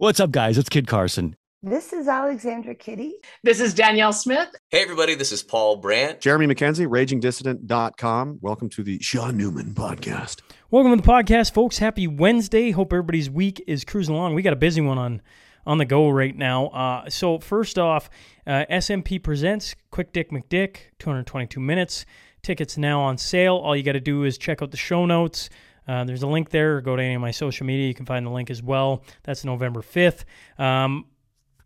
What's up, guys? It's Kid Carson. This is Alexandra Kitty. This is Danielle Smith. Hey, everybody, this is Paul Brandt. Jeremy MacKenzie, ragingdissident.com. Welcome to the Shaun Newman podcast. Welcome to the podcast, folks. Happy Wednesday. Hope everybody's week is cruising along. We got a busy one on on the go right now. Uh, so, first off, uh, SMP presents Quick Dick McDick, 222 minutes. Tickets now on sale. All you got to do is check out the show notes. Uh, there's a link there. Go to any of my social media. You can find the link as well. That's November 5th. Um,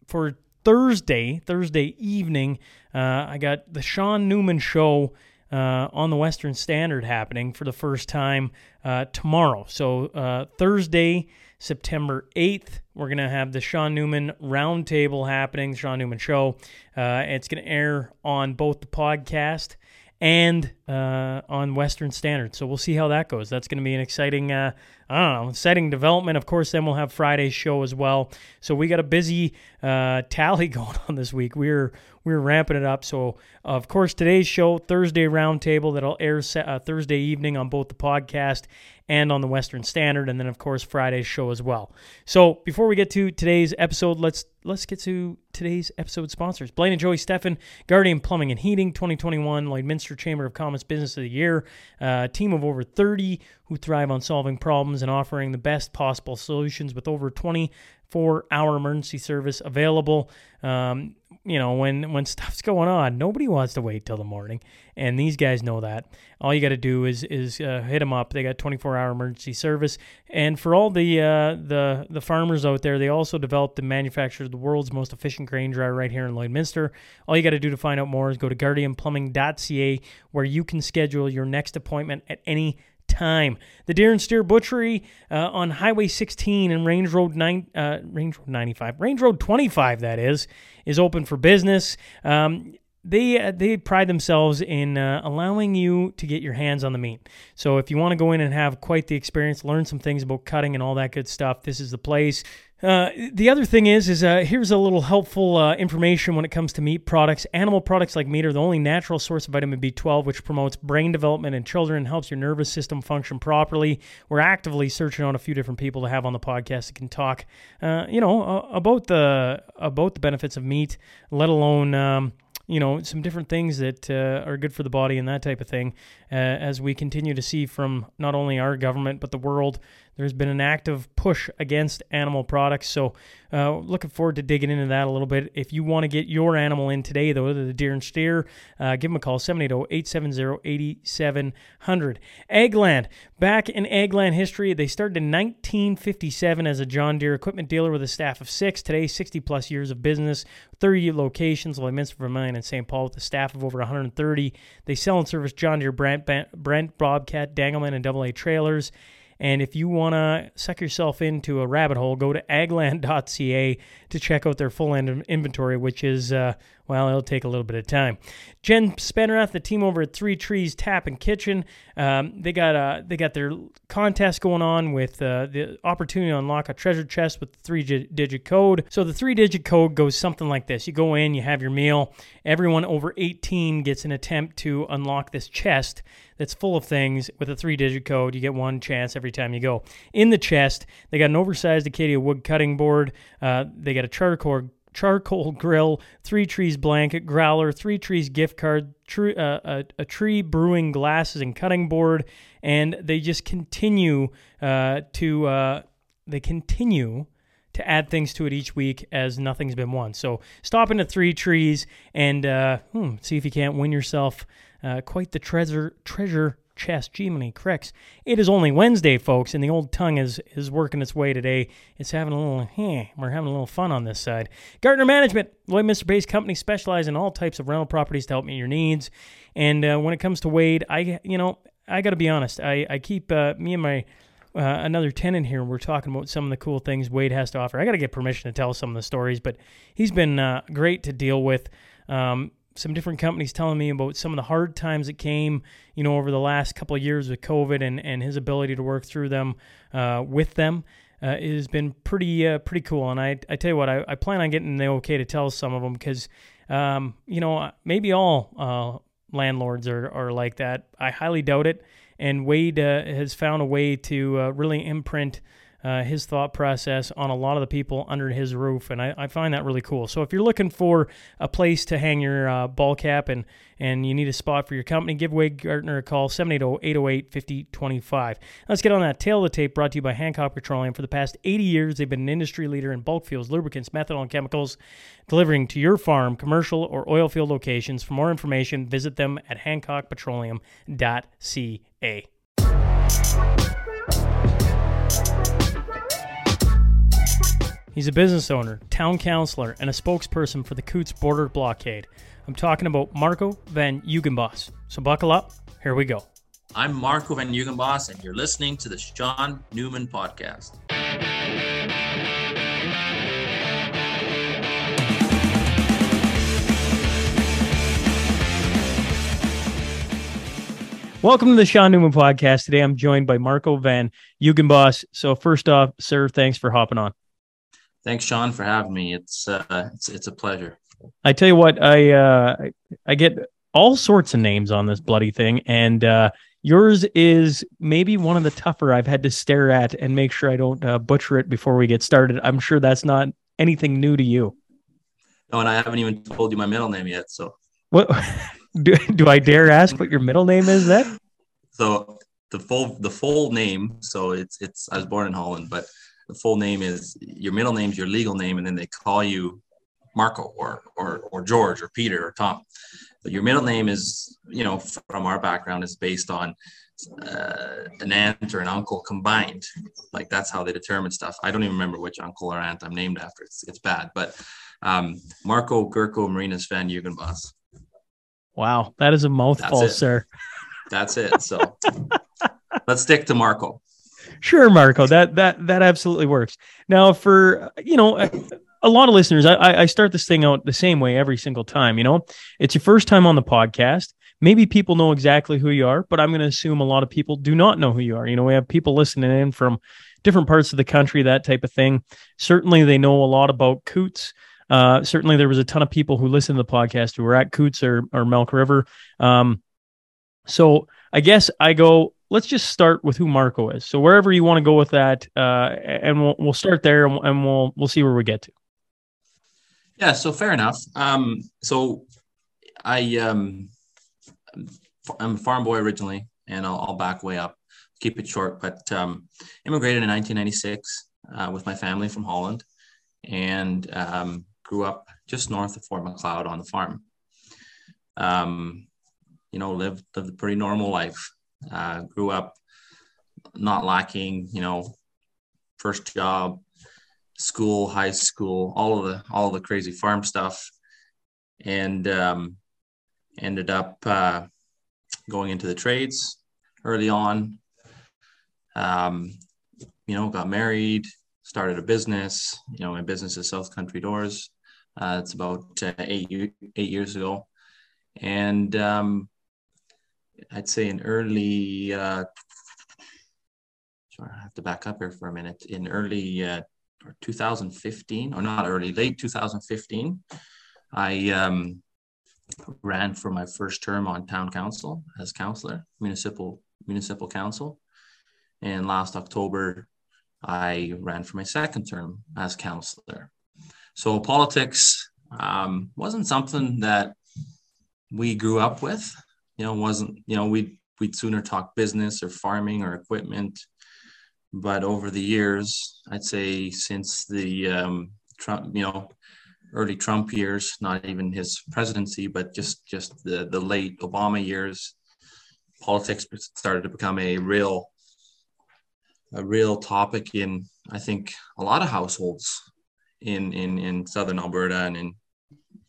for Thursday, Thursday evening, uh, I got the Shaun Newman show uh, on the Western Standard happening for the first time uh, tomorrow. So uh, Thursday, September 8th, we're going to have the Shaun Newman Roundtable happening, the Shaun Newman Show. It's going to air on both the podcast and uh, on Western Standard. So we'll see how that goes. That's going to be an exciting, uh, I don't know, exciting development. Of course, then we'll have Friday's show as well. So we got a busy uh, tally going on this week. We're we're ramping it up. So of course, today's show, Thursday Roundtable, that'll air uh, Thursday evening on both the podcast and on the Western Standard, and then of course Friday's show as well. So before we get to today's episode, let's let's get to today's episode sponsors. Blaine and Joey Steffen, Guardian Plumbing and Heating, 2021 Lloydminster Chamber of Commerce Business of the Year, uh, a team of over 30 who thrive on solving problems and offering the best possible solutions with over 24 hour emergency service available. Um, you know, when when stuff's going on, nobody wants to wait till the morning, and these guys know that. All you got to do is is uh, hit them up. They got 24 hour emergency service, and for all the uh, the the farmers out there, they also developed and manufactured the world's most efficient grain dryer right here in Lloydminster. All you got to do to find out more is go to guardianplumbing.ca, where you can schedule your next appointment at any time. The Deer and Steer Butchery uh, on Highway 16 and Range Road 9, uh, Range Road 95, Range Road 25, that is, is open for business. Um, they uh, they pride themselves in uh, allowing you to get your hands on the meat. So if you want to go in and have quite the experience, learn some things about cutting and all that good stuff, this is the place. Uh, the other thing is, is uh, here's a little helpful uh, information when it comes to meat products. Animal products like meat are the only natural source of vitamin B12, which promotes brain development in children and helps your nervous system function properly. We're actively searching out a few different people to have on the podcast that can talk, uh, you know, about the about the benefits of meat, let alone. Um, you know, some different things that uh, are good for the body and that type of thing. Uh, as we continue to see from not only our government but the world there's been an active push against animal products. So, uh, looking forward to digging into that a little bit. If you want to get your animal in today, though, the deer and steer, uh, give them a call 780 870 8700. Agland. Back in Agland history, they started in 1957 as a John Deere equipment dealer with a staff of six. Today, 60 plus years of business, 30 locations, Lloydminster, Vermilion, and St. Paul, with a staff of over 130. They sell and service John Deere, Brent, Brent Bobcat, Degelman, and AA trailers. And if you want to suck yourself into a rabbit hole, go to agland.ca to check out their full inventory, which is, uh, well, it'll take a little bit of time. Jen Spenrath, the team over at Three Trees Tap and Kitchen, um, they got uh, they got their contest going on with uh, the opportunity to unlock a treasure chest with three-digit code. So the three-digit code goes something like this: you go in, you have your meal. Everyone over 18 gets an attempt to unlock this chest that's full of things with a three-digit code. You get one chance every time you go. In the chest, they got an oversized acacia wood cutting board. Uh, they got a charcoal charcoal grill, Three Trees blanket, growler, Three Trees gift card, tree, uh, a, a, tree brewing glasses and cutting board, and they just continue uh, to uh, they continue to add things to it each week as nothing's been won. So stop into Three Trees and uh, hmm, see if you can't win yourself uh, quite the treasure treasure chest. Jiminy cricks. It is only Wednesday, folks, and the old tongue is is working its way today. It's having a little, eh, we're having a little fun on this side. Gardner Management, Lloydminster based company, specialize in all types of rental properties to help meet your needs. And uh, when it comes to Wade, I, you know, I got to be honest. I, I keep uh, me and my uh, another tenant here. We're talking about some of the cool things Wade has to offer. I got to get permission to tell some of the stories, but he's been uh, great to deal with. Um, some different companies telling me about some of the hard times that came, you know, over the last couple of years with COVID and, and his ability to work through them uh, with them. Uh, has been pretty uh, pretty cool, and I, I tell you what, I, I plan on getting the okay to tell some of them because, um, you know, maybe all uh, landlords are, are like that. I highly doubt it, and Wade uh, has found a way to uh, really imprint uh, his thought process on a lot of the people under his roof, and I, I, find that really cool. So if you're looking for a place to hang your uh, ball cap and and you need a spot for your company, give Wade Gartner a call 780-808-5025. Let's get on that tail of the tape. Brought to you by Hancock Petroleum. For the past 80 years, they've been an industry leader in bulk fuels, lubricants, methanol, and chemicals, delivering to your farm, commercial, or oil field locations. For more information, visit them at hancockpetroleum.ca. He's a business owner, town councilor, and a spokesperson for the Coutts border blockade. I'm talking about Marco van Huigenbos. So buckle up. Here we go. I'm Marco van Huigenbos, and you're listening to the Shaun Newman Podcast. Welcome to the Shaun Newman Podcast. Today I'm joined by Marco van Huigenbos. So first off, sir, thanks for hopping on. Thanks, Shaun, for having me. It's uh, it's it's a pleasure. I tell you what, I uh, I get all sorts of names on this bloody thing, and uh, yours is maybe one of the tougher I've had to stare at and make sure I don't uh, butcher it before we get started. I'm sure that's not anything new to you. No, and I haven't even told you my middle name yet. So what do, do I dare ask what your middle name is? Then so the full the full name. So it's it's I was born in Holland, but the full name is your middle name is your legal name, and then they call you Marco or or or George or Peter or Tom. But your middle name is, you know, from our background, is based on uh, an aunt or an uncle combined. Like that's how they determine stuff. I don't even remember which uncle or aunt I'm named after. It's it's bad, but um, Marco Gurko Marinas van Huigenbos. Wow, that is a mouthful, That's sir. That's it. So let's stick to Marco. Sure, Marco. That that that absolutely works. Now, for you know, a, lot of listeners, I, I start this thing out the same way every single time. You know, it's your first time on the podcast. Maybe people know exactly who you are, but I'm going to assume a lot of people do not know who you are. You know, we have people listening in from different parts of the country, that type of thing. Certainly, they know a lot about Coutts. Uh, certainly, there was a ton of people who listened to the podcast who were at Coutts or, or Milk River. Um, so I guess I go, let's just start with who Marco is. So wherever you want to go with that, uh, and we'll we'll start there, and, and we'll we'll see where we get to. Yeah, so fair enough. Um, so I um, I'm a farm boy originally, and I'll, I'll back way up, keep it short. But um, immigrated in 1996 uh, with my family from Holland, and um, grew up just north of Fort Macleod on the farm. Um, you know, lived, lived a pretty normal life. Uh, grew up not lacking, you know, first job, school, high school, all of the all of the crazy farm stuff, and um, ended up uh, going into the trades early on. Um, you know, got married, started a business. You know, my business is South Country Doors. Uh, it's about uh, eight eight years ago, and um, I'd say in early, uh, sorry, I have to back up here for a minute. In early uh, 2015, or not early, late 2015, I um, ran for my first term on town council as councillor, municipal municipal council, and last October I ran for my second term as councillor. So politics um, wasn't something that we grew up with you know wasn't you know we'd we'd sooner talk business or farming or equipment. But over the years i'd say since the um, trump you know early trump years not even his presidency but just just the the late obama years politics started to become a real a real topic in i think a lot of households in in in southern alberta and in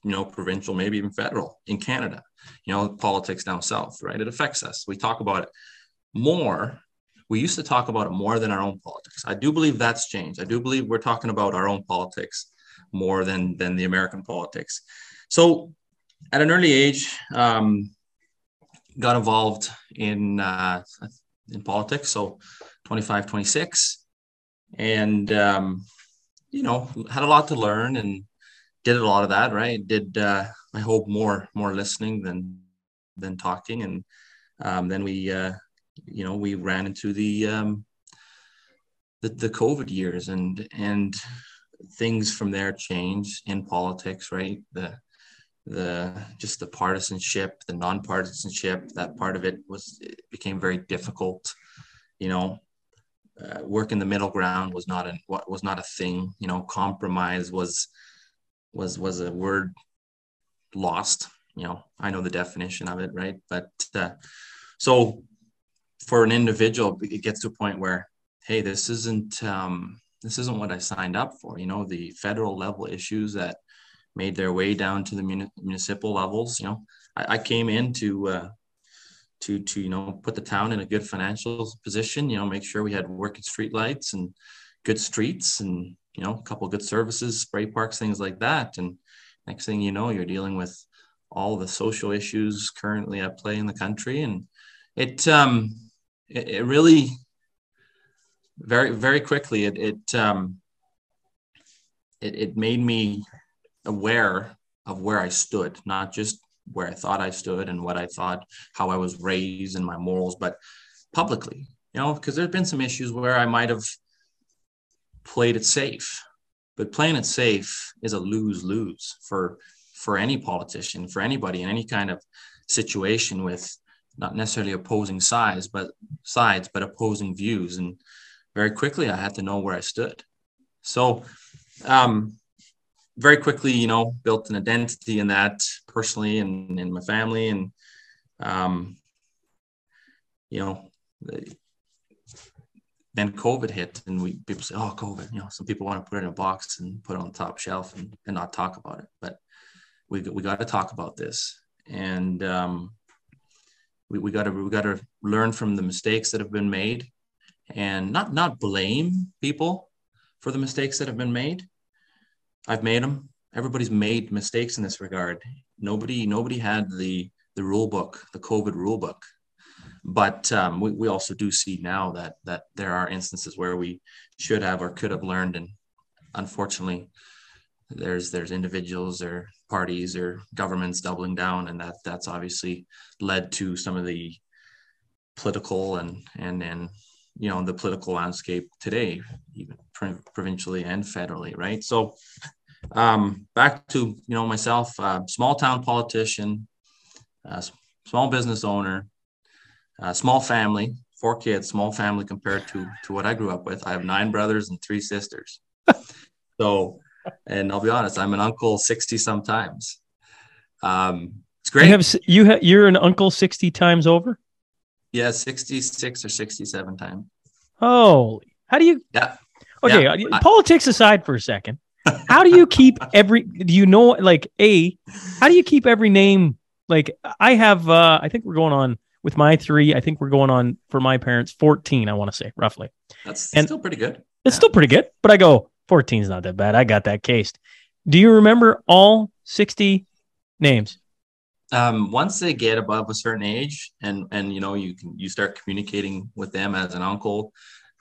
you know provincial maybe even federal in canada you know, politics down south, right? It affects us. We talk about it more. We used to talk about it more than our own politics. I do believe that's changed. I do believe we're talking about our own politics more than than the American politics. So, at an early age, um, got involved in uh, in politics. So, 25, 26, and um, you know, had a lot to learn and did a lot of that. Right? Did uh, I hope more more listening than than talking, and um, then we uh, you know we ran into the um, the, the COVID years and and things from there change in politics, right? The the just the partisanship, the non-partisanship, that part of it was it became very difficult. You know, uh, work in the middle ground was not an what was not a thing. You know, compromise was was was a word lost. You know, I know the definition of it, right? But uh, so for an individual, it gets to a point where, hey, this isn't um, this isn't what I signed up for. You know, the federal level issues that made their way down to the muni- municipal levels. You know, I, I came in to uh, to to you know put the town in a good financial position. You know, make sure we had working street lights and good streets and you know a couple good services, spray parks, things like that. And next thing you know, you're dealing with all the social issues currently at play in the country, and it um it, it really very very quickly it it um it, it made me aware of where I stood, not just where I thought I stood and what I thought, how I was raised and my morals, but publicly, you know, because there's been some issues where I might have played it safe, but playing it safe is a lose lose for for any politician, for anybody in any kind of situation with not necessarily opposing sides, but sides, but opposing views. And very quickly, I had to know where I stood. So, um, very quickly, you know, built an identity in that personally and in my family. And, um, you know, then COVID hit and we people say, oh, COVID, you know, some people want to put it in a box and put it on the top shelf and, and not talk about it. But we, we got to talk about this. And um, we, we got to we got to learn from the mistakes that have been made and not not blame people for the mistakes that have been made I've made them. Everybody's made mistakes in this regard. Nobody, nobody had the the rule book, the COVID rule book. But um, we, we also do see now that that there are instances where we should have or could have learned, and unfortunately, there's there's individuals or parties or governments doubling down, and that that's obviously led to some of the political and and and you know the political landscape today, even provincially and federally, right? So um, back to you know myself, uh, small town politician, uh, small business owner, uh, small family, four kids, small family compared to to what I grew up with. I have nine brothers and three sisters. so, and I'll be honest, I'm an uncle sixty sometimes. Um, it's great. You have you have you're an uncle sixty times over. Yeah, 66 or 67 times. Holy. How do you Yeah. Okay, Yeah, politics aside for a second. How do you keep every do you know like A, how do you keep every name like I have uh I think we're going on with my 3, I think we're going on for my parents 14, I want to say, roughly. That's And- still pretty good. It's Yeah. still pretty good, but I go 14 is not that bad. I got that cased. Do you remember all 60 names? um, once they get above a certain age and and you know you can you start communicating with them as an uncle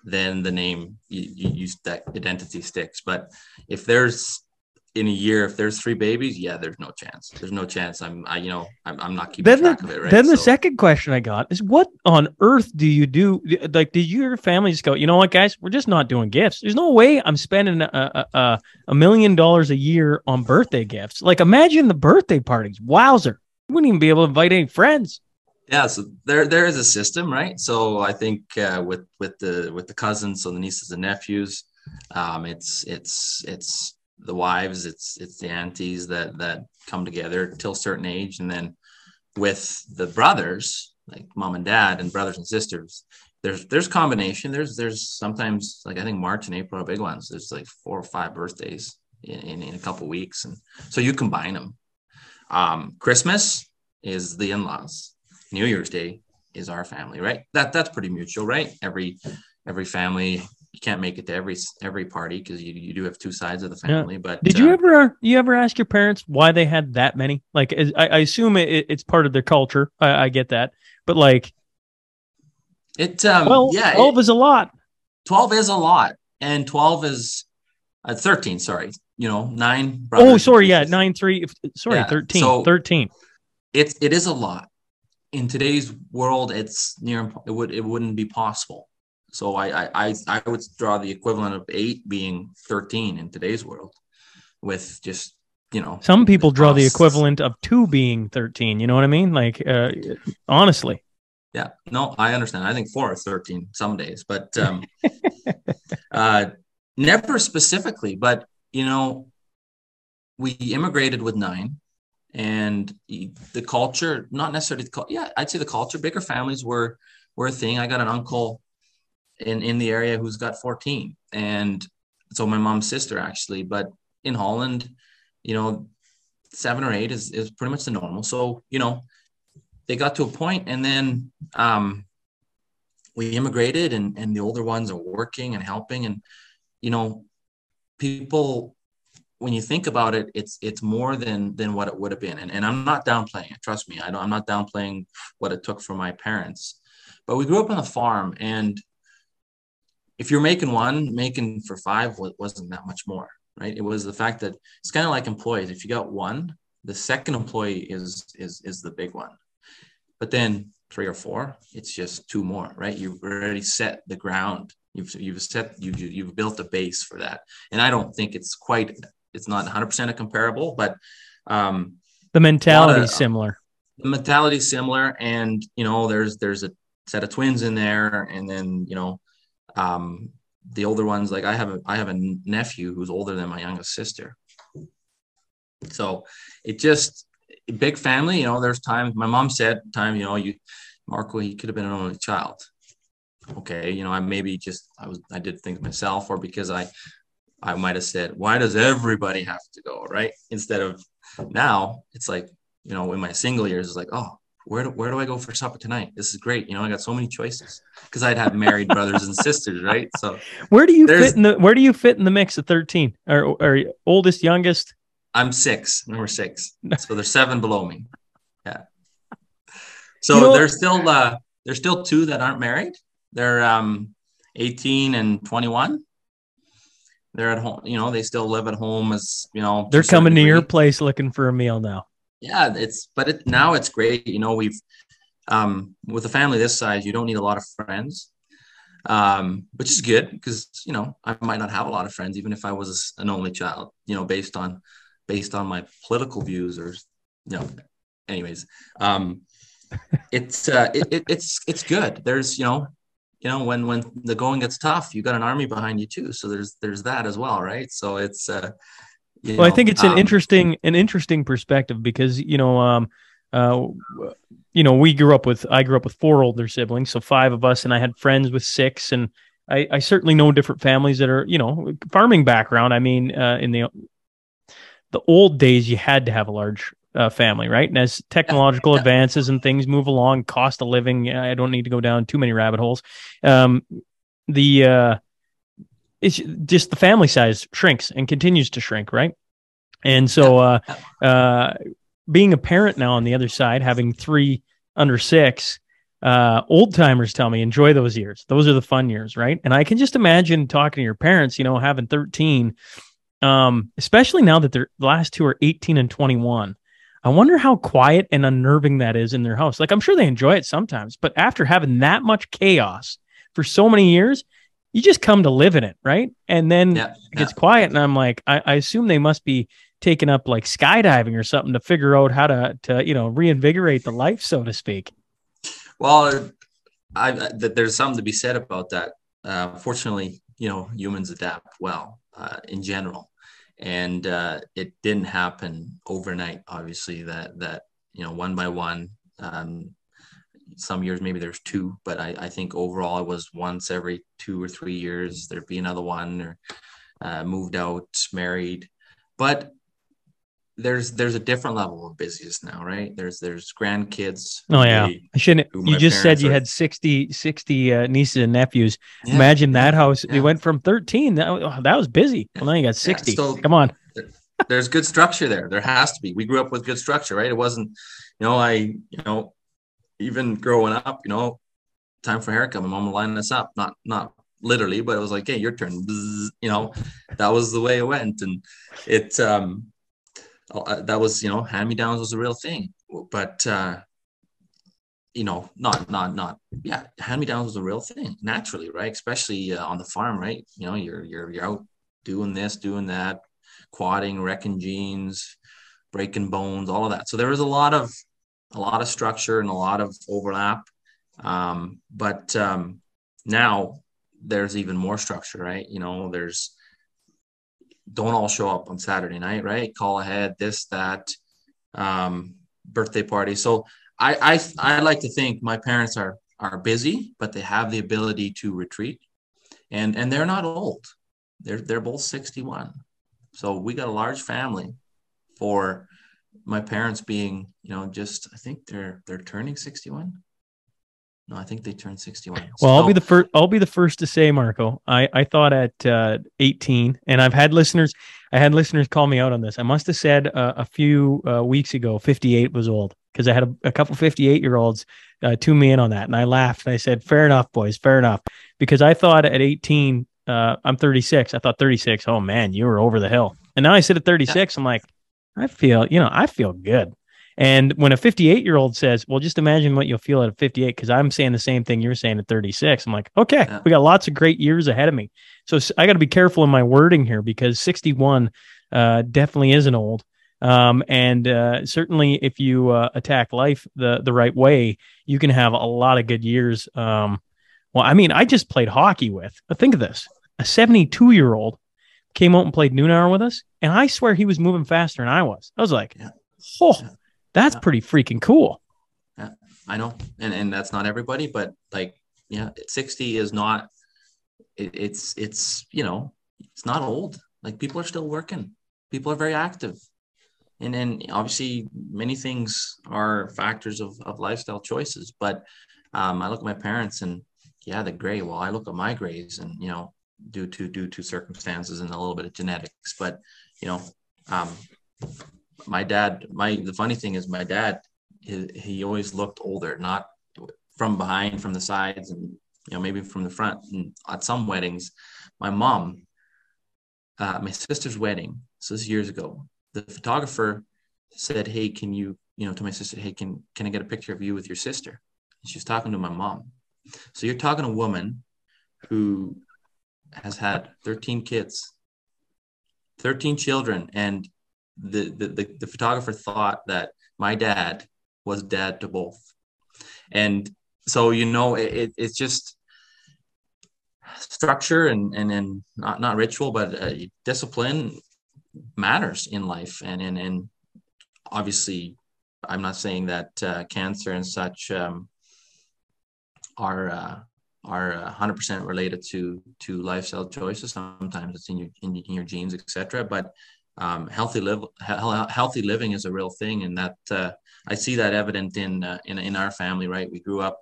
then the name you, you use that identity sticks but if there's in a year if there's three babies yeah there's no chance there's no chance i'm i you know i'm, I'm not keeping Then track the, of it right then the second question I got is what on earth do you do? Like, did your family just go, you know what, guys, we're just not doing gifts. There's no way I'm spending a, a, a, a million dollars a year on birthday gifts. Like, imagine the birthday parties. Wowzer. You wouldn't even be able to invite any friends. yeah so there there is a system right so i think uh, with with the with the cousins so the nieces and nephews um it's it's it's the wives it's it's the aunties that that come together till certain age. And then with the brothers like mom and dad and brothers and sisters there's there's combination. There's there's sometimes like i think march and april are big ones. There's like four or five birthdays in, in, in a couple weeks. And so you combine them um christmas is the in-laws. New Year's Day is our family, right? That that's pretty mutual, right? Every every family you can't make it to every every party because you, you do have two sides of the Yeah. family. But Did you uh, ever you ever ask your parents why they had that many? Like, is- I, I assume it, it's part of their culture. I, I get that, but like, It um well, yeah, twelve it- is a lot. twelve is a lot, and twelve is uh, thirteen. Sorry, you know nine. brothers Oh, sorry, yeah, nine three. Sorry, Yeah, thirteen. so- Thirteen. It it is a lot. In today's world, it's near it would it wouldn't be possible. So I, I I would draw the equivalent of eight being 13 in today's world, with just you know. Some people draw the equivalent of two being 13. You know what I mean? Like, uh, honestly. Yeah, no, I understand. I think four or 13 some days, but um, uh, never specifically. But, you know, we immigrated with nine and the culture, not necessarily, the yeah, I'd say the culture, bigger families were, were a thing. I got an uncle in, in the area who's got 14 and so my mom's sister actually, but in Holland, you know, seven or eight is, is pretty much the normal. So, you know, they got to a point and then um, we immigrated and, and the older ones are working and helping. And you know people when you think about it it's it's more than than what it would have been. And, and i'm not downplaying it. Trust me I don't, i'm not downplaying what it took for my parents. But we grew up on a farm and if you're making one making for five wasn't that much more right it was the fact that it's kind of like employees if you got one the second employee is is is the big one but then three or four, it's just two more, right? You've already set the ground. You've you've set you you've built a base for that. And I don't think it's quite it's not 100 percent a comparable, but um, the mentality is similar. The mentality is similar, and you know there's there's a set of twins in there, and then you know um, the older ones. Like I have a I have a nephew who's older than my youngest sister. So it just big family, you know, there's times my mom said time, you know, you Marco, he could have been an only child. Okay, you know, I maybe just I was I did things myself, or because I I might have said, why does everybody have to go? Right. Instead of now, it's like, you know, in my single years, it's like, oh, where do, where do I go for supper tonight? This is great. You know, I got so many choices because I'd have married brothers and sisters, right? So where do you fit in the where do you fit in the mix of 13 or, or oldest, youngest? I'm six, number six. So there's seven below me. Yeah. So You know- there's still uh there's still two that aren't married. They're um 18 and 21. They're at home, you know, they still live at home as, you know, They're coming to your place looking for a meal now. Yeah, it's but it now it's great. You know, we've um with a family this size, you don't need a lot of friends. Um, which is good because you know, I might not have a lot of friends, even if I was an only child, you know, based on based on my political views or you know anyways um it's uh it, it, it's it's good there's you know you know when when the going gets tough you got an army behind you too so there's there's that as well right so it's uh Well, I think it's an um, interesting an interesting perspective because you know um uh you know we grew up with I grew up with four older siblings, so five of us, and I had friends with six, and I, I certainly know different families that are you know farming background. I mean, uh, in the the old days, you had to have a large uh, family, right? And as technological advances and things move along, cost of living, I don't need to go down too many rabbit holes. Um, the uh, it's just the family size shrinks and continues to shrink, right? And so, uh, uh, being a parent now on the other side, having three under six, uh, old timers tell me enjoy those years. Those are the fun years, right? And I can just imagine talking to your parents, you know, having 13, um, especially now that the last two are 18 and 21. I wonder how quiet and unnerving that is in their house. Like, I'm sure they enjoy it sometimes, but after having that much chaos for so many years, you just come to live in it, right? And then yeah, it gets quiet, and I'm like, I, I assume they must be taking up like skydiving or something to figure out how to to you know reinvigorate the life, so to speak. Well, I, I there's something to be said about that. Uh, fortunately, you know, humans adapt well uh, in general, and uh, it didn't happen overnight. Obviously, that that you know, one by one. Um, some years maybe there's two, but I, I think overall it was once every two or three years there'd be another one or uh, moved out, married. But there's there's a different level of busyness now, right? There's there's grandkids. Oh yeah, They- I shouldn't. You just said you are- had 60, 60 uh, nieces and nephews. Yeah, Imagine that yeah, house. Yeah. went from thirteen. That, was- oh, that was busy. Well, now you got sixty. still- Come on. there's good structure there. There has to be. We grew up with good structure, right? It wasn't, you know, I, you know, even growing up, you know, time for haircut. My mom would line us up, not not literally, but it was like, hey, your turn. Bzzz, you know, that was the way it went, and it um, that was you know, hand me downs was a real thing. But uh, you know, not not not yeah, hand me downs was a real thing naturally, right? Especially uh, on the farm, right? You know, you're you're you're out doing this, doing that, quadding, wrecking jeans, breaking bones, all of that. So there was a lot of a lot of structure and a lot of overlap. Um, but um, now there's even more structure, right? You know, there's don't all show up on Saturday night, right? Call ahead, this, that, um, birthday party. So I, I I like to think my parents are are busy, but they have the ability to retreat, and and they're not old. They're they're both 61. So we got a large family for my parents being, you know, just I think they're they're turning 61. No, I think they turned 61. Well, So- I'll be the first. I'll be the first to say, Marco. I I thought at uh, 18, and I've had listeners. I had listeners call me out on this. I must have said uh, a few uh, weeks ago, 58 was old because I had a, a couple 58 year olds uh, tune me in on that, and I laughed and I said, "Fair enough, boys, fair enough," because I thought at 18, uh, I'm 36. I thought 36. Oh man, you were over the hill, and now I sit at 36. I'm like, I feel, you know, I feel good. And when a 58 year old says, well, just imagine what you'll feel at 58, because I'm saying the same thing you're saying at 36. I'm like, okay, Yeah. we got lots of great years ahead of me. So I got to be careful in my wording here because 61 uh, definitely isn't old. Um, and uh, certainly, if you uh, attack life the the right way, you can have a lot of good years. Um, well, I mean, I just played hockey with. But think of this: a 72 year old came out and played noon hour with us, and I swear he was moving faster than I was. I was like, Yeah. oh, Yeah. that's Yeah. pretty freaking cool. I know, and and that's not everybody, but like, yeah, 60 is not. It, it's it's you know it's not old. Like people are still working. People are very active, and then obviously many things are factors of of lifestyle choices. But um, I look at my parents, and yeah, the gray. Well, I look at my grays, and you know, due to due to circumstances and a little bit of genetics, but you know, um, my dad. My the funny thing is, my dad he, he always looked older, not from behind, from the sides, and you know maybe from the front. And at some weddings, my mom, uh, my sister's wedding, so this is years ago, the photographer said, "Hey, can you, you know, to my sister, hey, can can I get a picture of you with your sister?" She's talking to my mom. So you're talking to a woman who has had 13 kids, 13 children, and the the, the, the photographer thought that my dad was dad to both. And so, you know, it, it, it's just structure and, and, and not, not ritual, but uh, discipline matters in life. And, and, and obviously, I'm not saying that uh, cancer and such um, are, uh, are uh, 100% related to, to lifestyle choices. Sometimes it's in your, in, in your genes, etc. But um, healthy live, he- healthy living is a real thing. And that, uh, I see that evident in uh, in in our family. Right, we grew up,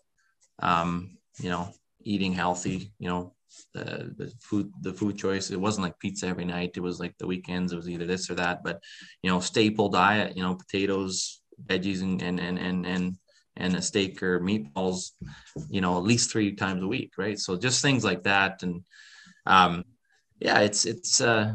um, you know, eating healthy. You know, the the food the food choice. It wasn't like pizza every night. It was like the weekends. It was either this or that. But you know, staple diet. You know, potatoes, veggies, and and and and and, and a steak or meatballs. You know, at least three times a week. Right. So just things like that. And um, yeah, it's it's. Uh,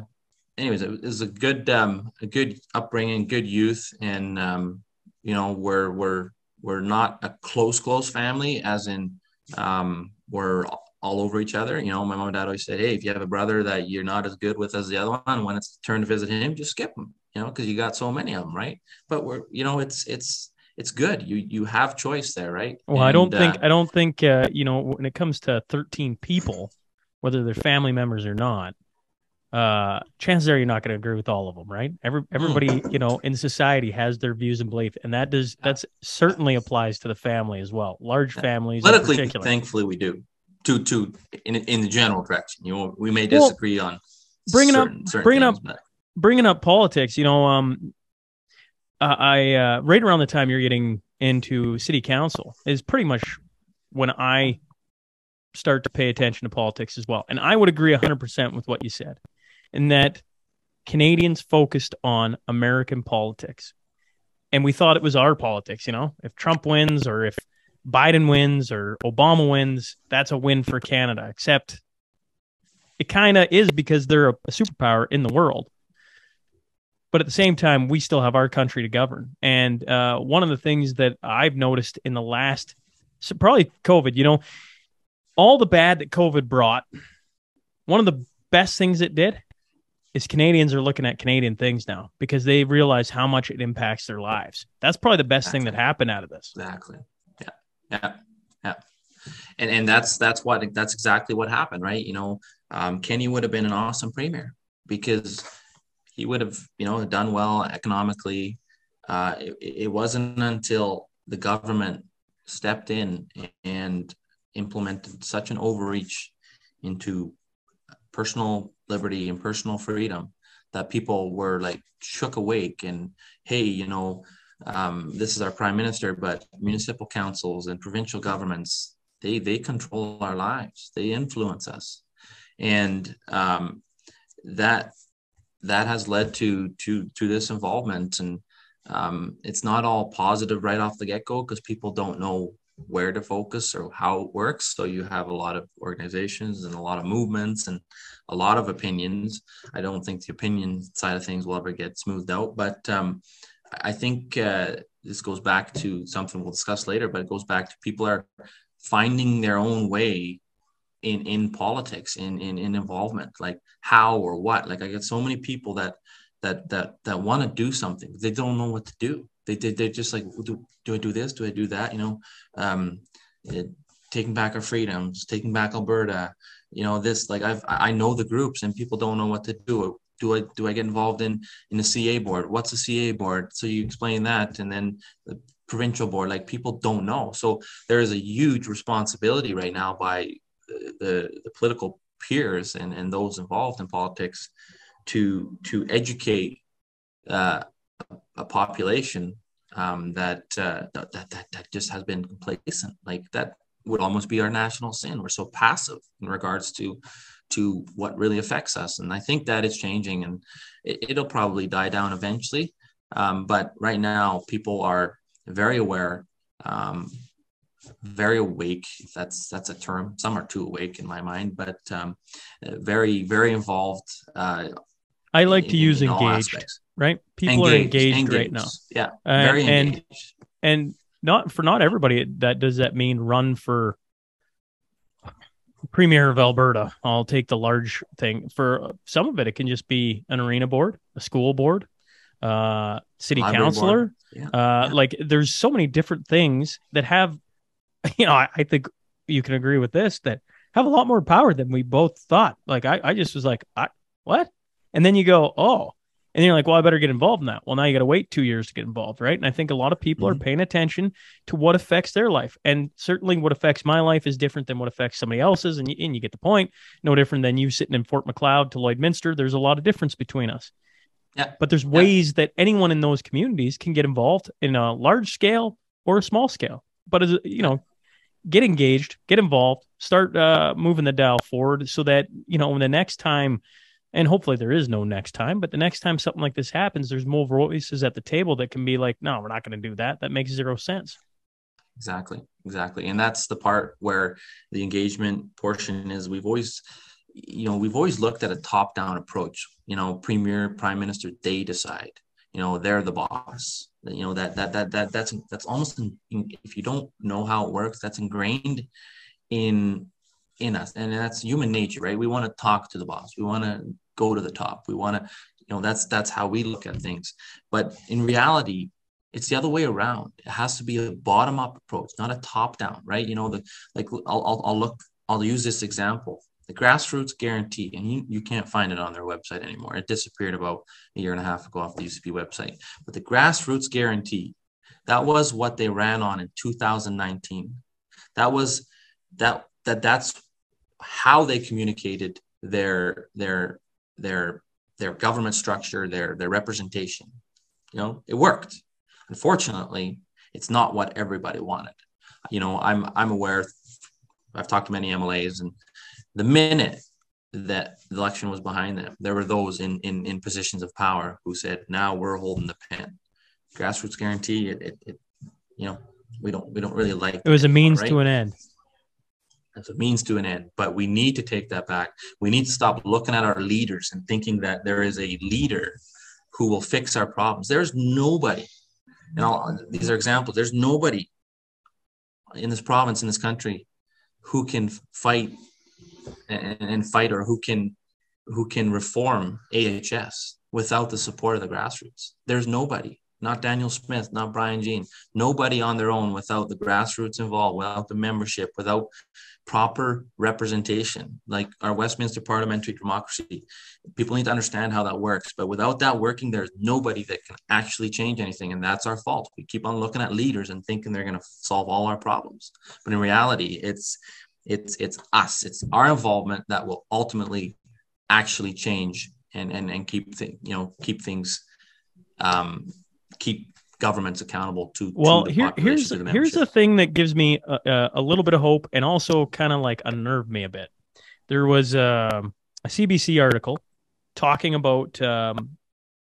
anyways, it was a good um, a good upbringing, good youth, and um, you know we're we're we're not a close close family as in um we're all over each other you know my mom and dad always said hey if you have a brother that you're not as good with as the other one when it's turn to visit him just skip him you know because you got so many of them right but we're you know it's it's it's good you you have choice there right Well, I don't And, think uh, I don't think uh, you know when it comes to 13 people, whether they're family members or not. Uh, chances are you're not going to agree with all of them, right? Every everybody you know in society has their views and belief, and that does that's certainly applies to the family as well. Large families, politically thankfully we do to to in in the general direction you know we may Well, disagree on bringing up- certain, certain bringing things, up- but bringing up politics, you know, um, I I, uh, right around the time you're getting into city council is pretty much when I start to pay attention to politics as well. And I would agree 100% with what you said, in that Canadians focused on American politics. And we thought it was our politics, you know, if Trump wins or if Biden wins or Obama wins, that's a win for Canada, except it kind of is because they're a superpower in the world but at the same time, we still have our country to govern. And uh, one of the things that I've noticed in the last So probably COVID. You know, all the bad that COVID brought. One of the best things it did is Canadians are looking at Canadian things now because they realize how much it impacts their lives. That's probably the best exactly. thing that happened out of this. Exactly. Yeah. Yeah. Yeah. And and that's that's what that's exactly what happened, right? You know, um, Kenney would have been an awesome premier because he would have, you know, done well economically. Uh, it, it wasn't until the government stepped in and implemented such an overreach into personal liberty and personal freedom that people were like shook awake and hey you know um, this is our prime minister but municipal councils and provincial governments they they control our lives they influence us and um, that that has led to to to this involvement. And um, it's not all positive right off the get-go because people don't know where to focus or how it works. So you have a lot of organizations and a lot of movements and a lot of opinions. I don't think the opinion side of things will ever get smoothed out but um, i think uh, this goes back to something we'll discuss later but it goes back to people are finding their own way in in politics in in, in involvement like how or what. Like i get so many people that that that that want to do something. They don't know what to do. They, they they're just like do, do i do this? Do i do that? You know um it, taking back our freedoms taking back alberta you know this like i've i know the groups and people don't know what to do. Do i do i get involved in in the ca board? What's the ca board? So you explain that and then the provincial board like people don't know. So there is a huge responsibility right now by the, the political peers and, and those involved in politics to to educate uh, a population um, that, uh, that, that that just has been complacent. Like that would almost be our national sin. We're so passive in regards to to what really affects us, and I think that is changing, and it, will probably die down eventually. Um, but right now, people are very aware um, very awake if that's that's a term. Some are too awake in my mind but um, very very involved uh, i like in, to use engaged right? People engaged, are engaged, engaged, right now. Yeah uh, very engaged. and and not for not everybody that does that mean run for premier of alberta. I'll take the large thing. For some of it it can just be an arena board a school board uh city Library councilor. Yeah. uh yeah. like there's so many different things that have you know, I, I, think you can agree with this that have a lot more power than we both thought. Like I, I just was like, I, what? And then you go, oh, and you're like, well, I better get involved in that. Well, now you got to wait two years to get involved, right? And I think a lot of people mm-hmm. are paying attention to what affects their life, and certainly what affects my life is different than what affects somebody else's. And you, and you get the point. No different than you sitting in Fort Macleod to Lloydminster. There's a lot of difference between us. Yeah. But there's ways yeah. that anyone in those communities can get involved in a large scale or a small scale. But as you know, get engaged, get involved, start uh, moving the dial forward so that, you know, when the next time, and hopefully there is no next time, but the next time something like this happens, there's more voices at the table that can be like, no, we're not going to do that. That makes zero sense. Exactly. Exactly. And that's the part where the engagement portion is we've always, you know, we've always looked at a top down approach, you know, premier, prime minister, they decide you know they're the boss. You know that that that, that that's that's almost in, if you don't know how it works that's ingrained in in us. And that's human nature right? We want to talk to the boss. We want to go to the top. We want to you know that's that's how we look at things. But in reality it's the other way around. It has to be a bottom up approach not a top down right? You know the like I'll, I'll, I'll look i'll use this example the grassroots guarantee, and you, you can't find it on their website anymore. It disappeared about a year and a half ago off the UCP website. But the grassroots guarantee, that was what they ran on in 2019. That was that that that's how they communicated their their their their government structure, their their representation. You know, it worked. Unfortunately, it's not what everybody wanted. You know, I'm I'm aware. I've talked to many MLAs, and the minute that the election was behind them, there were those in, in, in positions of power who said, now we're holding the pen. Grassroots guarantee, it, it, it you know, we don't we don't really like it was a means right? to an end. It's a means to an end, but we need to take that back. We need to stop looking at our leaders and thinking that there is a leader who will fix our problems. There's nobody. And all, these are examples. There's nobody in this province, in this country, who can fight and, and fight or who can who can reform AHS without the support of the grassroots. There's nobody, not Danielle Smith, not Brian Jean, nobody on their own without the grassroots involved, without the membership, without proper representation, like our Westminster parliamentary democracy. People need to understand how that works. But without that working, there's nobody that can actually change anything. And that's our fault. We keep on looking at leaders and thinking they're going to solve all our problems. But in reality, it's it's it's us, it's our involvement that will ultimately actually change and and, and keep th- you know keep things um keep governments accountable to well to the here, here's to the here's the thing that gives me a, a little bit of hope and also kind of like unnerved me a bit. There was um a cbc article talking about um,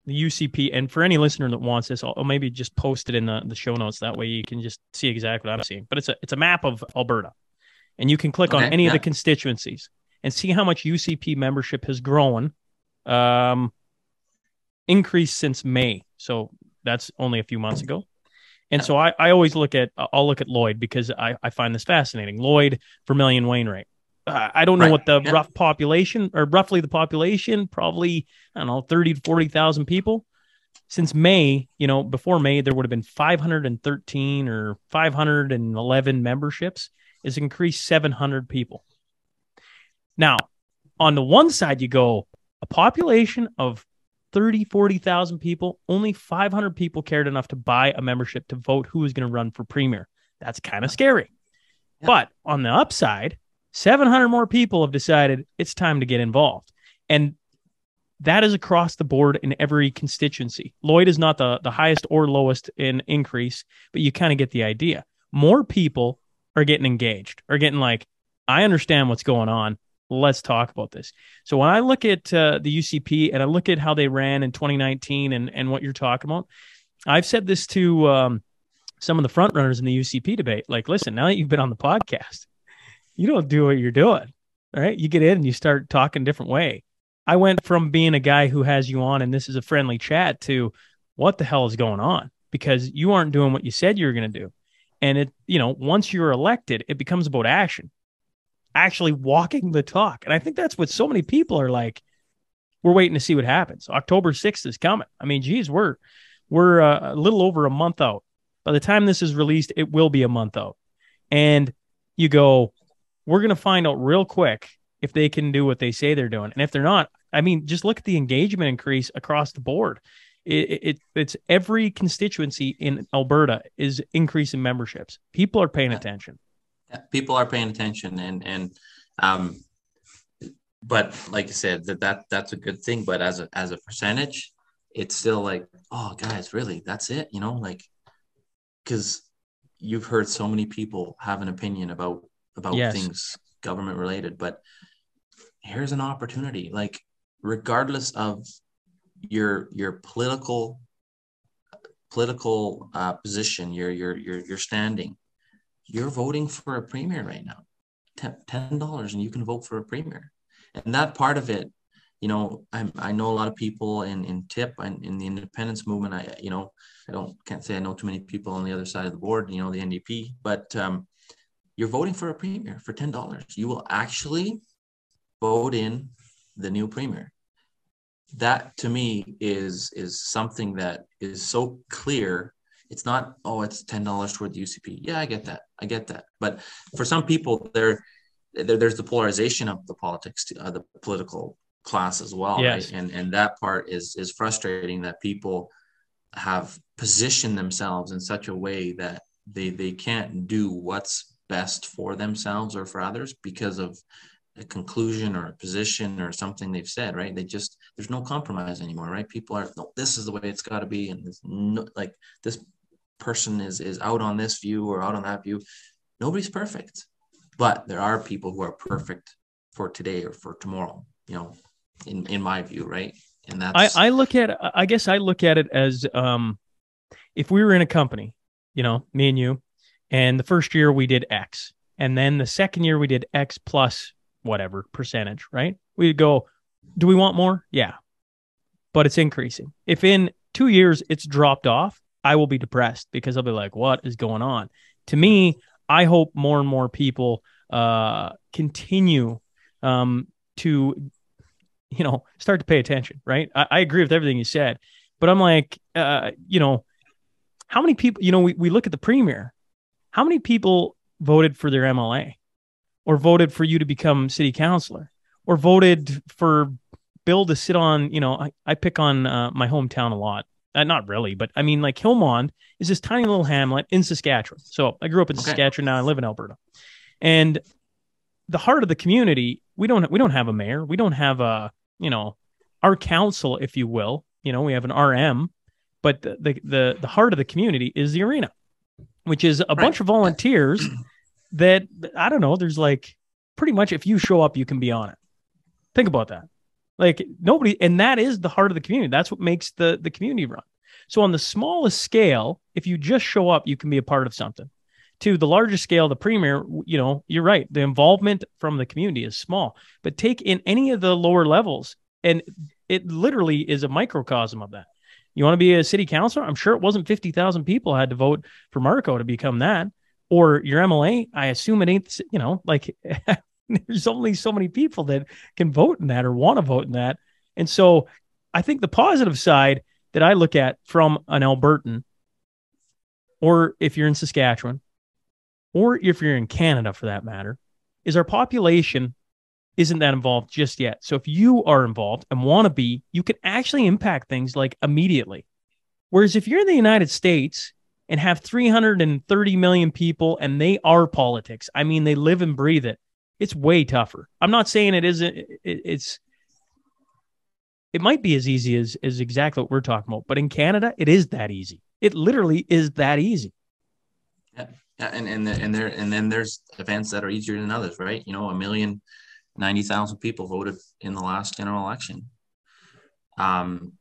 the ucp and for any listener that wants this i'll, I'll maybe just post it in the, the show notes. That way you can just see exactly what i'm seeing. But it's a it's a map of alberta and you can click on Okay, any of the constituencies and see how much ucp membership has grown um increased since may so that's only a few months ago. And so I, I always look at I'll look at Lloyd because I, I find this fascinating. Lloyd, Vermilion, Wainwright. Uh, I don't know Right, what the yeah. rough population or roughly the population, probably I don't know, thirty to forty thousand people. Since May, you know, before May, there would have been five hundred and thirteen or five hundred and eleven memberships. It's increased seven hundred people. Now, on the one side, you go a population of 30, 40,000 people, only 500 people cared enough to buy a membership to vote who was going to run for premier. That's kind of scary. Yeah. But on the upside, 700 more people have decided it's time to get involved. And that is across the board in every constituency. Lloyd is not the, the highest or lowest in increase, but you kind of get the idea. More people are getting engaged, are getting like, I understand what's going on. Let's talk about this. So when I look at uh, the UCP and I look at how they ran in 2019 and, and what you're talking about, I've said this to um, some of the front runners in the UCP debate. Like, listen, now that you've been on the podcast, you don't do what you're doing. right You get in and you start talking different way. I went from being a guy who has you on and this is a friendly chat to what the hell is going on? Because you aren't doing what you said you were going to do. And it, you know, once you're elected, it becomes about action, actually walking the talk. And I think that's what so many people are like. We're waiting to see what happens. October 6th is coming. I mean, geez, we're we're uh, a little over a month out. By the time this is released, it will be a month out. And you go, we're going to find out real quick if they can do what they say they're doing. And if they're not, I mean, just look at the engagement increase across the board. It, it it's every constituency in Alberta is increasing memberships. People are paying attention. Yeah, people are paying attention and and um but like I said that that that's a good thing but as a as a percentage it's still like oh guys really that's it you know like because you've heard so many people have an opinion about about Yes. things government related but here's an opportunity like regardless of your your political political uh, position your your your your standing you're voting for a premier right now. Ten dollars and you can vote for a premier. And that part of it you know I, I know a lot of people in in tip and in the independence movement. I you know i don't can't say i know too many people on the other side of the board you know the ndp but um, you're voting for a premier for ten dollars. You will actually vote in the new premier that to me is is something that is so clear it's not oh it's ten dollars toward the UCP. Yeah, I get that. I get that. But for some people, there, there there's the polarization of the politics, uh, the political class as well, Yes. right? And and that part is is frustrating that people have positioned themselves in such a way that they they can't do what's best for themselves or for others because of a conclusion or a position or something they've said, right? They just there's no compromise anymore, right? People are no, this is the way it's got to be, and there's no like this person is is out on this view or out on that view. Nobody's perfect, but there are people who are perfect for today or for tomorrow. You know, in in my view, right? And I, that's I look at I guess I look at it as um if we were in a company, you know, me and you, and the first year we did X, and then the second year we did X plus whatever percentage, right? We'd go, do we want more? Yeah. But it's increasing. If in two years it's dropped off, I will be depressed because I'll be like, what is going on? To me, I hope more and more people uh, continue um, to, you know, start to pay attention. Right? I, I agree with everything you said, but I'm like, uh, you know, how many people? You know, we we look at the premier. How many people voted for their MLA, or voted for you to become city councilor, or voted for Bill to sit on? You know, I, I pick on uh, my hometown a lot. Uh, not really, but I mean, like Hillmond is this tiny little hamlet in Saskatchewan. So I grew up in Okay. Saskatchewan. Now I live in Alberta, and the heart of the community. We don't we don't have a mayor. We don't have a you know our council, if you will. You know, we have an RM, but the the the, the heart of the community is the arena, which is a bunch of volunteers that I don't know. There's like pretty much if you show up, you can be on it. Think about that. Like nobody, and that is the heart of the community. That's what makes the the community run. So on the smallest scale, if you just show up, you can be a part of something. To the largest scale, the premier, you know, you're right. The involvement from the community is small, but take in any of the lower levels, and it literally is a microcosm of that. You want to be a city councilor? I'm sure it wasn't 50,000 people had to vote for Marco to become that. Or your MLA, I assume it ain't, you know, like there's only so many people that can vote in that or want to vote in that. And so I think the positive side that I look at from an Albertan, or if you're in Saskatchewan, or if you're in Canada for that matter, is our population isn't that involved just yet. So if you are involved and want to be, you can actually impact things like immediately. Whereas if you're in the United States and have 330 million people and they are politics, I mean, they live and breathe it, it's way tougher. I'm not saying it isn't, it, it's, it might be as easy as, as exactly what we're talking about, but in Canada, it is that easy. It literally is that easy. Yeah, and and the- and there and then there's events that are easier than others, right? You know, a million million ninety thousand people voted in the last general election. Um,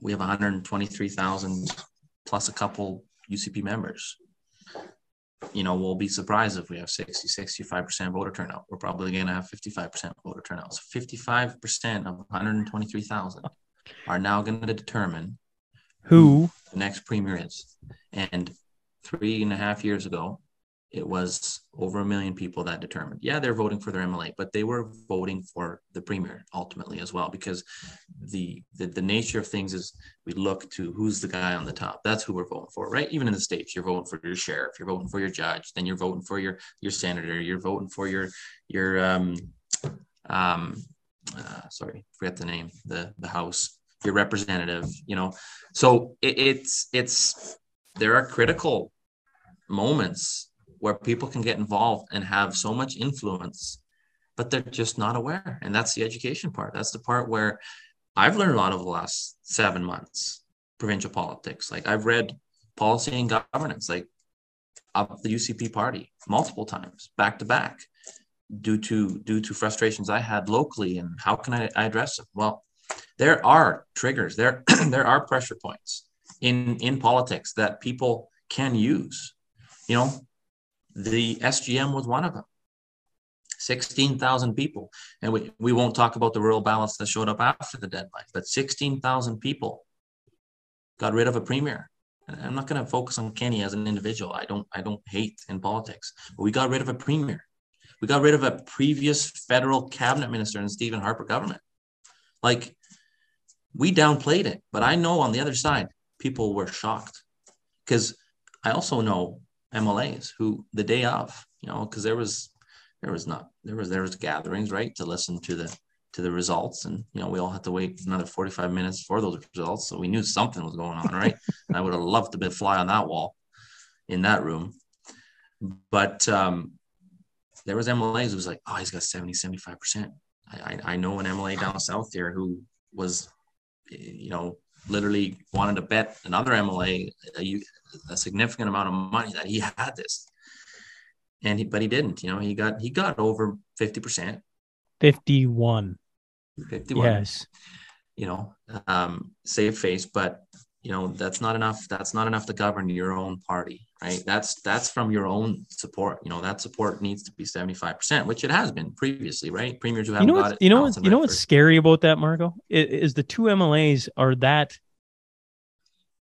we have one hundred twenty three thousand plus a couple UCP members. You know, we'll be surprised if we have 60, 65% voter turnout. We're probably going to have 55% voter turnout. So 55% of 123,000 are now going to determine Who the next premier is. And three and a half years ago, it was over a million people that determined. Yeah, they're voting for their MLA, but they were voting for the premier ultimately as well, because the, the the nature of things is we look to who's the guy on the top. That's who we're voting for, right? Even in the states, you're voting for your sheriff, you're voting for your judge, then you're voting for your your senator, you're voting for your your um um uh, sorry, forget the name, the the house, your representative, you know. So it, it's it's there are critical moments where people can get involved and have so much influence, but they're just not aware. And that's the education part. That's the part where I've learned a lot over the last seven months, provincial politics. Like I've read policy and governance, like of the UCP party multiple times, back to back, due to due to frustrations I had locally and how can I, I address them? Well, there are triggers, there there are pressure points in in politics that people can use. You know, the SGM was one of them. 16,000 people. And we, we won't talk about the rural ballots that showed up after the deadline, but 16,000 people got rid of a premier. I'm not going to focus on Kenney as an individual. I don't I don't hate in politics. But we got rid of a premier. We got rid of a previous federal cabinet minister in Stephen Harper government. Like we downplayed it, but I know on the other side, people were shocked because I also know MLAs who the day of, you know, because there was there was not there was there was gatherings right to listen to the to the results. And you know we all had to wait another 45 minutes for those results. So we knew something was going on right? And i would have loved to be fly on that wall in that room. But um there was mlas who was like oh he's got 70 75 percent. I, I know an mla down south there who was you know literally wanted to bet another mla a, a significant amount of money that he had this and he, but he didn't. You know, he got he got over fifty percent, 51. fifty-one. Yes. You know, um, save face, but you know that's not enough. That's not enough to govern your own party, right? That's that's from your own support. You know, that support needs to be seventy-five percent, which it has been previously, right? Premiers who You haven't know got it. you know what's you know what's scary about that, Marco? Is the two MLAs are that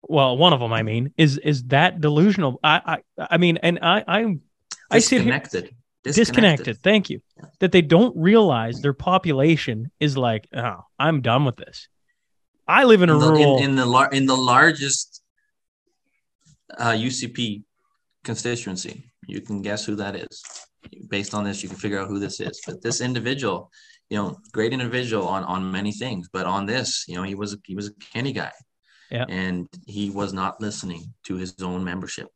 well, one of them, I mean, is is that delusional. I I I mean, and I I'm I sit here disconnected. disconnected. Thank you. That they don't realize their population is like, oh, I'm done with this. I live in a In the, rural. in, in the lar- in the largest uh, UCP constituency, you can guess who that is. Based on this, you can figure out who this is. But this individual, you know, great individual on on many things, but on this, you know, he was he was a candy guy, Yeah. and he was not listening to his own membership.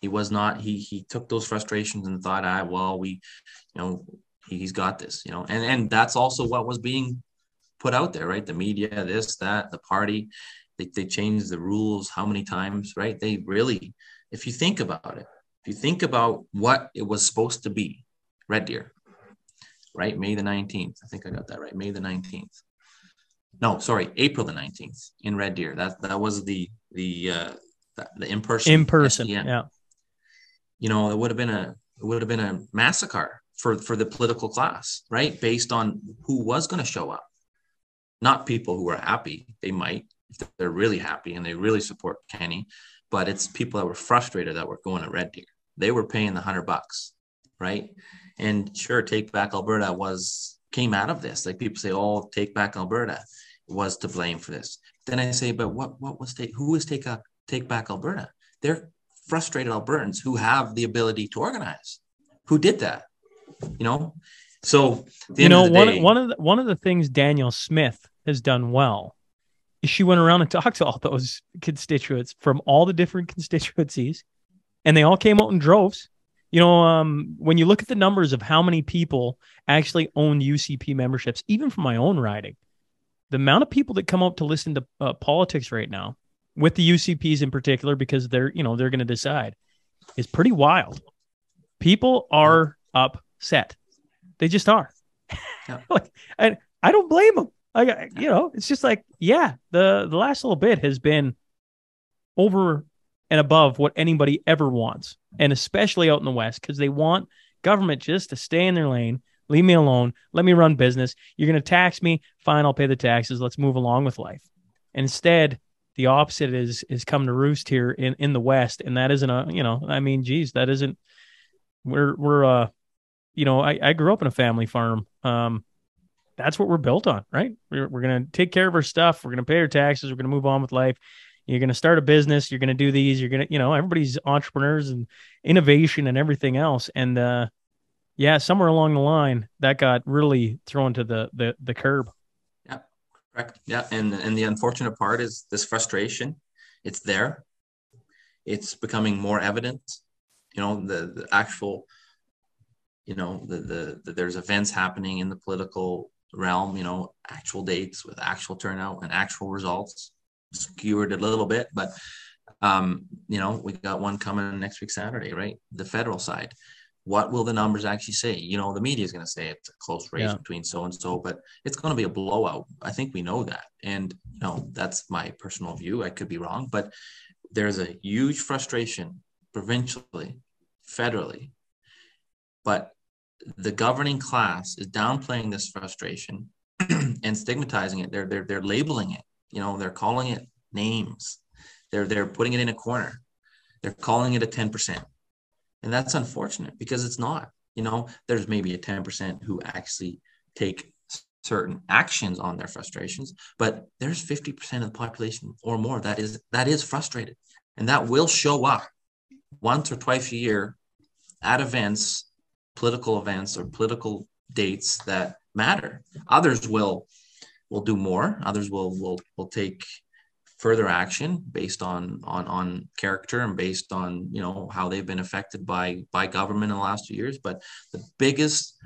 He was not. He he took those frustrations and thought, "I well, we, you know, he, he's got this," you know, and and that's also what was being put out there, right? The media, this, that, the party, they, they changed the rules how many times, right? They really, if you think about it, if you think about what it was supposed to be, Red Deer, right? May the 19th. I think I got that right. May the 19th. No, sorry, April the 19th in Red Deer. That that was the the uh the, the in-person in person. Yeah. You know, it would have been a it would have been a massacre for for the political class, right? Based on who was going to show up not people who are happy. They might, if they're really happy and they really support Kenney, but it's people that were frustrated that were going to Red Deer. They were paying the hundred bucks, right? And sure, Take Back Alberta was came out of this. Like people say, "Oh, Take Back Alberta was to blame for this." Then I say, "But what? What was take? Who was Take up Take Back Alberta? They're frustrated Albertans who have the ability to organize. Who did that? You know." So the You know, one day- one of the, one of the things Danielle Smith has done well she went around and talked to all those constituents from all the different constituencies, and they all came out in droves. You know, um, when you look at the numbers of how many people actually own UCP memberships, even from my own riding, the amount of people that come out to listen to uh, politics right now, with the UCPs in particular, because they're you know they're going to decide, is pretty wild. People are upset. They just are. Yeah. like, and I don't blame them. I, you know, it's just like, yeah, the the last little bit has been over and above what anybody ever wants, and especially out in the West, because they want government just to stay in their lane, leave me alone, let me run business. You're going to tax me, fine, I'll pay the taxes. Let's move along with life. And instead, the opposite is is come to roost here in in the West, and that isn't a you know, I mean, geez, that isn't. We're we're uh, you know, I I grew up in a family farm. Um, that's what we're built on, right? We're, we're going to take care of our stuff. We're going to pay our taxes. We're going to move on with life. You're going to start a business. You're going to do these. You're going to, you know, everybody's entrepreneurs and innovation and everything else. And, uh, yeah, somewhere along the line that got really thrown to the, the, the curb. Yeah, correct. Yeah, and and the unfortunate part is this frustration. It's there. It's becoming more evident. You know, the the actual. You know, the the, the there's events happening in the political realm. You know, actual dates with actual turnout and actual results. Skewered a little bit, but um, you know, we got one coming next week Saturday, right? The federal side. What will the numbers actually say? You know, the media is going to say it's a close race Yeah. between so and so, but it's going to be a blowout. I think we know that. And, you know, that's my personal view. I could be wrong, but there's a huge frustration provincially, federally. But the governing class is downplaying this frustration and stigmatizing it. They're, they're, they're labeling it, you know, they're calling it names. They're, they're putting it in a corner. They're calling it a 10%. And that's unfortunate because it's not, you know, there's maybe a 10% who actually take certain actions on their frustrations but there's 50% of the population or more that is that is frustrated and that will show up once or twice a year at events political events or political dates that matter. Others will will do more. Others will will will take further action based on on on character and based on you know how they've been affected by by government in the last few years. But the biggest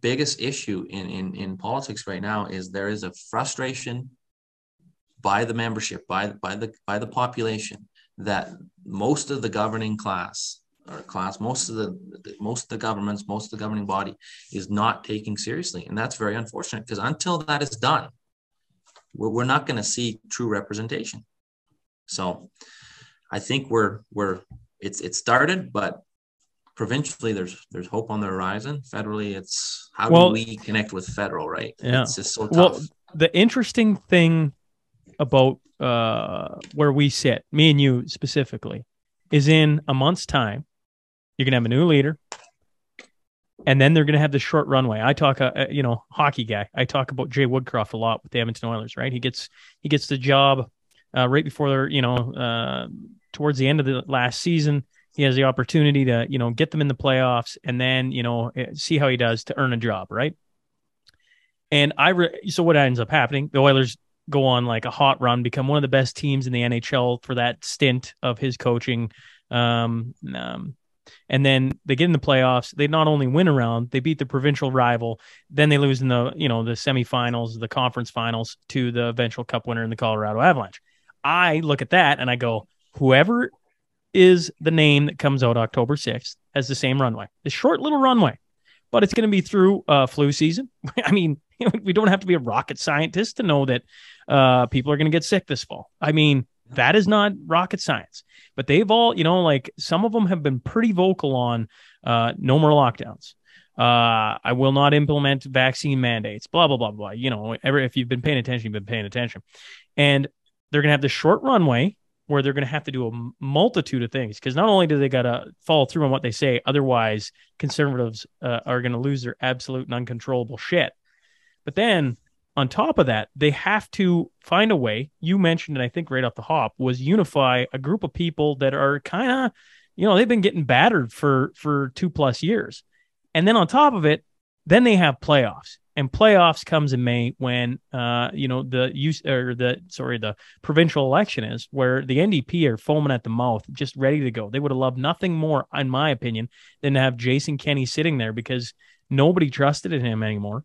biggest issue in, in, in politics right now is there is a frustration by the membership, by, by the by the population, that most of the governing class or class, most of the most of the governments, most of the governing body is not taking seriously, and that's very unfortunate because until that is done, we're, we're not going to see true representation. So, I think we're we're it's it started, but provincially there's there's hope on the horizon federally it's how Well- do we connect with federal right Yeah. it's just so tough Well, the interesting thing about uh, where we sit, me and you specifically, is in a month's time, You're going to have a new leader. And then they're going to have the short runway. I talk, uh, uh, you know, hockey guy. I talk about Jay Woodcroft a lot with the Edmonton Oilers, right? He gets he gets the job uh, right before you know, uh, towards the end of the last season. He has the opportunity to, you know, get them in the playoffs and then, you know, eh, see how he does to earn a job, right? And I, re- so what ends up happening? The Oilers go on like a hot run, become one of the best teams in the NHL for that stint of his coaching. Um, um, and then they get in the playoffs. They not only win around, they beat the provincial rival. Then they lose in the you know the semifinals, the conference finals to the eventual Cup winner in the Colorado Avalanche. I look at that and I go, whoever is the name that comes out October sixth has the same runway, the short little runway, but it's going to be through uh, flu season. I mean, we don't have to be a rocket scientist to know that uh, people are going to get sick this fall. I mean, that is not rocket science. But they've all, you know, like some of them have been pretty vocal on uh, no more lockdowns. Uh, I will not implement vaccine mandates, blah, blah, blah, blah. You know, ever, if you've been paying attention, you've been paying attention. And they're going to have the short runway where they're going to have to do a multitude of things because not only do they got to follow through on what they say, otherwise conservatives uh, are going to lose their absolute and uncontrollable shit. But then on top of that, they have to find a way. You mentioned it, I think, right off the hop, was unify a group of people that are kind of, you know, they've been getting battered for for two plus years, and then on top of it, then they have playoffs, and playoffs comes in May when, uh, you know, the use or the sorry, the provincial election is where the NDP are foaming at the mouth, just ready to go. They would have loved nothing more, in my opinion, than to have Jason Kenney sitting there because nobody trusted in him anymore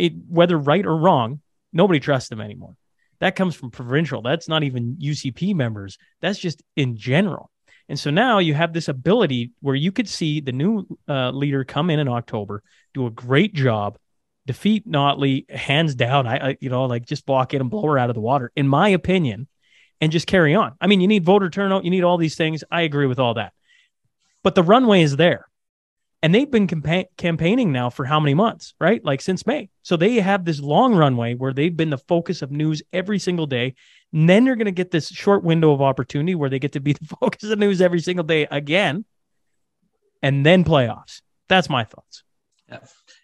it, whether right or wrong, nobody trusts them anymore. That comes from provincial. That's not even UCP members. That's just in general. And so now you have this ability where you could see the new uh, leader come in in October, do a great job, defeat Notley hands down. I, I, you know, like just walk in and blow her out of the water, in my opinion, and just carry on. I mean, you need voter turnout, you need all these things. I agree with all that, but the runway is there and they've been campa- campaigning now for how many months, right? Like since May. So they have this long runway where they've been the focus of news every single day. And then they're going to get this short window of opportunity where they get to be the focus of news every single day again, and then playoffs. That's my thoughts. Yeah,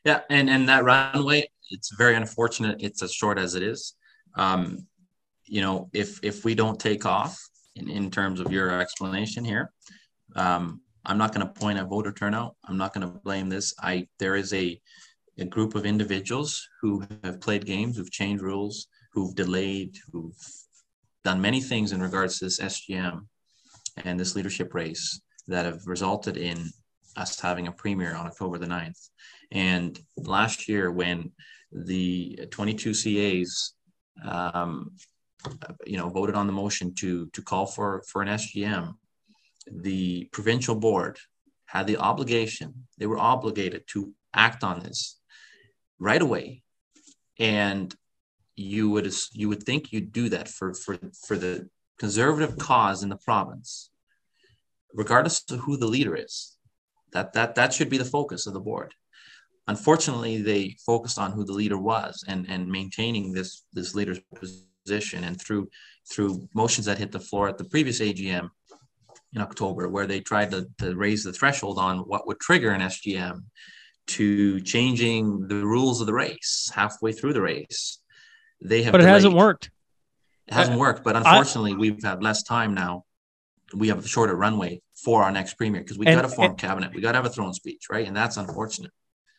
yeah, and and that runway, it's very unfortunate. It's as short as it is. Um, you know, if if we don't take off in, in terms of your explanation here, um, I'm not going to point at voter turnout. I'm not going to blame this. I there is a a group of individuals who have played games, who've changed rules, who've delayed, who've done many things in regards to this SGM and this leadership race that have resulted in us having a premier on October the 9th. And last year, when the 22 CAs, um, you know, voted on the motion to to call for for an SGM, the provincial board had the obligation, they were obligated to act on this right away. And you would you would think you'd do that for for for the conservative cause in the province, regardless of who the leader is. That that that should be the focus of the board. Unfortunately, they focused on who the leader was and and maintaining this this leader's position. And through through motions that hit the floor at the previous AGM, in October, where they tried to, to raise the threshold on what would trigger an SGM to changing the rules of the race halfway through the race. They have, but it delayed. hasn't worked. It hasn't worked, but unfortunately, I, we've had less time now. We have a shorter runway for our next premier because we got to form and, cabinet. We got to have a throne speech, right? And that's unfortunate.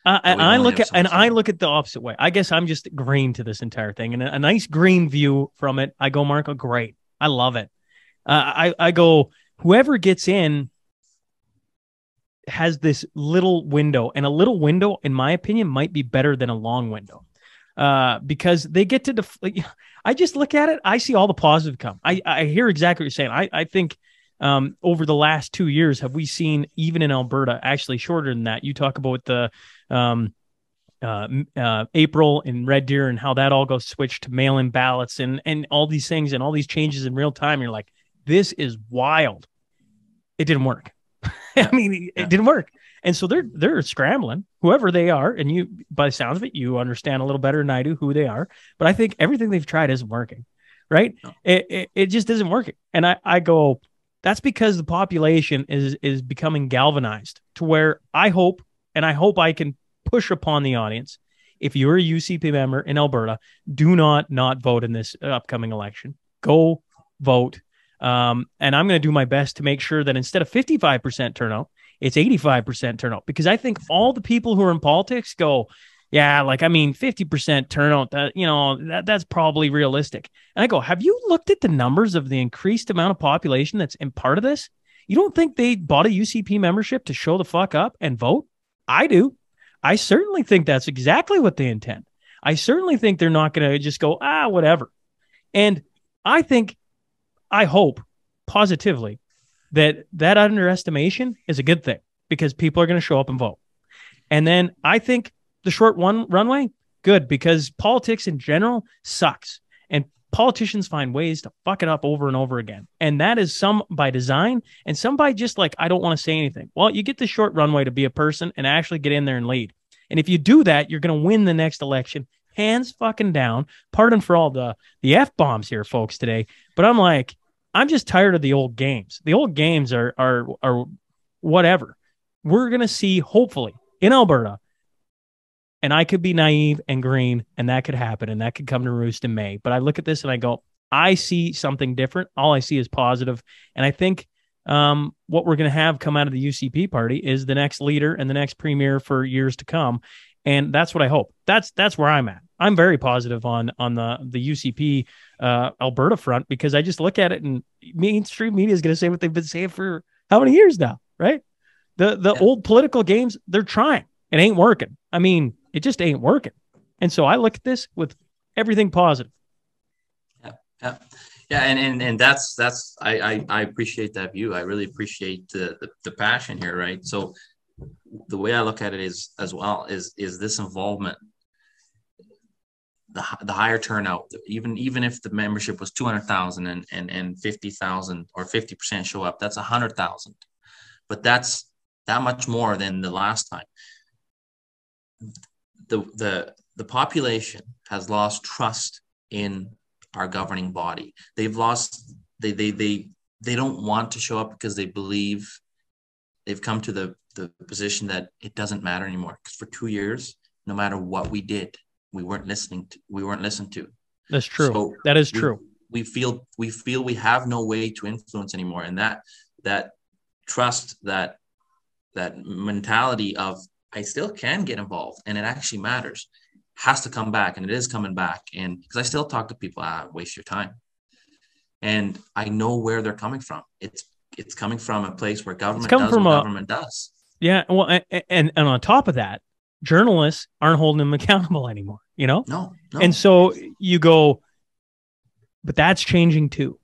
Uh, and I look at and I look at the opposite way. I guess I'm just green to this entire thing, and a, a nice green view from it. I go, Marco, great. I love it. Uh, I I go whoever gets in has this little window, and a little window, in my opinion, might be better than a long window. Uh, because they get to def- I just look at it, I see all the positive come. I, I hear exactly what you're saying. I, I think um, over the last two years, have we seen even in Alberta, actually shorter than that? You talk about the um, uh, uh, April in Red Deer and how that all goes switched to mail-in ballots and and all these things and all these changes in real time. You're like, this is wild. It didn't work. I mean, it didn't work. And so they're they're scrambling, whoever they are, and you by the sounds of it, you understand a little better than I do who they are. But I think everything they've tried isn't working, right? No. It, it, it just isn't working. And I I go, That's because the population is is becoming galvanized to where I hope and I hope I can push upon the audience. If you're a UCP member in Alberta, do not not vote in this upcoming election. Go vote. Um, and I'm going to do my best to make sure that instead of 55% turnout, it's 85% turnout because I think all the people who are in politics go, yeah, like I mean, 50% turnout, that you know, that that's probably realistic. And I go, have you looked at the numbers of the increased amount of population that's in part of this? You don't think they bought a UCP membership to show the fuck up and vote? I do. I certainly think that's exactly what they intend. I certainly think they're not going to just go, ah, whatever. And I think, I hope positively that that underestimation is a good thing because people are going to show up and vote. And then I think the short one runway, good because politics in general sucks. And politicians find ways to fuck it up over and over again. And that is some by design and some by just like, I don't want to say anything. Well, you get the short runway to be a person and actually get in there and lead. And if you do that, you're going to win the next election hands fucking down. Pardon for all the the f bombs here, folks, today. But I'm like, I'm just tired of the old games. The old games are are are whatever. We're gonna see, hopefully, in Alberta. And I could be naive and green, and that could happen, and that could come to roost in May. But I look at this and I go, I see something different. All I see is positive, and I think um, what we're going to have come out of the UCP party is the next leader and the next premier for years to come, and that's what I hope. That's that's where I'm at. I'm very positive on on the the UCP uh, Alberta front because I just look at it and mainstream media is going to say what they've been saying for how many years now, right? The the yeah. old political games they're trying. It ain't working. I mean, it just ain't working. And so I look at this with everything positive. Yeah, yeah, yeah, and and, and that's that's I, I, I appreciate that view. I really appreciate the, the the passion here, right? So the way I look at it is as well is is this involvement the, the higher turnout, even even if the membership was 200,000 and, and, and 50,000 or 50% show up, that's 100,000. But that's that much more than the last time. The, the, the population has lost trust in our governing body. They've lost, they, they, they, they don't want to show up because they believe they've come to the, the position that it doesn't matter anymore. Because for two years, no matter what we did, we weren't listening to we weren't listened to. That's true. So that is we, true. we feel we feel we have no way to influence anymore. And that that trust that that mentality of i still can get involved and it actually matters has to come back and it is coming back. And because i still talk to people ah waste your time. And i know where they're coming from. It's it's coming from a place where government does what a, government does. Yeah well and, and and on top of that journalists aren't holding them accountable anymore, you know? No, no. And so you go, but that's changing too.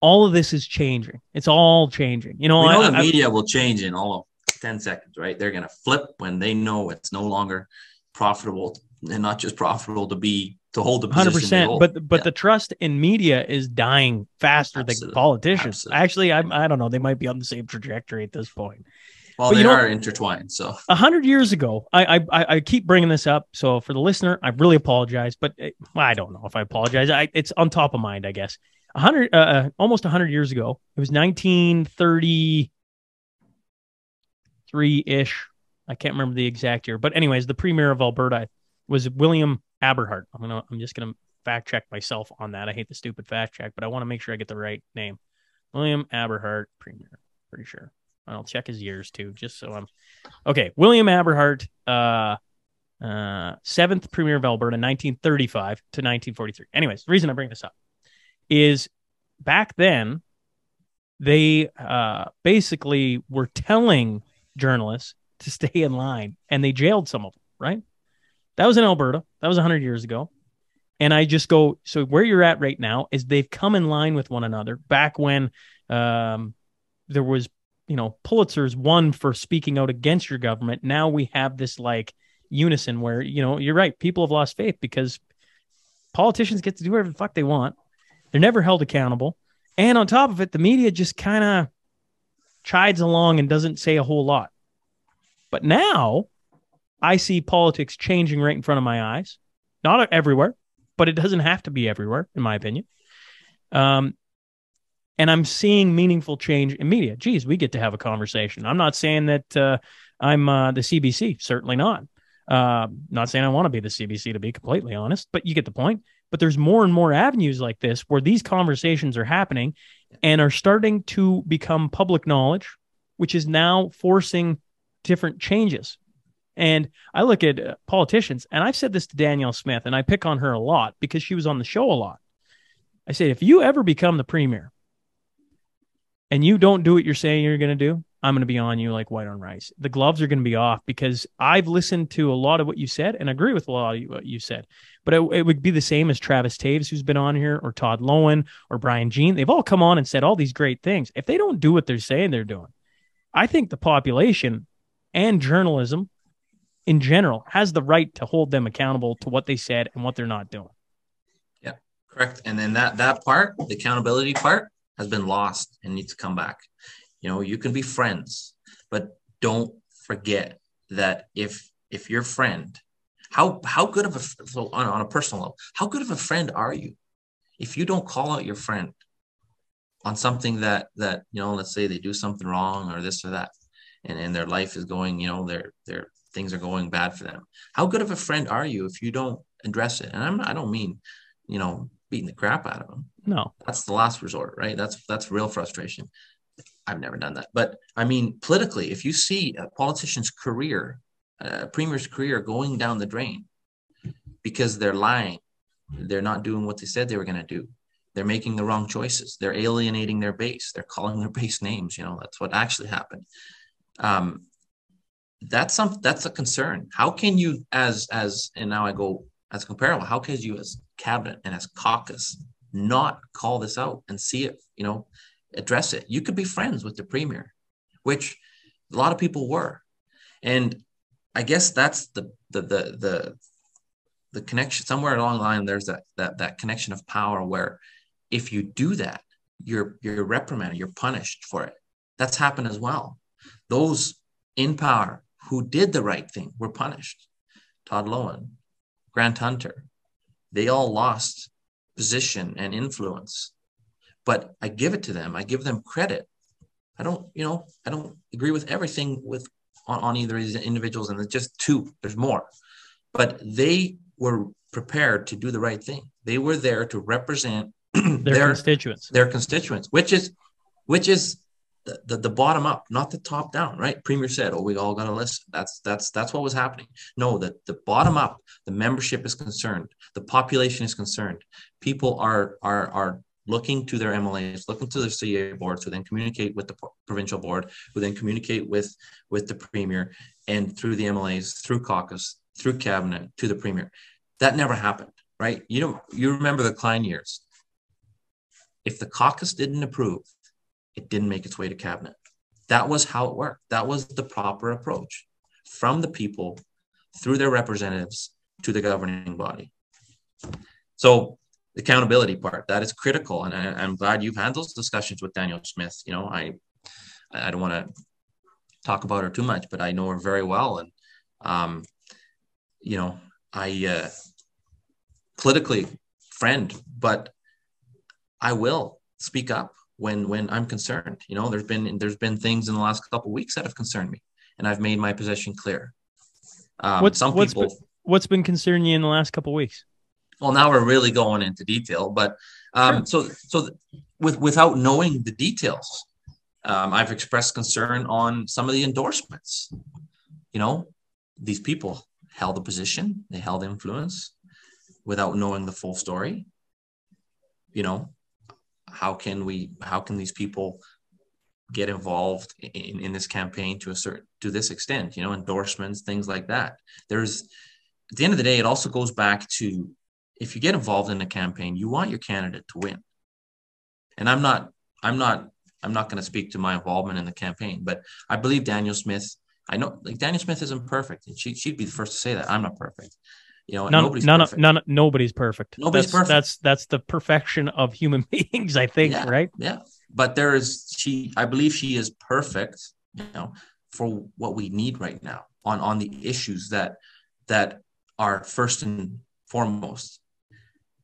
All of this is changing. It's all changing. You know, we know I, the media I, will change in all of 10 seconds, right? They're going to flip when they know it's no longer profitable and not just profitable to be to hold the position 100% but but yeah. the trust in media is dying faster Absolutely. than politicians Absolutely. actually I, I don't know they might be on the same trajectory at this point well, but they are intertwined. So a hundred years ago, I, I I keep bringing this up. So for the listener, I really apologize, but it, well, I don't know if I apologize. I, it's on top of mind, I guess. A hundred, uh, uh almost a hundred years ago, it was 1933 ish. I can't remember the exact year, but anyways, the premier of Alberta was William Aberhart. I'm gonna, I'm just gonna fact check myself on that. I hate the stupid fact check, but I want to make sure I get the right name. William Aberhart, premier. Pretty sure. I'll check his years too, just so I'm okay. William Aberhart, uh, uh, seventh Premier of Alberta, 1935 to 1943. Anyways, the reason I bring this up is back then they uh, basically were telling journalists to stay in line, and they jailed some of them. Right? That was in Alberta. That was 100 years ago. And I just go, so where you're at right now is they've come in line with one another. Back when um, there was you know, Pulitzer's won for speaking out against your government. Now we have this like unison where, you know, you're right. People have lost faith because politicians get to do whatever the fuck they want. They're never held accountable. And on top of it, the media just kind of chides along and doesn't say a whole lot. But now I see politics changing right in front of my eyes. Not everywhere, but it doesn't have to be everywhere, in my opinion. Um, and I'm seeing meaningful change in media. Geez, we get to have a conversation. I'm not saying that uh, I'm uh, the CBC, certainly not. Uh, not saying I want to be the CBC to be completely honest, but you get the point. But there's more and more avenues like this where these conversations are happening and are starting to become public knowledge, which is now forcing different changes. And I look at uh, politicians, and I've said this to Danielle Smith, and I pick on her a lot because she was on the show a lot. I say, if you ever become the premier and you don't do what you're saying you're going to do, I'm going to be on you like white on rice. The gloves are going to be off because I've listened to a lot of what you said and agree with a lot of what you said. But it, it, would be the same as Travis Toews, who's been on here, or Todd Loewen, or Brian Jean. They've all come on and said all these great things. If they don't do what they're saying they're doing, I think the population and journalism in general has the right to hold them accountable to what they said and what they're not doing. Yeah, correct. And then that that part, the accountability part, has been lost and needs to come back. You know, you can be friends, but don't forget that if if your friend, how how good of a on, on a personal level, how good of a friend are you if you don't call out your friend on something that that you know, let's say they do something wrong or this or that, and and their life is going, you know, their their things are going bad for them. How good of a friend are you if you don't address it? And I'm I don't mean, you know, beating the crap out of them. No, that's the last resort, right? That's that's real frustration. I've never done that. But I mean, politically, if you see a politician's career, a premier's career going down the drain because they're lying, they're not doing what they said they were going to do, they're making the wrong choices, they're alienating their base, they're calling their base names. You know, that's what actually happened. Um, that's some that's a concern. How can you, as as and now I go as comparable, how can you as cabinet and as caucus not call this out and see it? You know, address it. You could be friends with the premier, which a lot of people were. And I guess that's the the the the, the connection somewhere along the line there's that that that connection of power where if you do that, you're you're reprimanded, you're punished for it. That's happened as well. Those in power who did the right thing were punished. Todd Loewen Grant Hunter, they all lost position and influence but I give it to them. I give them credit. I don't, you know, I don't agree with everything with on, on either of these individuals, and it's just two. There's more, but they were prepared to do the right thing. They were there to represent their, their constituents. Their constituents, which is, which is the, the, the, bottom up, not the top down, right? Premier said, "Oh, we all got to listen." That's that's that's what was happening. No, that the bottom up, the membership is concerned, the population is concerned. People are are are looking to their MLAs, looking to their CA boards, who then communicate with the provincial board, who then communicate with with the premier, and through the MLAs, through caucus, through cabinet to the premier. That never happened, right? You know, you remember the Klein years. If the caucus didn't approve, it didn't make its way to cabinet. That was how it worked. That was the proper approach from the people through their representatives to the governing body. So the accountability part that is critical and I, am glad you've had those discussions with Danielle smith you know i i don't want to talk about her too much but i know her very well and um you know i uh politically friend but i will speak up when when i'm concerned you know there's been there's been things in the last couple weeks that have concerned me and i've made my position clear. Um, what's, some what's people been, what's been concerning you in the last couple weeks? Well now we're really going into detail but um, so so with without knowing the details um, i've expressed concern on some of the endorsements. You know these people held a position they held influence without knowing the full story you know how can we how can these people get involved in, in this campaign to a certain to this extent you know endorsements things like that there's at the end of the day it also goes back to if you get involved in a campaign, you want your candidate to win. And I'm not, I'm not, I'm not going to speak to my involvement in the campaign, but I believe danielle Smith. I know, like danielle Smith isn't perfect, and she, she'd be the first to say that I'm not perfect. You know, none, nobody's none, perfect. None, nobody's perfect. Nobody's that's, perfect. That's that's the perfection of human beings. I think, yeah, right? Yeah, but there is she. I believe she is perfect. You know, for what we need right now on on the issues that that are first and foremost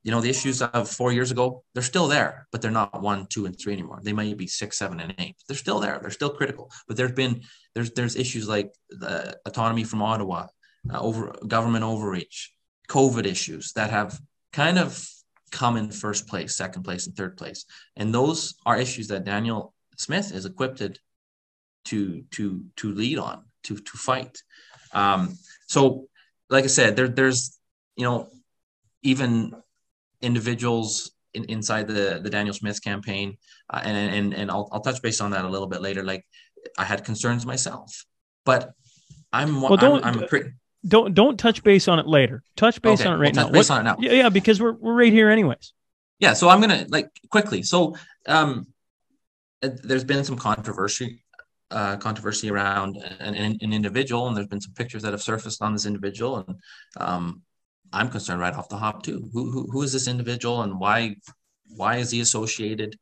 you know, the issues of four years ago, they're still there, but they're not one, two, and three anymore. They might be six, seven, and eight. They're still there. They're still critical. But there's been there's there's issues like the autonomy from Ottawa, uh, over government overreach, COVID issues that have kind of come in first place, second place, and third place. And those are issues that Danielle Smith is equipped to to to lead on, to to fight. Um, so, like I said, there there's you know even individuals in, inside the the Danielle Smith campaign, uh, and and and I'll I'll touch base on that a little bit later. Like I had concerns myself, but I'm well, I'm, I'm a pretty don't don't touch base on it later. Touch base okay, on it right we'll now. Base what, on it now. Yeah, yeah, because we're we're right here anyways. Yeah, so I'm gonna like quickly. So um, uh, there's been some controversy uh, controversy around an, an, an, individual, and there's been some pictures that have surfaced on this individual, and um, I'm concerned right off the hop too. Who, who who is this individual, and why why is he associated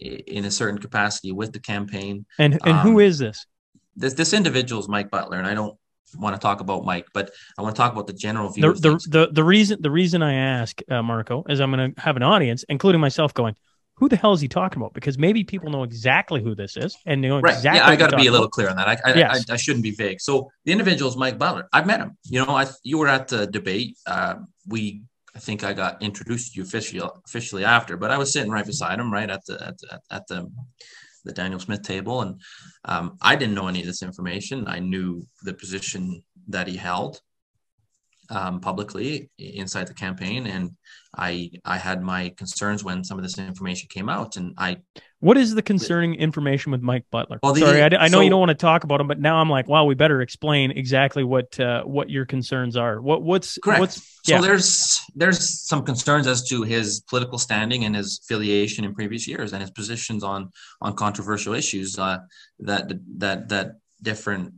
in a certain capacity with the campaign? And and um, who is this? This this individual is Mike Butler, and I don't want to talk about Mike, but I want to talk about the general view. The the, the, the reason the reason I ask uh, Marco is I'm going to have an audience, including myself, going, "Who the hell is he talking about?" Because maybe people know exactly who this is and know right. exactly. Yeah, I got to be a little about. clear on that. I I, yes. I I, shouldn't be vague. So the individual is Mike Butler. I've met him. You know, I you were at the debate. Uh, we I think I got introduced to you officially officially after, but I was sitting right beside him, right at the at, the, at the the Danielle Smith table, and um, I didn't know any of this information. I knew the position that he held um, publicly inside the campaign, and I I had my concerns when some of this information came out, and I. What is the concerning information with Mike Butler? Well, the, Sorry, I, I know so, you don't want to talk about him, but now I'm like, wow, we better explain exactly what uh, what your concerns are. What what's correct? What's, yeah. So there's there's some concerns as to his political standing and his affiliation in previous years and his positions on on controversial issues uh, that that that different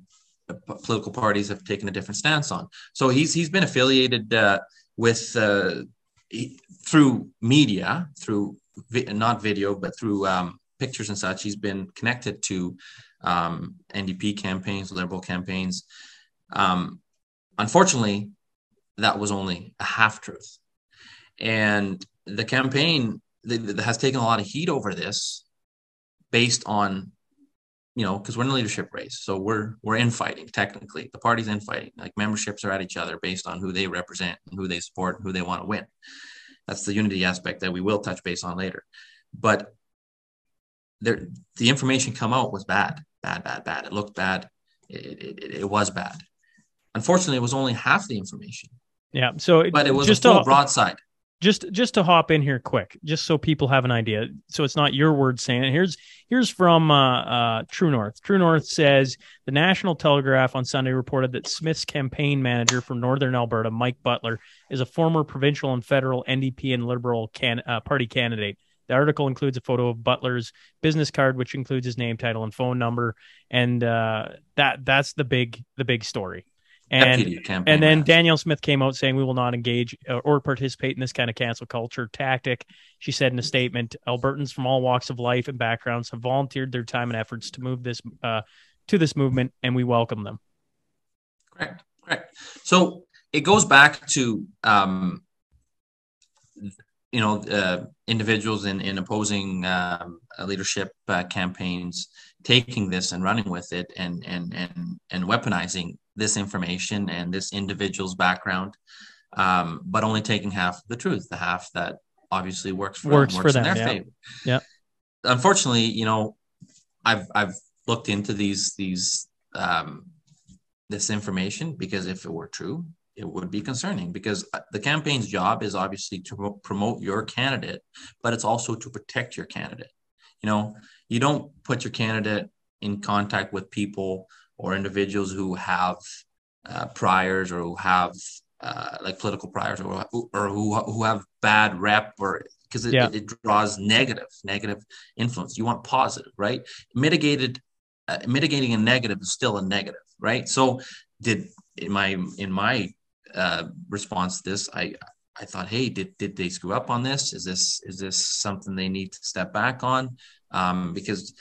political parties have taken a different stance on. So he's he's been affiliated uh, with uh, he, through media, through vi- not video, but through um, pictures and such. He's been connected to um, NDP campaigns, liberal campaigns. Um, unfortunately, that was only a half truth, and the campaign has taken a lot of heat over this, based on you know, because we're in a leadership race, so we're we're infighting technically. The party's infighting. Like memberships are at each other based on who they represent and who they support and who they want to win. That's the unity aspect that we will touch base on later. But there, the information come out was bad, bad, bad, bad. It looked bad. It, it, it was bad. Unfortunately, it was only half the information. Yeah. So, but it was just a full broadside just just to hop in here quick just so people have an idea. So it's not your word saying it. Here's here's from uh, uh, true north. True north says the national telegraph on sunday reported that smith's campaign manager from northern alberta mike butler is a former provincial and federal ndp and liberal can, uh, party candidate. The article includes a photo of butler's business card which includes his name title and phone number. And uh, that that's the big the big story and and then Danielle Smith came out saying we will not engage uh, or participate in this kind of cancel culture tactic. She said in a statement, Albertans from all walks of life and backgrounds have volunteered their time and efforts to move this uh, to this movement, and we welcome them. Correct, correct. So it goes back to um, you know uh, individuals in in opposing um, leadership uh, campaigns taking this and running with it and and and and weaponizing this information and this individual's background, um, but only taking half the truth, the half that obviously works for works, them, works for them, in their yeah. favor. Yeah. Unfortunately, you know, I've I've looked into these these um, this information because if it were true, it would be concerning because uh, the campaign's job is obviously to promote your candidate, but it's also to protect your candidate. You know, you don't put your candidate in contact with people or individuals who have uh, priors or who have uh, like political priors or, or who, who have bad rep or because it, yeah. it, it, draws negative negative influence. You want positive right? Mitigated uh, mitigating a negative is still a negative right? So did in my in my uh, response to this i i thought hey did, did they screw up on this? Is this is this something they need to step back on? Um, because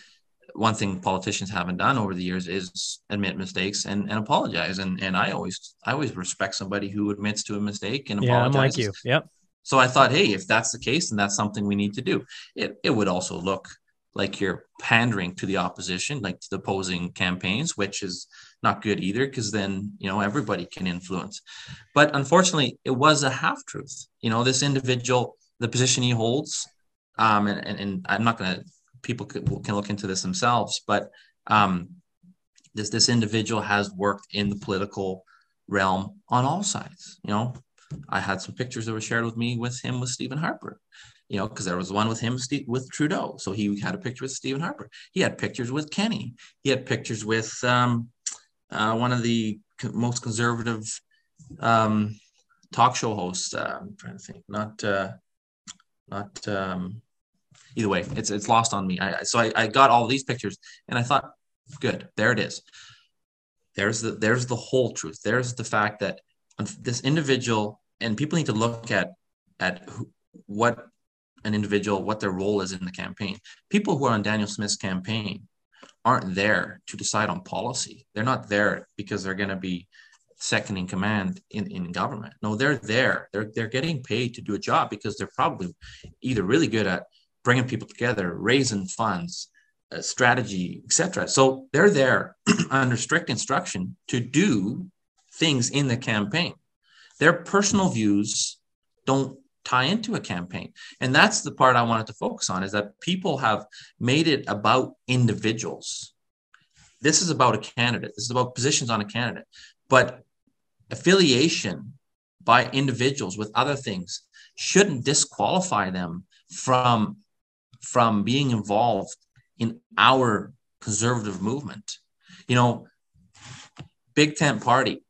one thing politicians haven't done over the years is admit mistakes and, and apologize. And and I always I always respect somebody who admits to a mistake and yeah, apologizes. I'm like you. Yep. So I thought, hey, if that's the case, then that's something we need to do. It, it would also look like you're pandering to the opposition, like to the opposing campaigns, which is not good either, because then you know everybody can influence. But unfortunately, it was a half truth. You know, this individual, the position he holds, um, and, and, and I'm not going to. People can, can look into this themselves, but um, this this individual has worked in the political realm on all sides. You know, I had some pictures that were shared with me with him with Stephen Harper. You know, because there was one with him with Trudeau, so he had a picture with Stephen Harper. He had pictures with Kenney. He had pictures with um, uh, one of the most conservative um, talk show hosts. Uh, I'm trying to think, not uh, not um, either way. It's it's lost on me. I, so I, I got all these pictures, and I thought, good, there it is. There's the there's the whole truth. There's the fact that this individual and people need to look at at who, what an individual what their role is in the campaign people who are on danielle smith's campaign aren't there to decide on policy they're not there because they're going to be second in command in, in government no they're there they're, they're getting paid to do a job because they're probably either really good at bringing people together raising funds uh, strategy etc so they're there under strict instruction to do things in the campaign. Their personal views don't tie into a campaign. And that's the part I wanted to focus on is that people have made it about individuals. This is about a candidate. This is about positions on a candidate. But affiliation by individuals with other things shouldn't disqualify them from from being involved in our conservative movement. You know, big tent party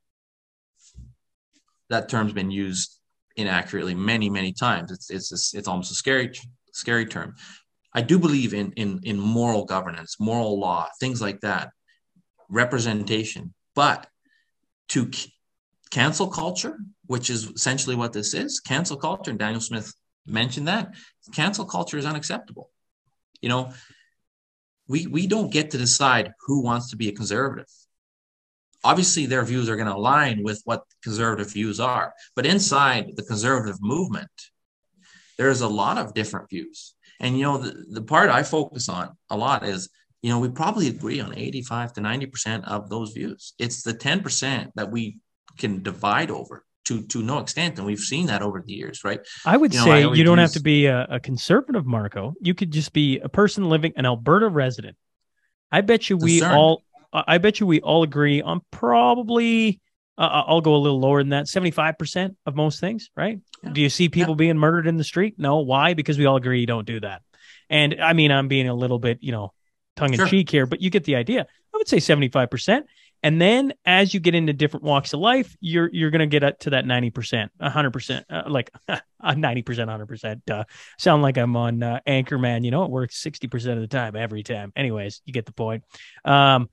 that term's been used inaccurately many many times. It's it's it's almost a scary scary term. I do believe in in in moral governance moral law things like that representation. But to c- cancel culture which is essentially what this is cancel culture and danielle smith mentioned that cancel culture is unacceptable. You know we we don't get to decide who wants to be a conservative. Obviously their views are going to align with what conservative views are but inside the conservative movement there's a lot of different views. And you know the, the part i focus on a lot is you know we probably agree on 85 to 90% of those views. It's the 10% that we can divide over to to no extent and we've seen that over the years right i would you know, say I you don't use... have to be a, a, conservative marco you could just be a person living an alberta resident i bet you we Concerned. all I bet you we all agree on probably. Uh, uh I'll go a little lower than that. Seventy-five percent of most things, right? Yeah. Do you see people yeah. being murdered in the street? No. Why? Because we all agree you don't do that. And I mean, I'm being a little bit, you know, tongue in sure. cheek here, but you get the idea. I would say seventy-five percent. And then as you get into different walks of life, you're you're gonna get up to that ninety percent, hundred percent, uh, like ninety percent, hundred percent. Uh, sound like I'm on uh, Anchorman. You know, it works sixty percent of the time every time. Anyways, you get the point. Um,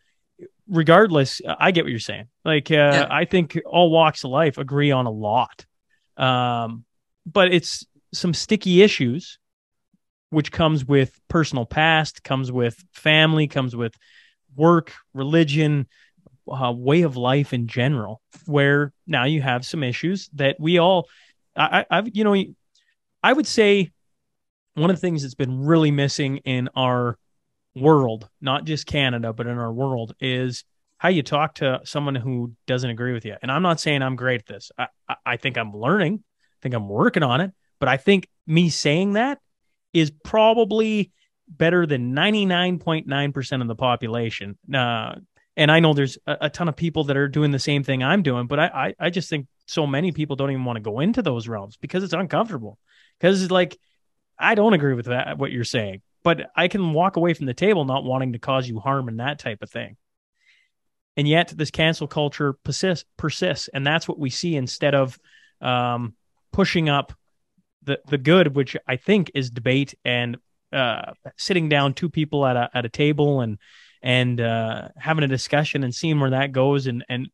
regardless, I get what you're saying. Like, uh, yeah. I think all walks of life agree on a lot. Um, but it's some sticky issues, which comes with personal past, comes with family, comes with work, religion, uh, way of life in general, where now you have some issues that we all, I, I've, you know, I would say one of the things that's been really missing in our world, not just Canada, but in our world, is how you talk to someone who doesn't agree with you. And I'm not saying I'm great at this. I, I, think I'm learning. I think I'm working on it. But I think me saying that is probably better than 99.9% of the population. Uh, and I know there's a, a, ton of people that are doing the same thing I'm doing, but I, I, I just think so many people don't even want to go into those realms because it's uncomfortable. Because it's like, I don't agree with that, what you're saying but I can walk away from the table not wanting to cause you harm and that type of thing. And yet this cancel culture persists, persists and that's what we see instead of um, pushing up the the good, which I think is debate and uh, sitting down two people at a at a table and and uh, having a discussion and seeing where that goes and and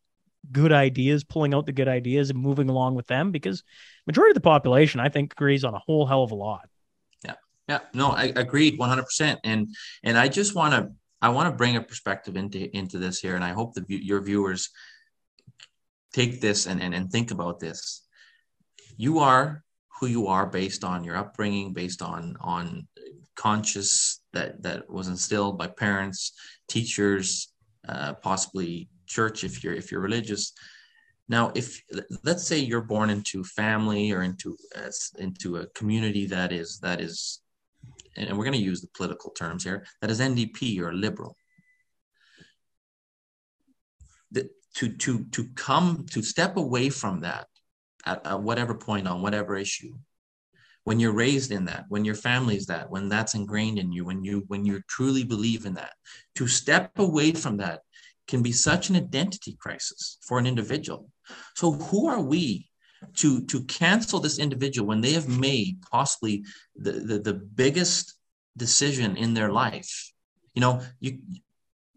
good ideas, pulling out the good ideas and moving along with them because majority of the population I think agrees on a whole hell of a lot. Yeah, yeah, no, I agreed 100%. And and I just want to I want to bring a perspective into into this here, and I hope that your viewers take this and, and and think about this. You are who you are based on your upbringing, based on on conscious that that was instilled by parents, teachers, uh, possibly church if you're if you're religious. Now, if let's say you're born into family or into uh, into a community that is that is, and we're going to use the political terms here, that is NDP or liberal. The, to to to come to step away from that at, at whatever point on whatever issue when you're raised in that when your family's that when that's ingrained in you when you when you truly believe in that to step away from that can be such an identity crisis for an individual. So who are we to to cancel this individual when they have made possibly the the, the biggest decision in their life? You know you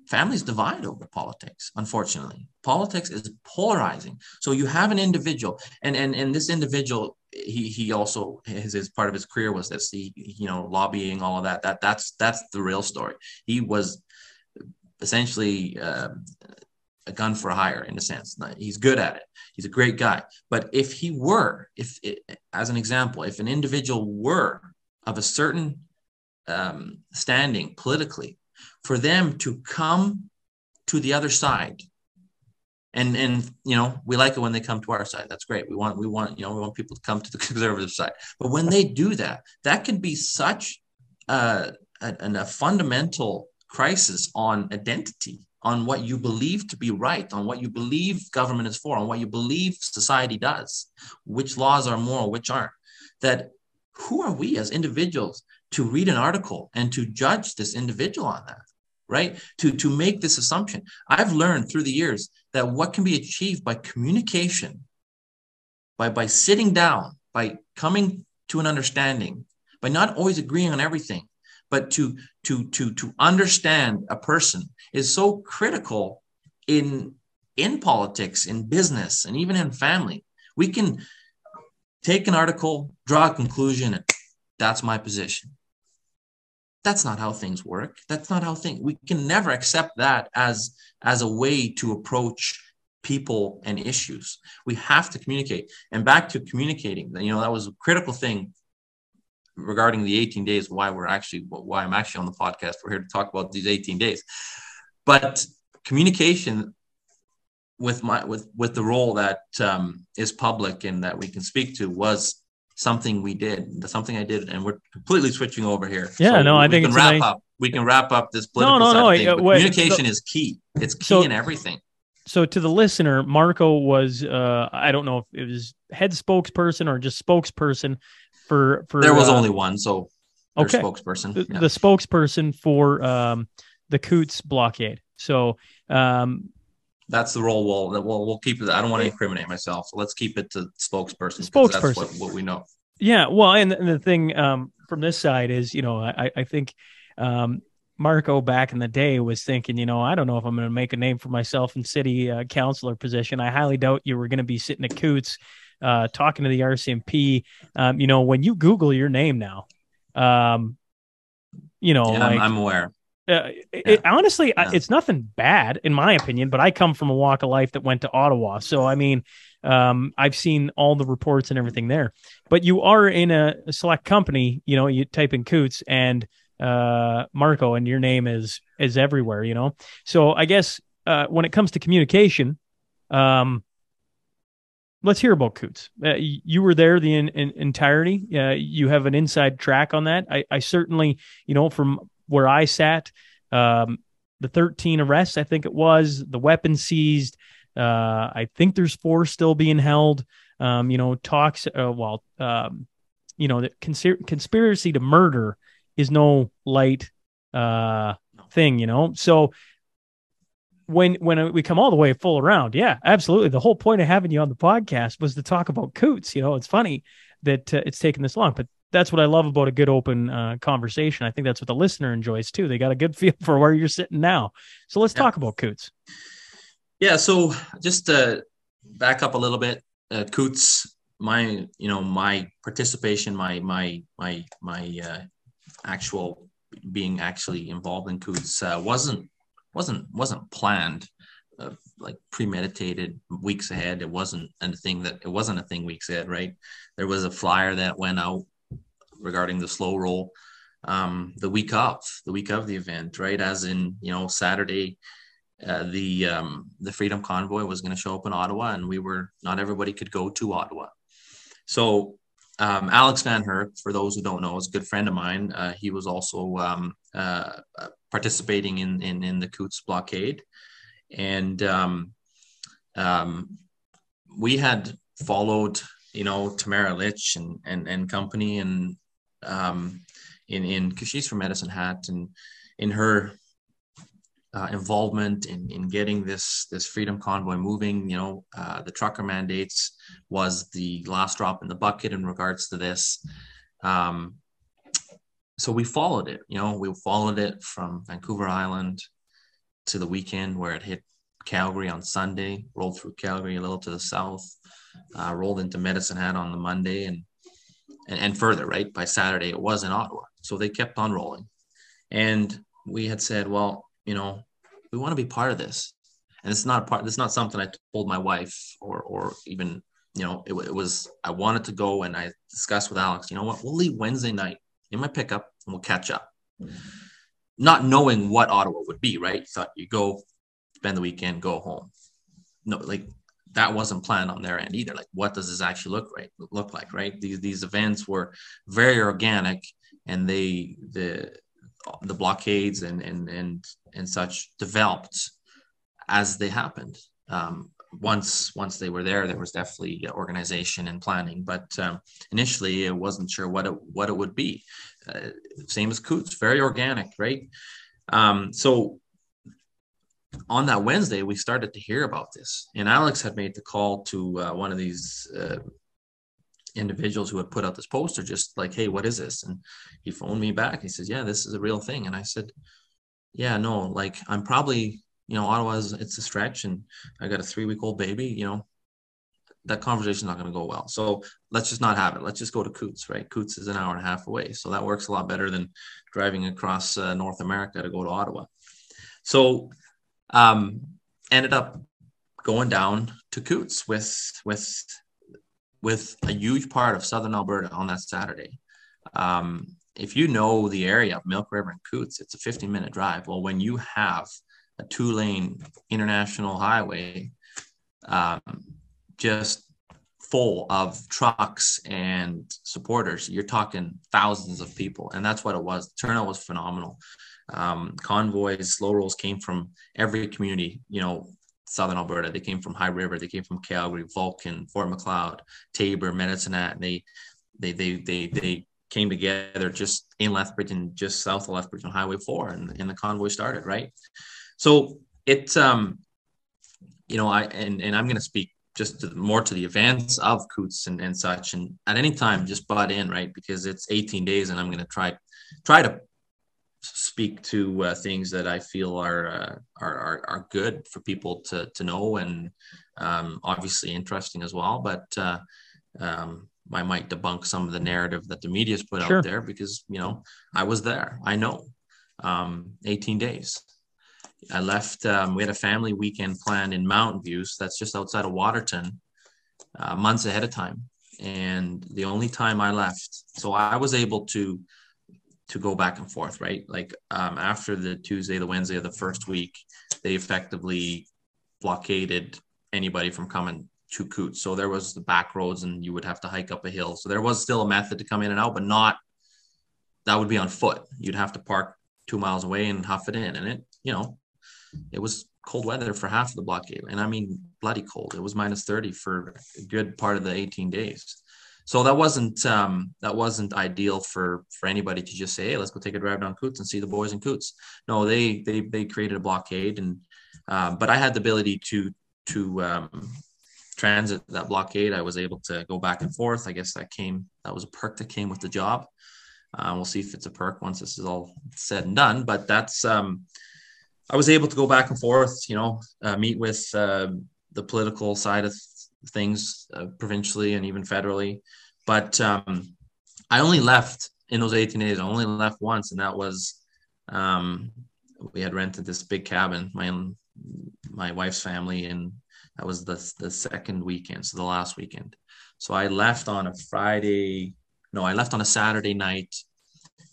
families divide over politics unfortunately. Politics is polarizing. So you have an individual and and and this individual he he also his, his part of his career was this he you know lobbying all of that. That that's that's the real story. He was essentially uh, a gun for hire in a sense. He's good at it. He's a great guy. But if he were if it, as an example if an individual were of a certain um, standing politically for them to come to the other side and and you know we like it when they come to our side. That's great. We want we want you know we want people to come to the conservative side. But when they do that that can be such a, a, a fundamental crisis on identity on what you believe to be right on what you believe government is for on what you believe society does which laws are moral which aren't. That who are we as individuals to read an article and to judge this individual on that right? To to make this assumption. I've learned through the years that what can be achieved by communication by by sitting down by coming to an understanding by not always agreeing on everything but to to to to understand a person is so critical in in politics in business and even in family. We can take an article draw a conclusion and that's my position that's not how things work. That's not how things we can never accept that as as a way to approach people and issues. We have to communicate. And back to communicating you know that was a critical thing regarding the 18 days why we're actually why i'm actually on the podcast. We're here to talk about these 18 days. But communication with my with with the role that um, is public and that we can speak to was something we did, something I did, and we're completely switching over here. Yeah, so no, I think we can wrap nice... up. We can wrap up this political no, no, no. Thing, uh, communication so, is key. It's key so, in everything. So to the listener, Marco was uh, I don't know if it was head spokesperson or just spokesperson for for. There was uh, only one, so okay, spokesperson. The, yeah. the spokesperson for um, the Coutts blockade. So um, that's the role we'll we'll, we'll keep it. I don't want to incriminate myself, so let's keep it to spokesperson. Spokesperson, that's what, what, we know. Yeah, well, and, and the thing um, from this side is, you know, I I think um, Marco back in the day was thinking, you know, I don't know if I'm going to make a name for myself in city uh, councilor position. I highly doubt you were going to be sitting at Coutts uh, talking to the RCMP. Um, you know, when you Google your name now, um, you know, yeah, like, I'm, I'm aware. Uh, it, honestly, yeah. it's nothing bad in my opinion, but I come from a walk of life that went to Ottawa. So, I mean, um, I've seen all the reports and everything there, but you are in a, a select company, you know, you type in Coutts and, uh, Marco and your name is, is everywhere, you know? So I guess, uh, when it comes to communication, um, let's hear about Coutts. Uh, you were there the in, in, entirety. Uh, you have an inside track on that. I, I certainly, you know, from where I sat. Um, the 13 arrests, I think it was, the weapons seized. Uh, I think there's four still being held. Um, you know, talks, uh, well, um, you know, the consir- conspiracy to murder is no light uh, thing, you know? So when when we come all the way full around, yeah, absolutely. The whole point of having you on the podcast was to talk about Coutts. You know, it's funny that uh, it's taken this long, but that's what I love about a good open uh, conversation. I think that's what the listener enjoys too. They got a good feel for where you're sitting now. So let's yeah. talk about Coutts. Yeah. So just to back up a little bit, uh, Coutts, my you know my participation, my my my my uh, actual being actually involved in Coutts uh, wasn't wasn't wasn't planned. uh, like premeditated weeks ahead. It wasn't a thing that it wasn't a thing weeks ahead, right? There was a flyer that went out regarding the slow roll um, the week of the week of the event, right? As in, you know, Saturday, uh, the um, the Freedom Convoy was going to show up in Ottawa, and we were not everybody could go to Ottawa. So um, Alex Van Herk, for those who don't know, is a good friend of mine. Uh, he was also um, uh, participating in, in, in the Coutts blockade, and um, um, we had followed, you know, Tamara Lich and and, and company, and um, in in because she's from Medicine Hat, and in her uh, involvement in, in getting this this freedom convoy moving. You know, uh, the trucker mandates was the last drop in the bucket in regards to this. Um, so we followed it. You know, we followed it from Vancouver Island to the weekend where it hit Calgary on Sunday, rolled through Calgary a little to the south, uh, rolled into Medicine Hat on the Monday, and, and and further. Right by Saturday, it was in Ottawa. So they kept on rolling, and we had said, well, you know, we want to be part of this. And it's not a part, it's not something I told my wife or, or even, you know, it, it was, I wanted to go and I discussed with Alex, you know what, we'll leave Wednesday night in my pickup and we'll catch up. Not knowing what Ottawa would be, right? Thought you go spend the weekend, go home. No, like that wasn't planned on their end either. Like, what does this actually look right look like? Right? These these events were very organic, and they the the blockades and and and and such developed as they happened. Um, once once they were there, there was definitely organization and planning, but um, initially it wasn't sure what it what it would be. Uh, same as Coutts, very organic, right? Um, so on that Wednesday, we started to hear about this, and Alex had made the call to uh, one of these uh, individuals who had put out this poster, just like, hey, what is this? And he phoned me back. He says, yeah, this is a real thing. And I said, yeah, no, like I'm probably, you know, Ottawa's it's a stretch, and I got a three week old baby. You know, that conversation's not going to go well. So let's just not have it. Let's just go to Coutts, right? Coutts is an hour and a half away, so that works a lot better than driving across uh, North America to go to Ottawa. So um, ended up going down to Coutts with with with a huge part of southern Alberta on that Saturday. Um, if you know the area of Milk River and Coutts, it's a 15 minute drive. Well, when you have a two lane international highway um, just full of trucks and supporters, you're talking thousands of people. And that's what it was. The turnout was phenomenal. Um, convoys, slow rolls came from every community, you know, southern Alberta. They came from High River. They came from Calgary, Vulcan, Fort Macleod, Taber, Medicine Hat. They they they they they came together just in Lethbridge and just south of Lethbridge on Highway 4 and, and the convoy started, right? So it um you know I and, and I'm gonna speak just to, more to the events of Coutts and, and such and at any time just butt in, right? Because it's 18 days and I'm gonna try try to speak to uh, things that I feel are, uh, are, are are good for people to to know and um, obviously interesting as well. But uh, um, I might debunk some of the narrative that the media's put sure. out there because you know I was there. I know. Um, 18 days. I left. Um, we had a family weekend planned in Mountain Views. That's just outside of Waterton, uh, months ahead of time. And the only time I left, so I was able to to go back and forth, right? Like um, after the Tuesday, the Wednesday of the first week, they effectively blockaded anybody from coming to Coutts. So there was the back roads and you would have to hike up a hill. So there was still a method to come in and out, but not that would be on foot. You'd have to park two miles away and huff it in. And it, you know, it was cold weather for half of the blockade. And I mean, bloody cold. It was minus 30 for a good part of the 18 days so that wasn't um, that wasn't ideal for for anybody to just say, hey, let's go take a drive down Coutts and see the boys in Coutts. No, they they they created a blockade, and uh, but I had the ability to to um, transit that blockade. I was able to go back and forth. I guess that came that was a perk that came with the job. Uh, we'll see if it's a perk once this is all said and done. But that's um, I was able to go back and forth. You know, uh, meet with uh, the political side of things uh, provincially and even federally. But um, I only left in those 18 days. I only left once, and that was um, we had rented this big cabin. My own, my wife's family, and that was the the second weekend, so the last weekend. So I left on a Friday. No, I left on a Saturday night,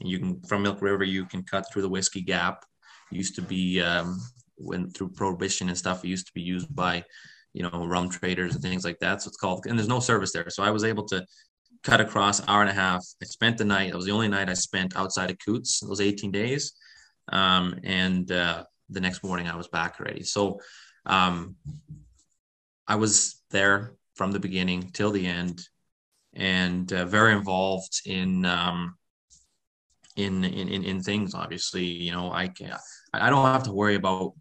and you can from Milk River you can cut through the Whiskey Gap. It used to be um, when through prohibition and stuff. It used to be used by you know rum traders and things like that. So it's called, and there's no service there. So I was able to cut across hour and a half. I spent the night. It was the only night I spent outside of Coutts those 18 days. Um, and uh, the next morning I was back already. So um, I was there from the beginning till the end, and uh, very involved in, um, in in in in things. Obviously, you know, I can I don't have to worry about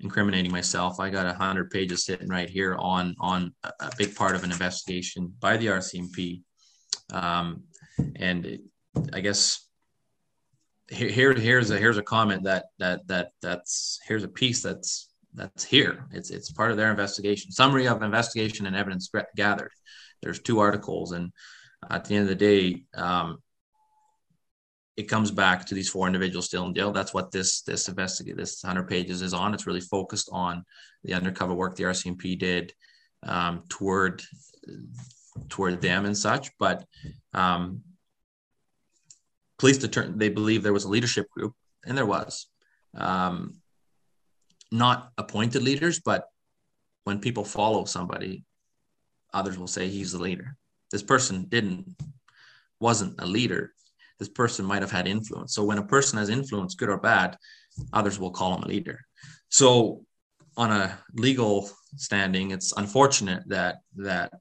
incriminating myself. I got a hundred pages sitting right here on on a big part of an investigation by the RCMP, um, and it, I guess here here's a here's a comment that that that that's here's a piece that's that's here. It's it's part of their investigation. Summary of investigation and evidence gathered. There's two articles, and at the end of the day, um, it comes back to these four individuals still in jail. That's what this this investigate this 100 pages is on. It's really focused on the undercover work the RCMP did um, toward toward them and such. But um, police determined they believe there was a leadership group, and there was. Um, not appointed leaders, but when people follow somebody, others will say he's the leader. This person didn't wasn't a leader. This person might have had influence. So when a person has influence, good or bad, others will call him a leader. So on a legal standing, it's unfortunate that that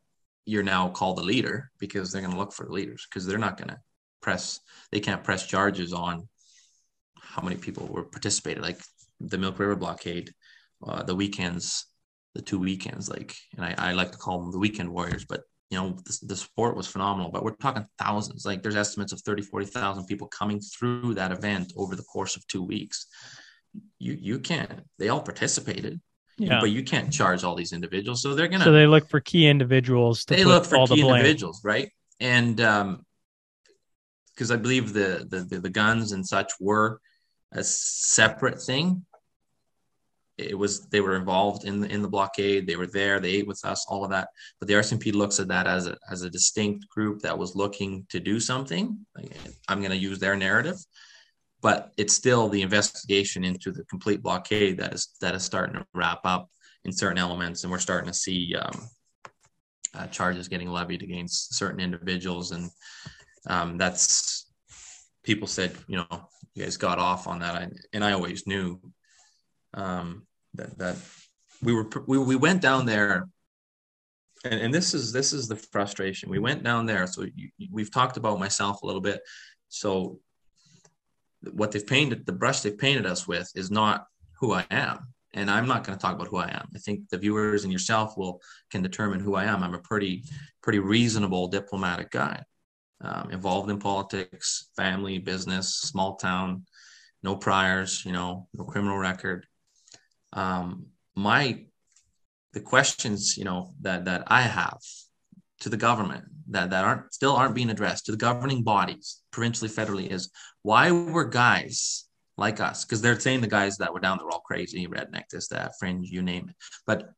you're now called a leader because they're going to look for leaders because they're not going to press they can't press charges on how many people were participated like the milk river blockade uh, the weekends the two weekends like and I, I like to call them the weekend warriors but you know the, the sport was phenomenal but we're talking thousands like there's estimates of 30 40,000 people coming through that event over the course of two weeks you you can't they all participated yeah. but you can't charge all these individuals so they're gonna so they look for key individuals they look for all key individuals right and um because I believe the, the the guns and such were a separate thing. It was they were involved in the in the blockade. They were there. They ate with us. All of that. But the RCMP looks at that as a as a distinct group that was looking to do something. I'm going to use their narrative, but it's still the investigation into the complete blockade that is that is starting to wrap up in certain elements, and we're starting to see um, uh, charges getting levied against certain individuals and um, that's people said, you know, you guys got off on that. I, and I always knew um, that, that we were, we, we went down there and, and this is, this is the frustration. We went down there. So you, we've talked about myself a little bit. So what they've painted, the brush they've painted us with is not who I am. And I'm not going to talk about who I am. I think the viewers and yourself will can determine who I am. I'm a pretty, pretty reasonable diplomatic guy um, involved in politics, family, business, small town, no priors, you know, no criminal record. Um, my the questions, you know, that that I have to the government that that aren't still aren't being addressed to the governing bodies, provincially, federally, is why were guys like us? Because they're saying the guys that were down there all crazy, redneck, this, that, fringe, you name it. But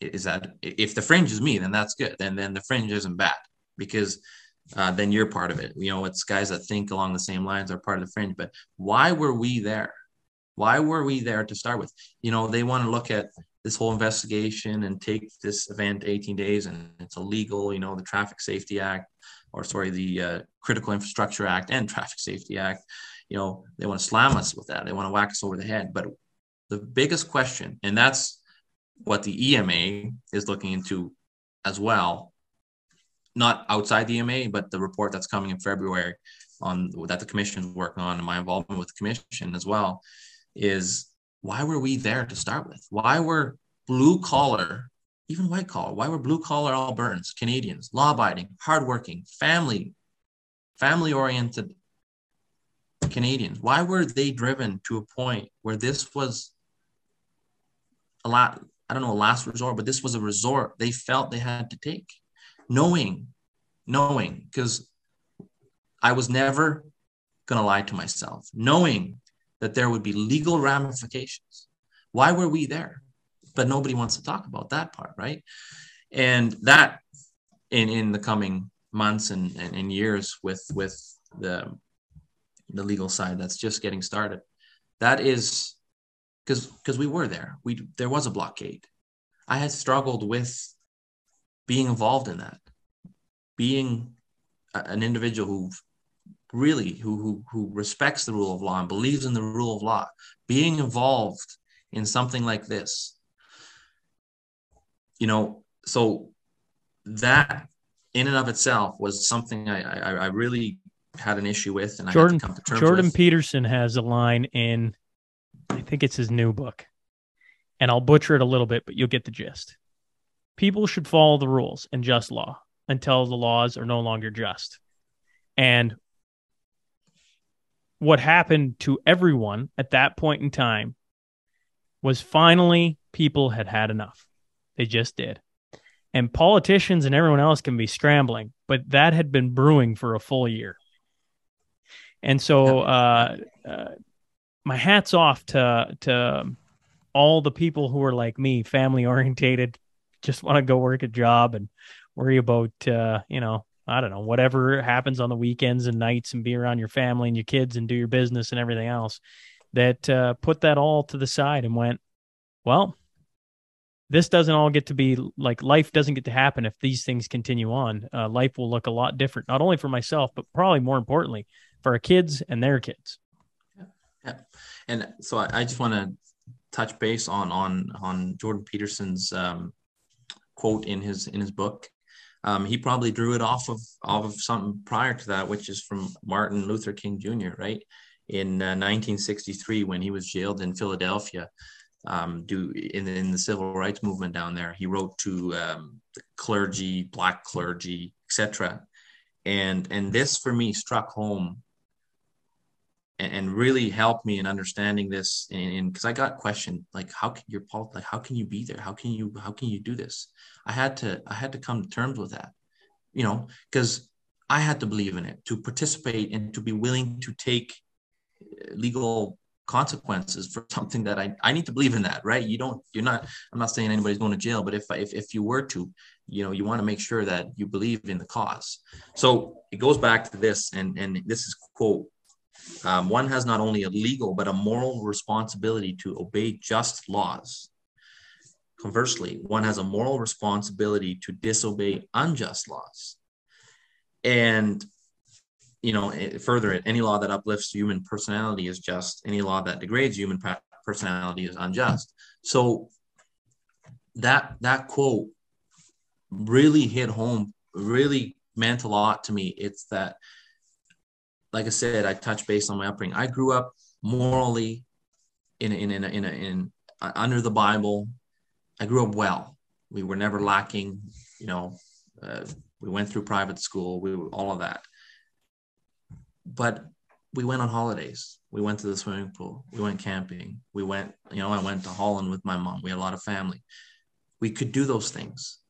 is that if the fringe is me, then that's good. Then then the fringe isn't bad because uh, then you're part of it. You know, it's guys that think along the same lines are part of the fringe. But why were we there? Why were we there to start with? You know, they want to look at this whole investigation and take this event 18 days and it's illegal. You know, the Traffic Safety Act, or sorry, the uh, Critical Infrastructure Act and Traffic Safety Act. You know, they want to slam us with that. They want to whack us over the head. But the biggest question, and that's what the EMA is looking into as well, not outside the EMA, but the report that's coming in February on that the commission is working on and my involvement with the commission as well is why were we there to start with? Why were blue collar, even white collar, why were blue collar Albertans, Canadians, law abiding, hardworking, family, family oriented Canadians, why were they driven to a point where this was a lot, I don't know, a last resort, but this was a resort they felt they had to take? knowing, knowing, because I was never going to lie to myself, knowing that there would be legal ramifications. Why were we there? but nobody wants to talk about that part, right? And that in in the coming months and, and, and years with with the the legal side that's just getting started, that is because because we were there. We there was a blockade. I had struggled with being involved in that, being a, an individual who really who, who who respects the rule of law and believes in the rule of law, being involved in something like this. You know, so that in and of itself was something I I, I really had an issue with, and Jordan, I had to come to terms Jordan with. Peterson has a line in, I think it's his new book, and I'll butcher it a little bit, but you'll get the gist. People should follow the rules and just law until the laws are no longer just. And what happened to everyone at that point in time was finally people had had enough. They just did. And politicians and everyone else can be scrambling, but that had been brewing for a full year. And so, uh, uh, my hat's off to to all the people who are like me, family orientated, just want to go work a job and worry about uh, you know I don't know whatever happens on the weekends and nights and be around your family and your kids and do your business and everything else. That uh, put that all to the side and went, well, this doesn't all get to be like life doesn't get to happen if these things continue on. Uh, life will look a lot different, not only for myself, but probably more importantly for our kids and their kids. Yeah, and so I, I just want to touch base on on on Jordan Peterson's um, quote in his in his book. Um, he probably drew it off of off of something prior to that, which is from Martin Luther King Jr. Right in uh, 1963 when he was jailed in Philadelphia, um, do in, in the civil rights movement down there. He wrote to um, clergy, black clergy, etc. And and this for me struck home and, and really helped me in understanding this. And because i got questioned like how can your Paul like how can you be there? How can you how can you do this? I had to i had to come to terms with that you know because i had to believe in it to participate and to be willing to take uh, legal consequences for something that I, I need to believe in that right? You don't you're not i'm not saying anybody's going to jail but if if, if you were to you know you want to make sure that you believe in the cause. So it goes back to this and and this is quote um, one has not only a legal but a moral responsibility to obey just laws. Conversely, one has a moral responsibility to disobey unjust laws. And you know, eh, further any law that uplifts human personality is just. Any law that degrades human personality is unjust. So that that quote really hit home, really meant a lot to me. It's that like I said, I touch base on my upbringing. I grew up morally in in in, a, in, in uh, under the Bible. I grew up well. We were never lacking. You know, uh, we went through private school. We were all of that. But we went on holidays. We went to the swimming pool. We went camping. We went. You know, I went to Holland with my mom. We had a lot of family. We could do those things.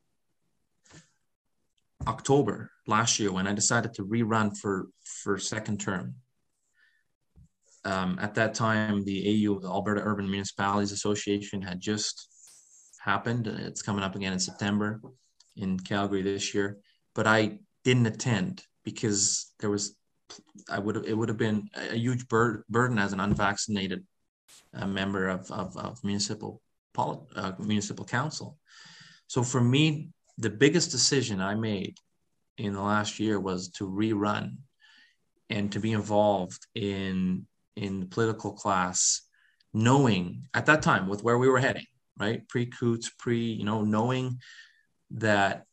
October last year when I decided to rerun for for second term. Um, at that time, the AU, the Alberta Urban Municipalities Association, had just happened. It's coming up again in September in Calgary this year, but I didn't attend because there was I would have it would have been a huge bur- burden as an unvaccinated uh, member of, of, of municipal poli- uh, municipal council. So for me, the biggest decision I made in the last year was to rerun and to be involved in in the political class, knowing at that time with where we were heading, right? Pre Coutts, pre, you know, knowing that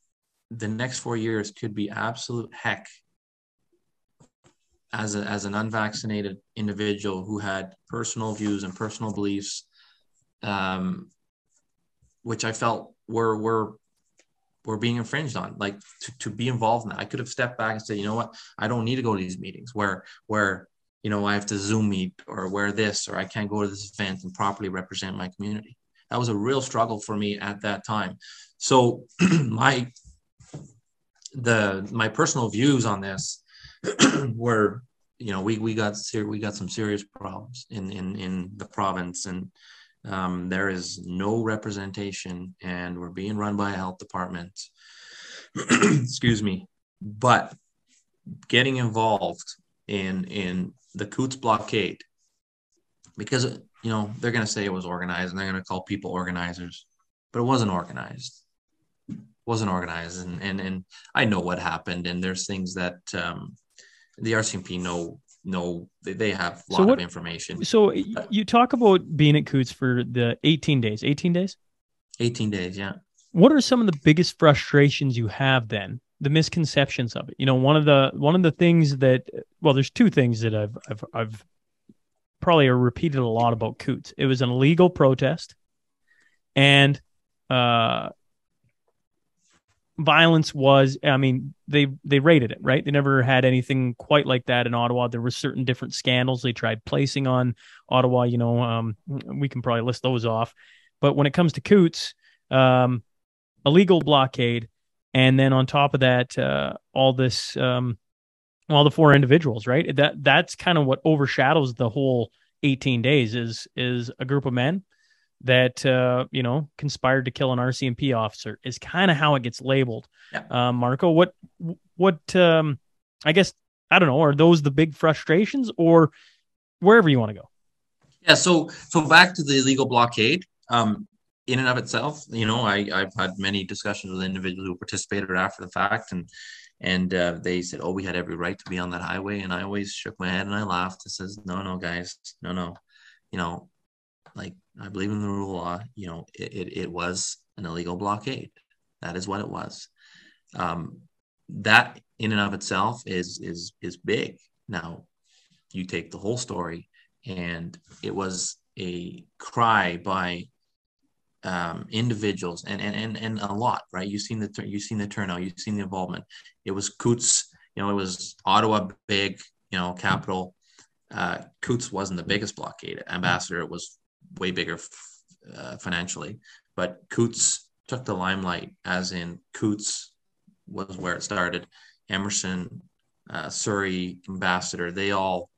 the next four years could be absolute heck as, a, as an unvaccinated individual who had personal views and personal beliefs, um, which I felt were were were being infringed on like to, to be involved in that. I could have stepped back and said you know what? I don't need to go to these meetings where where you know i have to zoom meet or wear this or i can't go to this event and properly represent my community. That was a real struggle for me at that time. So my the my personal views on this were you know we we got ser- we got some serious problems in in in the province and Um, there is no representation, and we're being run by a health department. Excuse me, but getting involved in in the Coutts blockade because you know they're going to say it was organized and they're going to call people organizers, but it wasn't organized. It wasn't organized, and and and I know what happened, and there's things that um, the RCMP know know they, they have a lot So what- of information. So you talk about being at Coutts for the 18 days. 18 days. 18 days, yeah. What are some of the biggest frustrations you have then? The misconceptions of it. You know, one of the one of the things that well, there's two things that I've I've I've probably repeated a lot about Coutts. It was an illegal protest, and uh, violence was. I mean, they they rated it right. They never had anything quite like that in Ottawa. There were certain different scandals they tried placing on Ottawa. You know, um, we can probably list those off. But when it comes to Coutts, um, illegal blockade, and then on top of that, uh, all this, um, all the four individuals, right? That that's kind of what overshadows the whole 18 days is is a group of men that uh, you know conspired to kill an RCMP officer is kind of how it gets labeled. Yeah. Um, Marco, what what um, I guess I don't know. Are those the big frustrations, or wherever you want to go? Yeah, so so back to the illegal blockade. Um, in and of itself, you know, I I've had many discussions with individuals who participated after the fact, and and uh, they said, "Oh, we had every right to be on that highway," and I always shook my head and I laughed. I says, "No, no, guys, no, no, you know, like I believe in the rule of law. You know, it it, it was an illegal blockade. That is what it was. Um, that in and of itself is is is big. Now, you take the whole story, and it was a cry by um, individuals and, and and and a lot, right? You've seen the you've seen the turnout, you've seen the involvement. It was Coutts, you know, it was Ottawa, big, you know, capital. Uh, Coutts wasn't the biggest blockade. Ambassador was way bigger uh, financially, but Coutts took the limelight, as in Coutts was where it started. Emerson, uh, Surrey, Ambassador, they all,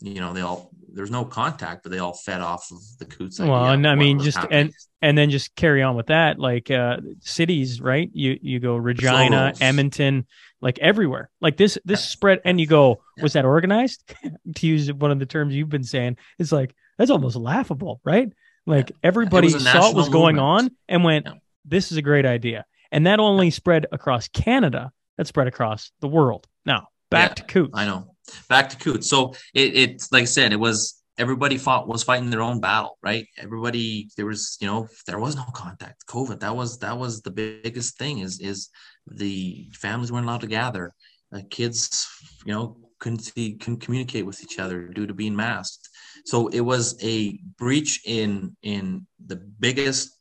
you know, they all there's no contact, but they all fed off of the Coutts. Well, and I mean, just happening. and and then just carry on with that, like uh, cities, right? You you go Regina. Edmonton, like everywhere. Like this this Yeah. spread, and you go, Yeah. was that organized? to use one of the terms you've been saying, it's like that's almost laughable, right? Like everybody It saw what was going movement. on and went, Yeah. "This is a great idea," and that only spread across Canada. That spread across the world. Now back Yeah, to Coutts. I know. Back to Coutts. So it, it's like I said, it was everybody fought was fighting their own battle, right? Everybody there was, you know, there was no contact. COVID. That was that was the biggest thing. Is is the families weren't allowed to gather. Uh, kids, you know, couldn't see, couldn't communicate with each other due to being masked. So it was a breach in in the biggest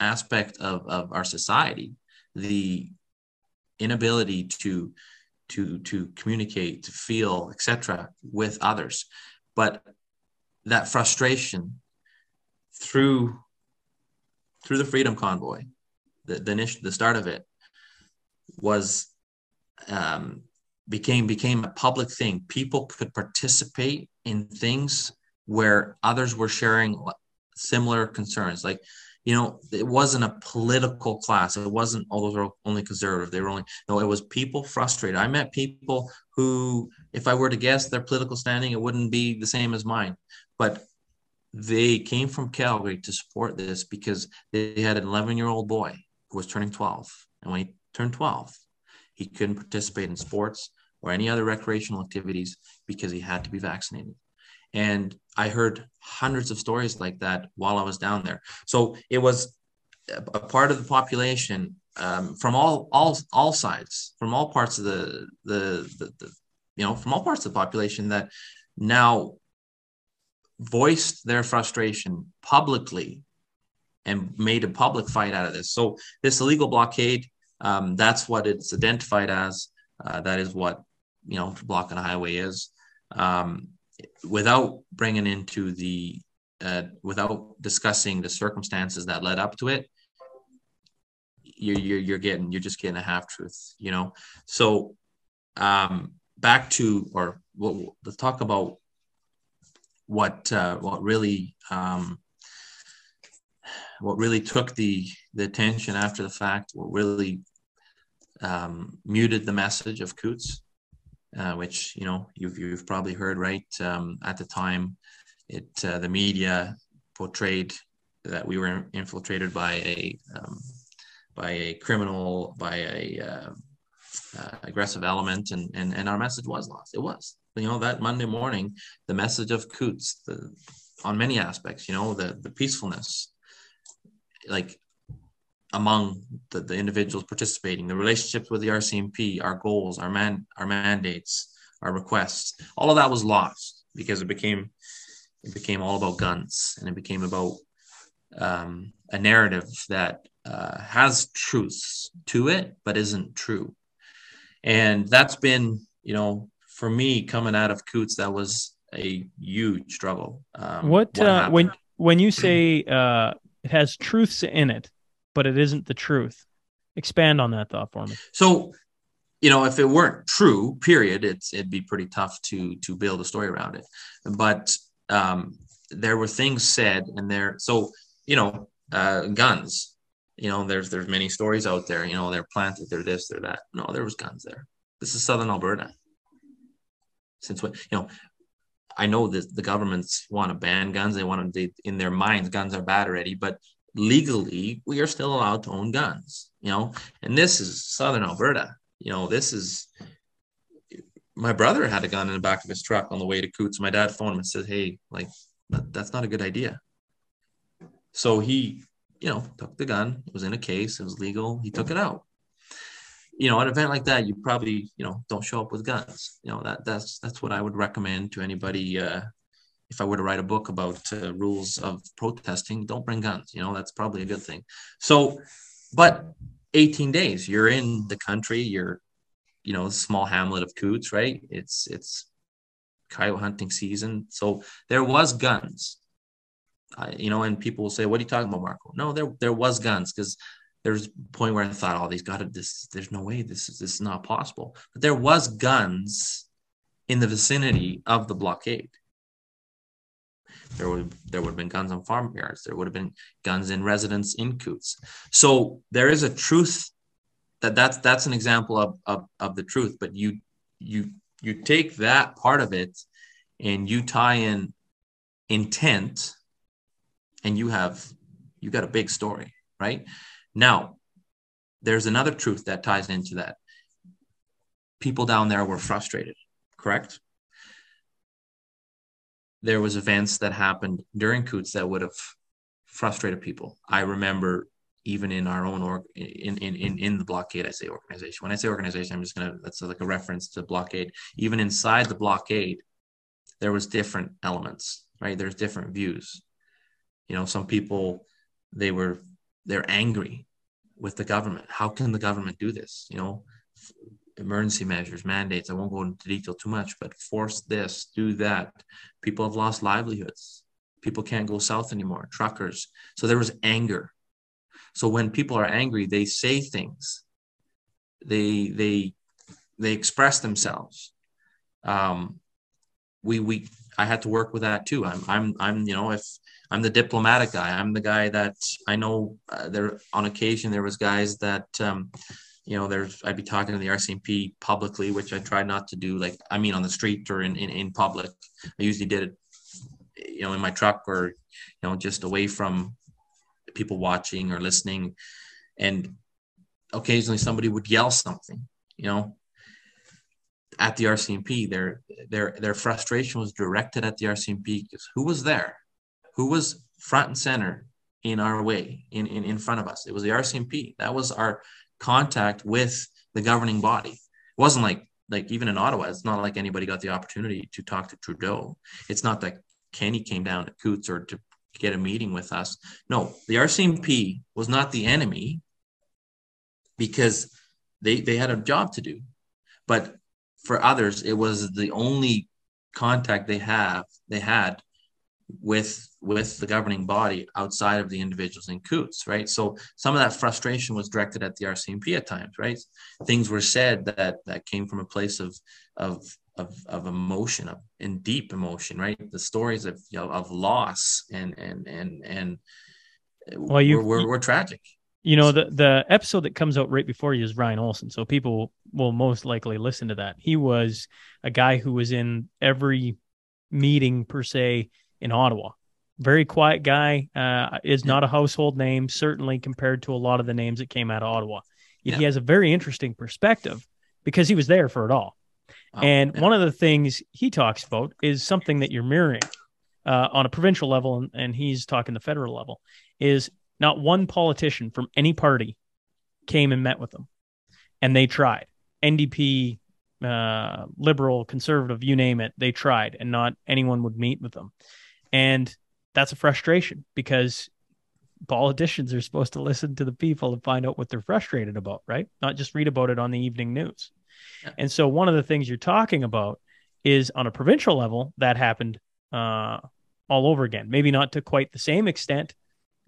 aspect of of our society, the inability to to to communicate to feel etc with others. But that frustration through through the freedom convoy the the, init- the start of it was um, became became a public thing. People could participate in things where others were sharing similar concerns. Like you know it wasn't a political class. It wasn't all those were only conservative they were only no it was people frustrated. I met people who if i were to guess their political standing it wouldn't be the same as mine. But they came from calgary to support this because they had an 11 year old boy who was turning 12 and when he turned 12 he couldn't participate in sports or any other recreational activities because he had to be vaccinated and I heard hundreds of stories like that while I was down there. So it was a part of the population um, from all all all sides, from all parts of the, the the the you know from all parts of the population that now voiced their frustration publicly and made a public fight out of this. So this illegal blockade, um, that's what it's identified as. Uh, that is what you know blocking a highway is. Um, without bringing into the uh, without discussing the circumstances that led up to it you're, you're you're getting you're just getting a half truth you know? So um back to or what let's talk about what uh what really um what really took the the attention after the fact, what really um, muted the message of Coutts, uh, which you know you've you've probably heard right um, at the time, it uh, the media portrayed that we were infiltrated by a um, by a criminal by a uh, uh, aggressive element, and, and and our message was lost. It was you know that Monday morning, the message of Coutts, the on many aspects, you know the the peacefulness, like among the, the individuals participating, the relationships with the RCMP, our goals, our man, our mandates, our requests, all of that was lost because it became it became all about guns and it became about um, a narrative that uh, has truths to it but isn't true, and that's been you know for me coming out of Coutts that was a huge struggle. Um, what, what uh, when when you say uh, it has truths in it, but it isn't the truth. Expand on that thought for me. So, you know, if it weren't true, period, it's it'd be pretty tough to to build a story around it. But um, there were things said, and there. So, you know, uh, guns. You know, there's there's many stories out there. You know, they're planted, they're this, they're that. No, there was guns there. This is Southern Alberta. Since when, you know, I know that the governments want to ban guns. They want to, they, in their minds, guns are bad already. But legally, we are still allowed to own guns. You know, and this is Southern Alberta. You know, this is. My brother had a gun in the back of his truck on the way to Coutts. My dad phoned him and said, "Hey, like, that's not a good idea." So he, you know, took the gun. It was in a case. It was legal. He took it out you know, an event like that, you probably, you know, don't show up with guns. You know, that that's that's what I would recommend to anybody. Uh, if I were to write a book about uh, rules of protesting, don't bring guns. You know, that's probably a good thing. So, but 18 days, you're in the country. You're, you know, small hamlet of Coutts, right? It's it's coyote hunting season, so there was guns. You know, and people will say, "What are you talking about, Marco?" No, there there was guns because there's a point where I thought, oh, these got to this. There's no way this is this is not possible. But there was guns in the vicinity of the blockade. There would there would have been guns on farmyards. There would have been guns in residence in Coutts. So there is a truth that that's that's an example of, of of the truth. But you you you take that part of it and you tie in intent, and you have you got a big story, right? Now, there's another truth that ties into that. People down there were frustrated, correct? There was events that happened during Coutts that would have frustrated people. I remember even in our own org in, in in in the blockade i say organization when i say organization i'm just gonna that's like a reference to blockade even inside the blockade there was different elements right there's different views you know some people they were they're angry with the government. How can the government do this? You know, emergency measures, mandates. I won't go into detail too much, but force this, do that. People have lost livelihoods. People can't go south anymore. Truckers. So there was anger. So when people are angry, they say things. They they they express themselves. Um, we we I had to work with that too. I'm I'm I'm you know if I'm the diplomatic guy. I'm the guy that I know. Uh, there on occasion there was guys that um, you know there's I'd be talking to the RCMP publicly, which I try not to do. Like I mean on the street or in in, in public. I usually did it, you know, in my truck or you know just away from people watching or listening, and occasionally somebody would yell something, you know, at the RCMP. Their their their frustration was directed at the RCMP because who was there? who was front and center in our way, in, in, in front of us. It was the RCMP. That was our contact with the governing body. It wasn't like like even in Ottawa, it's not like anybody got the opportunity to talk to Trudeau. It's not that Kenney came down to Coutts or to get a meeting with us. No, the RCMP was not the enemy because they they had a job to do. But for others, it was the only contact they have they had with with the governing body outside of the individuals in Coutts right? So some of that frustration was directed at the RCMP at times, right? Things were said that that came from a place of of of, of emotion, of in deep emotion, right? The stories of you know, of loss and and and and Well, you- we're, we're, we're tragic. You know, the the episode that comes out right before you is Ryan Olson, so people will most likely listen to that. He was a guy who was in every meeting per se in Ottawa. Very quiet guy, uh, is not a household name, certainly compared to a lot of the names that came out of Ottawa. Yet He has a very interesting perspective because he was there for it all. Wow, and yeah. one of the things he talks about is something that you're mirroring uh, on a provincial level, and, and he's talking the federal level, is not one politician from any party came and met with them. And they tried. NDP, uh, liberal, conservative, you name it, they tried, and not anyone would meet with them. And that's a frustration because politicians are supposed to listen to the people and find out what they're frustrated about, right? Not just read about it on the evening news. Yeah. And so one of the things you're talking about is on a provincial level that happened uh, all over again. Maybe not to quite the same extent,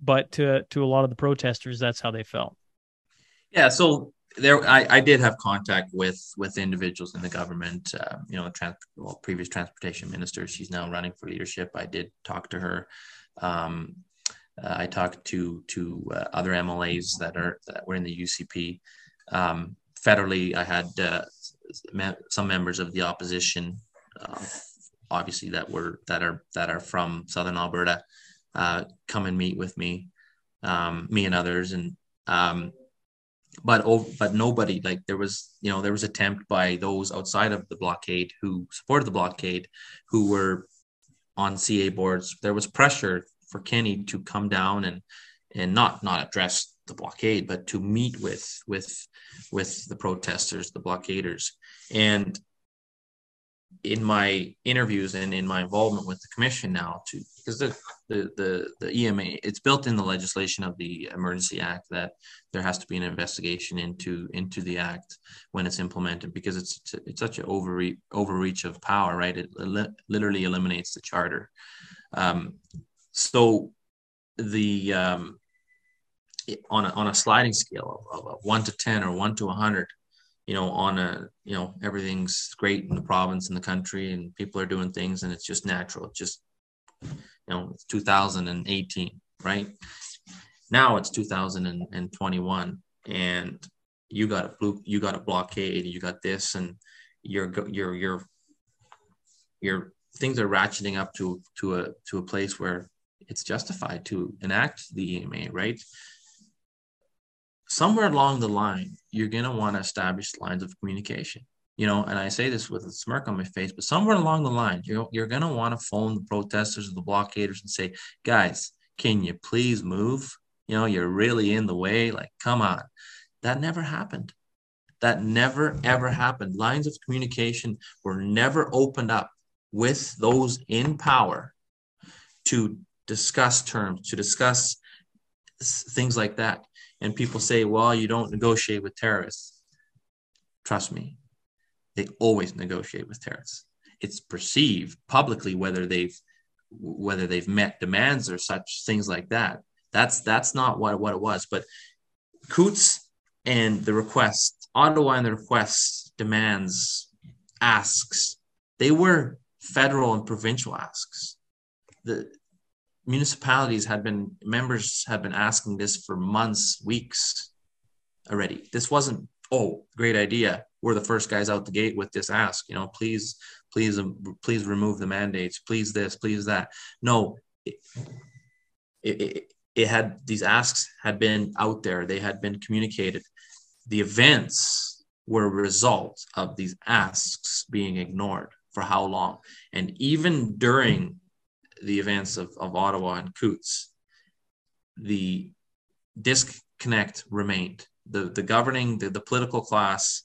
but to to a lot of the protesters, that's how they felt. Yeah, so there, I, I did have contact with with individuals in the government. Uh, you know, trans, well, previous transportation minister. She's now running for leadership. I did talk to her. Um, uh, I talked to to uh, other MLAs that are that were in the UCP. Um, federally, I had uh, me- some members of the opposition, uh, obviously that were that are that are from Southern Alberta, uh, come and meet with me, um, me and others, and um, but oh, but nobody like there was you know there was attempt by those outside of the blockade who supported the blockade who were on CA boards. There was pressure for Kenney to come down and and not not address the blockade but to meet with with with the protesters the blockaders. And in my interviews and in my involvement with the commission now to because the, the the the EMA it's built in the legislation of the emergency act that there has to be an investigation into into the act when it's implemented because it's it's such an overreach overreach of power right? It li- literally eliminates the charter. Um, so the um, on a, on a sliding scale of, of, of one to 10 or one to 100 you know on a you know everything's great in the province and the country and people are doing things and it's just natural it's just you know it's 2018 right now it's 2021 and you got a blue you got a blockade you got this and you're go- you're you're your things are ratcheting up to to a to a place where it's justified to enact the EMA, right? Somewhere along the line, you're gonna want to establish lines of communication. You know, and I say this with a smirk on my face, but somewhere along the line, you're you're gonna want to phone the protesters or the blockaders and say, guys, can you please move? You know, you're really in the way. Like, come on. That never happened. That never ever happened. Lines of communication were never opened up with those in power to discuss terms, to discuss things like that. And people say, well, you don't negotiate with terrorists. Trust me, they always negotiate with terrorists. It's perceived publicly whether they've whether they've met demands or such things like that. That's that's not what, what it was. But Coutts and the requests, Ottawa and the requests, demands, asks, they were federal and provincial asks. The municipalities had been members had been asking this for months, weeks already. This wasn't oh great idea. We're the first guys out the gate with this ask. You know, please, please, um, please remove the mandates. Please this, please that. No, it, it, it, it had these asks had been out there. They had been communicated. The events were a result of these asks being ignored for how long? And even during the events of, of Ottawa and Coutts, the disconnect remained. The, the governing, the, the political class,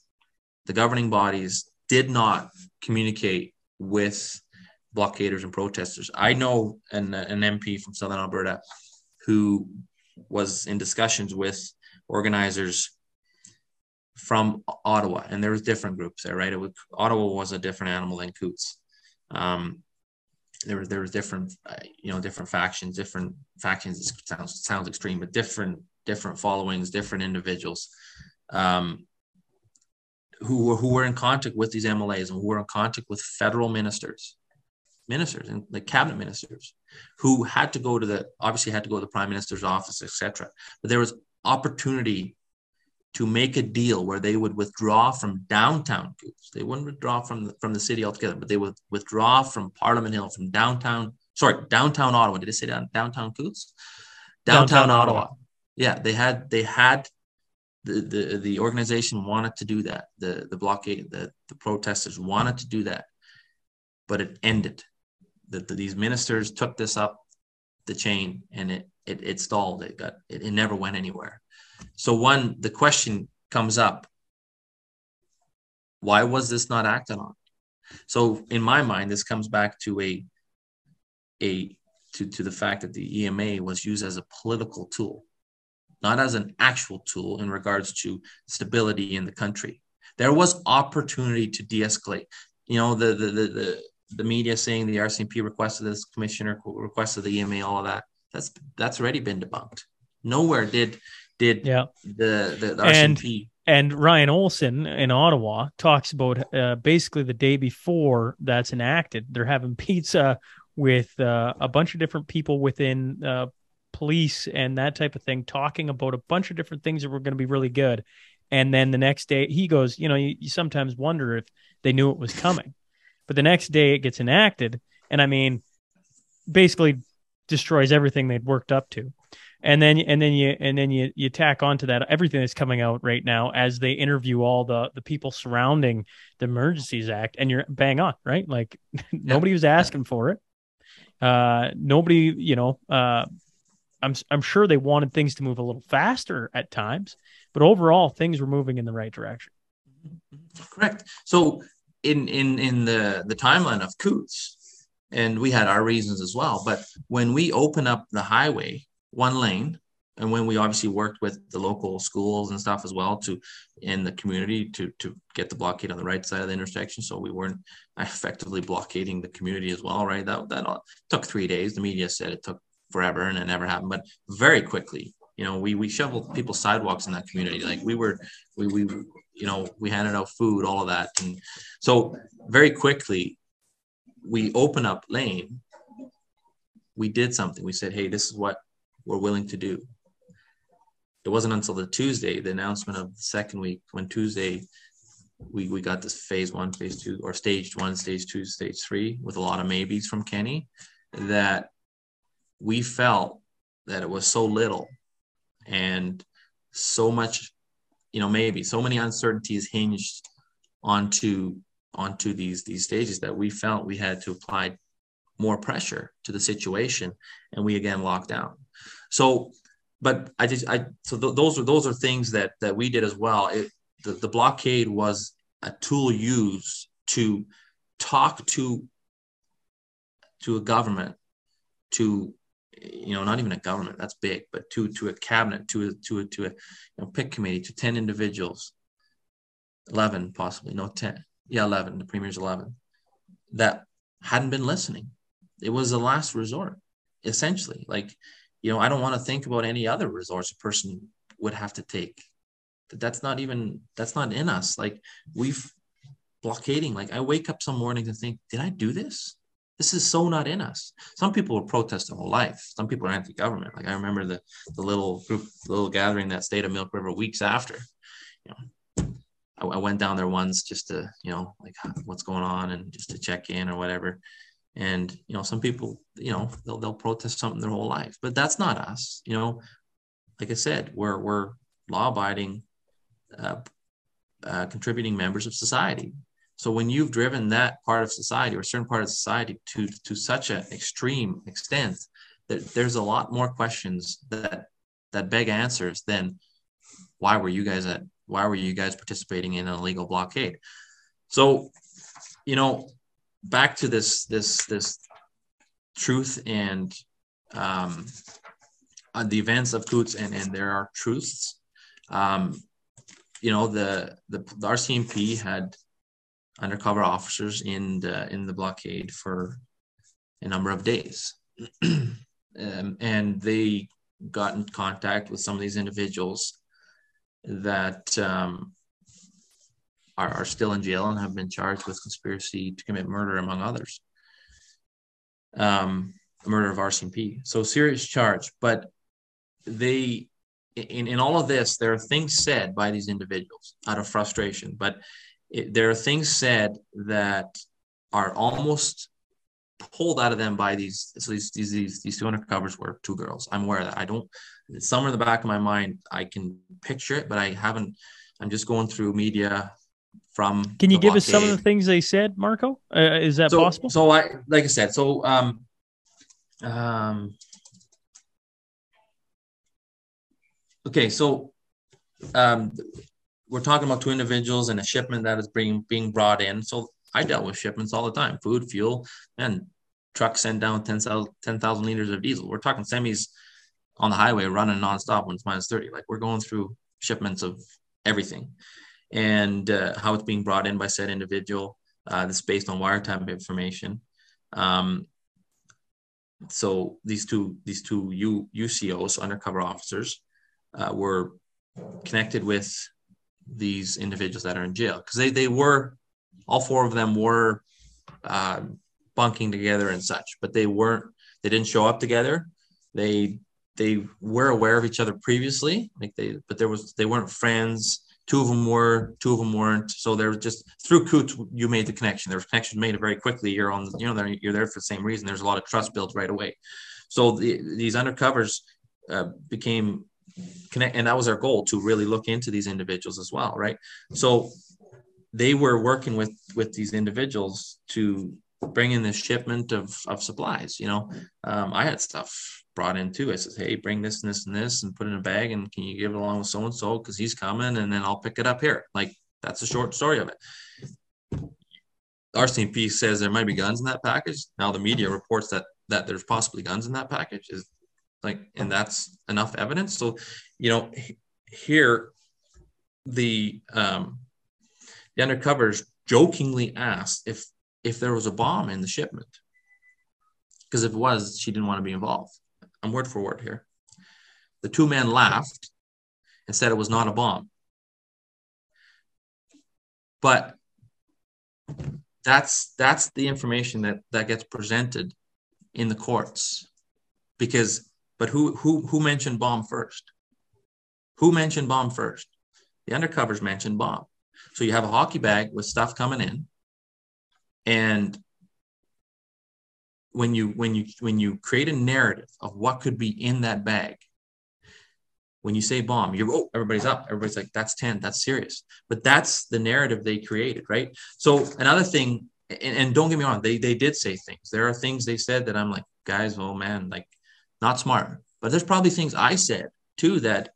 the governing bodies did not communicate with blockaders and protesters. I know an, an MP from Southern Alberta who was in discussions with organizers from Ottawa, and there was different groups there, right? Was, Ottawa was a different animal than Coutts. Um, there was there was different, uh, you know, different factions, different factions. Sounds sounds extreme, but different different followings, different individuals, um, who were who were in contact with these MLAs and who were in contact with federal ministers, ministers and the cabinet ministers who had to go to the obviously had to go to the prime minister's office, etc. But there was opportunity to make a deal where they would withdraw from downtown Coutts. They wouldn't withdraw from the, from the city altogether, but they would withdraw from Parliament Hill, from downtown, sorry, downtown Ottawa. Did I say down, downtown Coutts? Downtown, downtown Ottawa. Ottawa. Yeah, they had they had the, the the organization wanted to do that. The the blockade, the, the protesters wanted to do that, but it ended. That the, these ministers took this up the chain and it it, it stalled. It got it, it never went anywhere. So one, the question comes up: Why was this not acted on? So in my mind, this comes back to a a to, to the fact that the EMA was used as a political tool, not as an actual tool in regards to stability in the country. There was opportunity to de-escalate. You know, the the the, the, the media saying the RCMP requested this commissioner requested the EMA, all of that. That's that's already been debunked. Nowhere did did yeah. the, the, the RCMP. And, and Ryan Olsen in Ottawa talks about uh, basically the day before that's enacted, they're having pizza with uh, a bunch of different people within uh, police and that type of thing, talking about a bunch of different things that were going to be really good. And then the next day, he goes, you know, you, you sometimes wonder if they knew it was coming. But the next day, it gets enacted, and I mean, basically destroys everything they'd worked up to and then and then you and then you you tack onto that everything that's coming out right now as they interview all the the people surrounding the emergencies act and you're bang on right? Like nobody was asking for it. Uh nobody you know uh i'm i'm sure they wanted things to move a little faster at times but overall things were moving in the right direction. Correct. So in in in the the timeline of Coutts and we had our reasons as well but when we open up the highway one lane. And when we obviously worked with the local schools and stuff as well to in the community to to get the blockade on the right side of the intersection. So we weren't effectively blockading the community as well right? That that took three days. The media said it took forever and it never happened but very quickly. You know we we shoveled people's sidewalks in that community. Like we were we we you know we handed out food all of that. And so very quickly we open up lane. We did something. We said hey this is what were willing to do. It wasn't until the Tuesday, the announcement of the second week, when Tuesday we, we got this phase one, phase two, or stage one, stage two, stage three, with a lot of maybes from Kenney, that we felt that it was so little and so much, you know, maybe so many uncertainties hinged onto onto these these stages that we felt we had to apply more pressure to the situation and we again locked down. So, but I just I so th- those are those are things that that we did as well. It, the, the blockade was a tool used to talk to to a government to you know not even a government that's big but to to a cabinet to a to a to a you know, pick committee to 10 individuals. 11 possibly no 10 yeah 11 the premier's 11 that hadn't been listening it was the last resort essentially like you know, I don't want to think about any other resource a person would have to take. That's not even that's not in us. Like we've blockading. Like I wake up some mornings and think, did I do this? This is so not in us. Some people will protest their whole life. Some people are anti-government. Like I remember the the little group, little gathering that stayed at Milk River weeks after. You know, I, I went down there once just to, you know, like what's going on and just to check in or whatever. And you know, some people, you know, they'll they'll protest something their whole life, but that's not us. You know, like I said, we're we're law-abiding, uh, uh, contributing members of society. So when you've driven that part of society or a certain part of society to to such an extreme extent, that there's a lot more questions that that beg answers than why were you guys at why were you guys participating in an illegal blockade? So, you know, back to this this this truth and um, uh, the events of Coutts and and there are truths. Um, you know the, the the RCMP had undercover officers in the in the blockade for a number of days, um, and they got in contact with some of these individuals that um, are, are still in jail and have been charged with conspiracy to commit murder, among others. um, murder of RCMP. So serious charge, but they in, in all of this, there are things said by these individuals out of frustration, but it, there are things said that are almost pulled out of them by these so these these these, these two undercovers were two girls. I'm aware that. I don't somewhere in the back of my mind I can picture it, but I haven't. I'm just going through media from. Can you give blockade. us some of the things they said, Marco? Uh, is that so, possible? So I like I said, so um um okay, so um we're talking about two individuals and a shipment that is being being brought in. So I dealt with shipments all the time, food, fuel, and trucks send down 10,000 10, liters of diesel. We're talking semis on the highway running nonstop when it's minus 30. Like we're going through shipments of everything and uh, how it's being brought in by said individual. Uh, that's based on wiretap information. Um, so these two these two U, UCOs, undercover officers, uh, were connected with these individuals that are in jail because they they were all four of them were uh, bunking together and such, but they weren't. They didn't show up together. They they were aware of each other previously, like they, but there was they weren't friends. Two of them were, two of them weren't. So there was just through Coutts, you made the connection. There was connections made very quickly. You're on, you know, you're there for the same reason. There's a lot of trust built right away. So the, these undercovers uh, became connect, and that was our goal to really look into these individuals as well, right? So they were working with with these individuals to bring in this shipment of of supplies. You know, um, I had stuff brought in too. I said, hey, bring this and this and this and put in a bag, and can you give it along with so and so because he's coming, and then I'll pick it up here. Like that's the short story of it. RCMP says there might be guns in that package. Now the media reports that that there's possibly guns in that package. Is like, and that's enough evidence. So, you know, here the um, the undercovers jokingly asked if if there was a bomb in the shipment. Because if it was, she didn't want to be involved. I'm word for word here. The two men laughed and said it was not a bomb. But that's that's the information that that gets presented in the courts because but who who who mentioned bomb first who mentioned bomb first the undercovers mentioned bomb so you have a hockey bag with stuff coming in, and when you when you when you create a narrative of what could be in that bag, when you say bomb, you're oh everybody's up, everybody's like that's ten, that's serious. But that's the narrative they created, right? So another thing, and, and don't get me wrong, they they did say things. There are things they said that I'm like, guys, oh man, like not smart. But there's probably things I said too that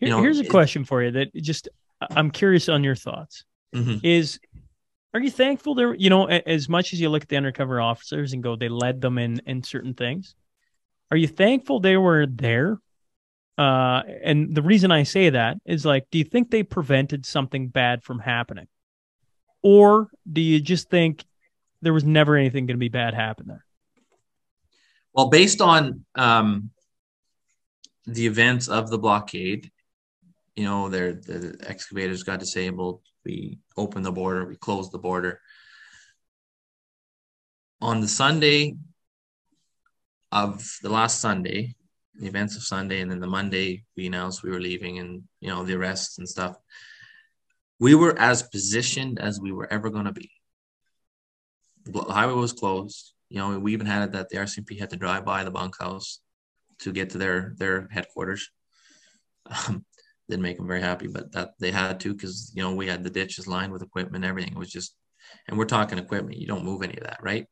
you know, here's a question for you that just I'm curious on your thoughts. Mm-hmm. Is are you thankful there? You know, as much as you look at the undercover officers and go, they led them in in certain things. Are you thankful they were there? Uh, and the reason I say that is like, do you think they prevented something bad from happening, or do you just think there was never anything going to be bad happen there? Well, based on um, the events of the blockade you know, their the excavators got disabled. We opened the border, we closed the border. On the Sunday of the last Sunday, the events of Sunday, and then the Monday we announced we were leaving and you know the arrests and stuff. We were as positioned as we were ever going to be. The highway was closed. You know, we even had it that the RCMP had to drive by the bunkhouse to get to their their headquarters. Um, didn't make them very happy, but that they had to because you know we had the ditches lined with equipment, everything. It was just, and we're talking equipment. You don't move any of that, right?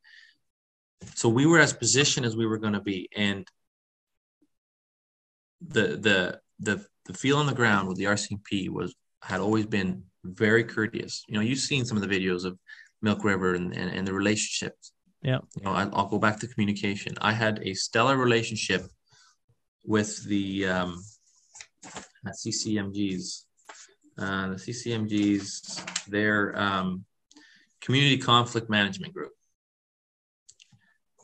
So we were as positioned as we were going to be, and the the the the feel on the ground with the RCMP was had always been very courteous. You know, you've seen some of the videos of Milk River and, and, and the relationships. Yeah. You know, I, will go back to communication. I had a stellar relationship with the um, CCMGs. Uh, the CCMGs, their um, community conflict management group.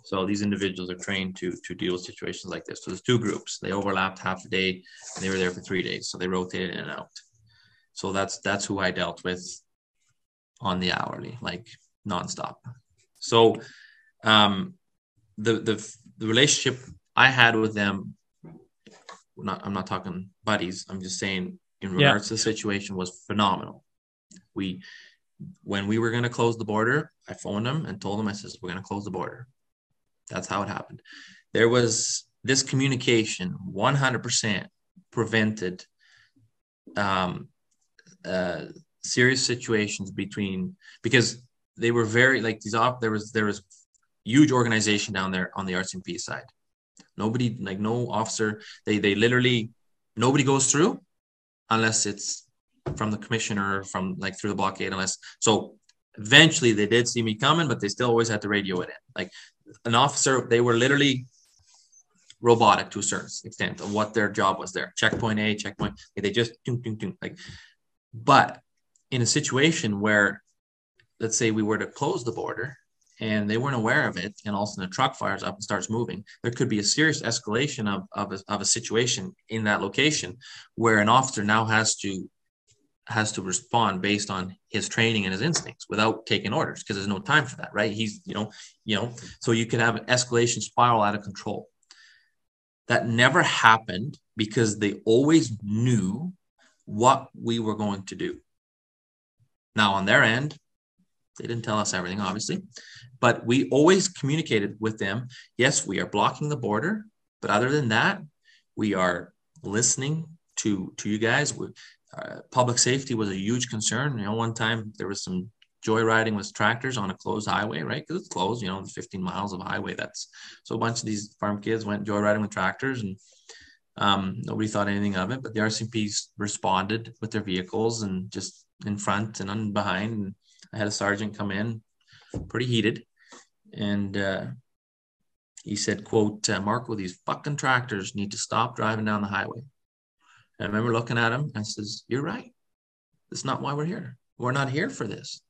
So these individuals are trained to to deal with situations like this. So there's two groups. They overlapped half a day, and they were there for three days. So they rotated in and out. So that's that's who I dealt with on the hourly, like nonstop. So um, the the the relationship I had with them. Not, I'm not talking buddies. I'm just saying in Yeah. regards to the situation was phenomenal. We, when we were going to close the border, I phoned them and told them I says we're going to close the border. That's how it happened. There was this communication 100% prevented um, uh, serious situations between because they were very like these off there was there was huge organization down there on the RCMP side. Nobody like no officer they they literally nobody goes through unless it's from the commissioner from like through the blockade unless so eventually they did see me coming but they still always had to radio it in. Like an officer they were literally robotic to a certain extent of what their job was there. Checkpoint a checkpoint they just ding, ding, ding, like but in a situation where let's say we were to close the border and they weren't aware of it and all of a sudden the truck fires up and starts moving. There could be a serious escalation of, of, a, of a situation in that location where an officer now has to has to respond based on his training and his instincts without taking orders because there's no time for that right? He's you know you know so you could have an escalation spiral out of control. That never happened because they always knew what we were going to do. Now on their end they didn't tell us everything obviously but we always communicated with them yes we are blocking the border but other than that we are listening to to you guys we, uh, public safety was a huge concern. You know, one time there was some joyriding with tractors on a closed highway, right? Because it's closed, you know, 15 miles of highway. That's so a bunch of these farm kids went joyriding with tractors and um, nobody thought anything of it. But the RCMPs responded with their vehicles and just in front and on behind. And I had a sergeant come in pretty heated and uh, he said, quote, uh, Marco, these fucking tractors need to stop driving down the highway. I remember looking at him. I says, "You're right. That's not why we're here. We're not here for this.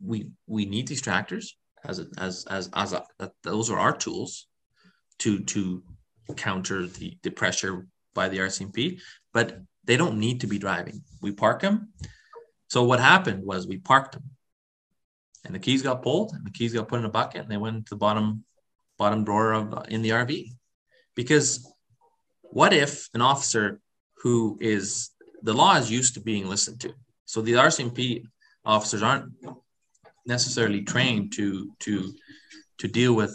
We we need these tractors as a, as as as a, that, those are our tools to to counter the the pressure by the RCMP. But they don't need to be driving. We park them. So what happened was we parked them, and the keys got pulled, and the keys got put in a bucket, and they went into the bottom bottom drawer of uh, in the RV. Because what if an officer who is the law is used to being listened to. So the RCMP officers aren't necessarily trained to to to deal with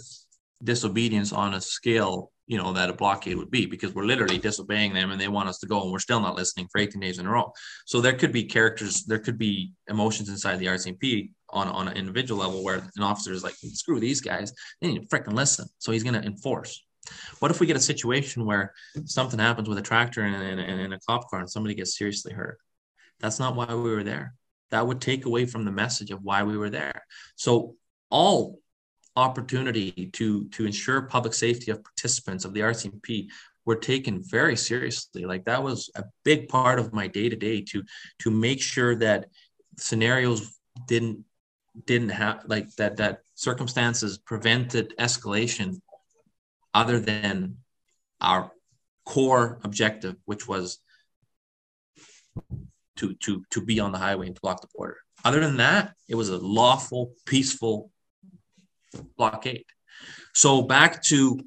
disobedience on a scale you know that a blockade would be because we're literally disobeying them and they want us to go and we're still not listening for 18 days in a row so there could be characters there could be emotions inside the rcmp on, on an individual level where an officer is like screw these guys they need to freaking listen so he's going to enforce what if we get a situation where something happens with a tractor and, and, and, and a cop car and somebody gets seriously hurt? That's not why we were there. That would take away from the message of why we were there. So all opportunity to to ensure public safety of participants of the RCMP were taken very seriously. Like that was a big part of my day to day to to make sure that scenarios didn't didn't have like that that circumstances prevented escalation other than our core objective, which was to to to be on the highway and block the border. Other than that, it was a lawful, peaceful blockade. So back to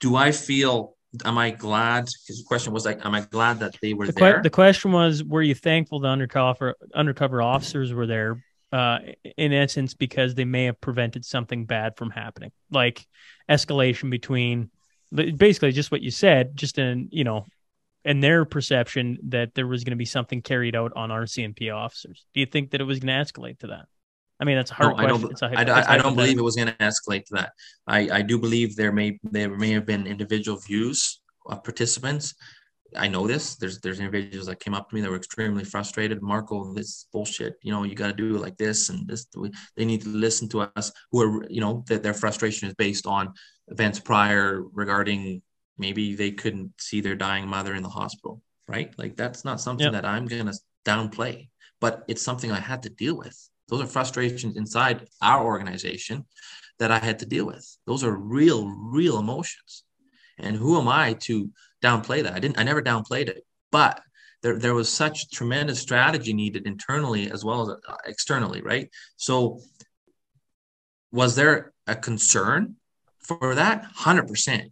do I feel am I glad because the question was like am I glad that they were The, there? que- the question was, were you thankful the undercover undercover officers were there? Uh, in essence, because they may have prevented something bad from happening, like escalation between, basically just what you said, just in you know, in their perception that there was going to be something carried out on RCMP officers. Do you think that it was going to escalate to that? I mean, that's a hard No, I question. don't. It's a hy- I, it's I, I don't believe it was going to escalate to that. I, I do believe there may there may have been individual views of participants. I know this. There's there's individuals that came up to me that were extremely frustrated. Marco, this bullshit. You know, you got to do it like this, and this. They need to listen to us. Who are you know that their frustration is based on events prior regarding maybe they couldn't see their dying mother in the hospital, right? Like that's not something Yep. that I'm gonna downplay, but it's something I had to deal with. Those are frustrations inside our organization that I had to deal with. Those are real, real emotions. And who am I to downplay that? I didn't, I never downplayed it, but there, there was such tremendous strategy needed internally as well as uh, externally, right? So, was there a concern for that 100%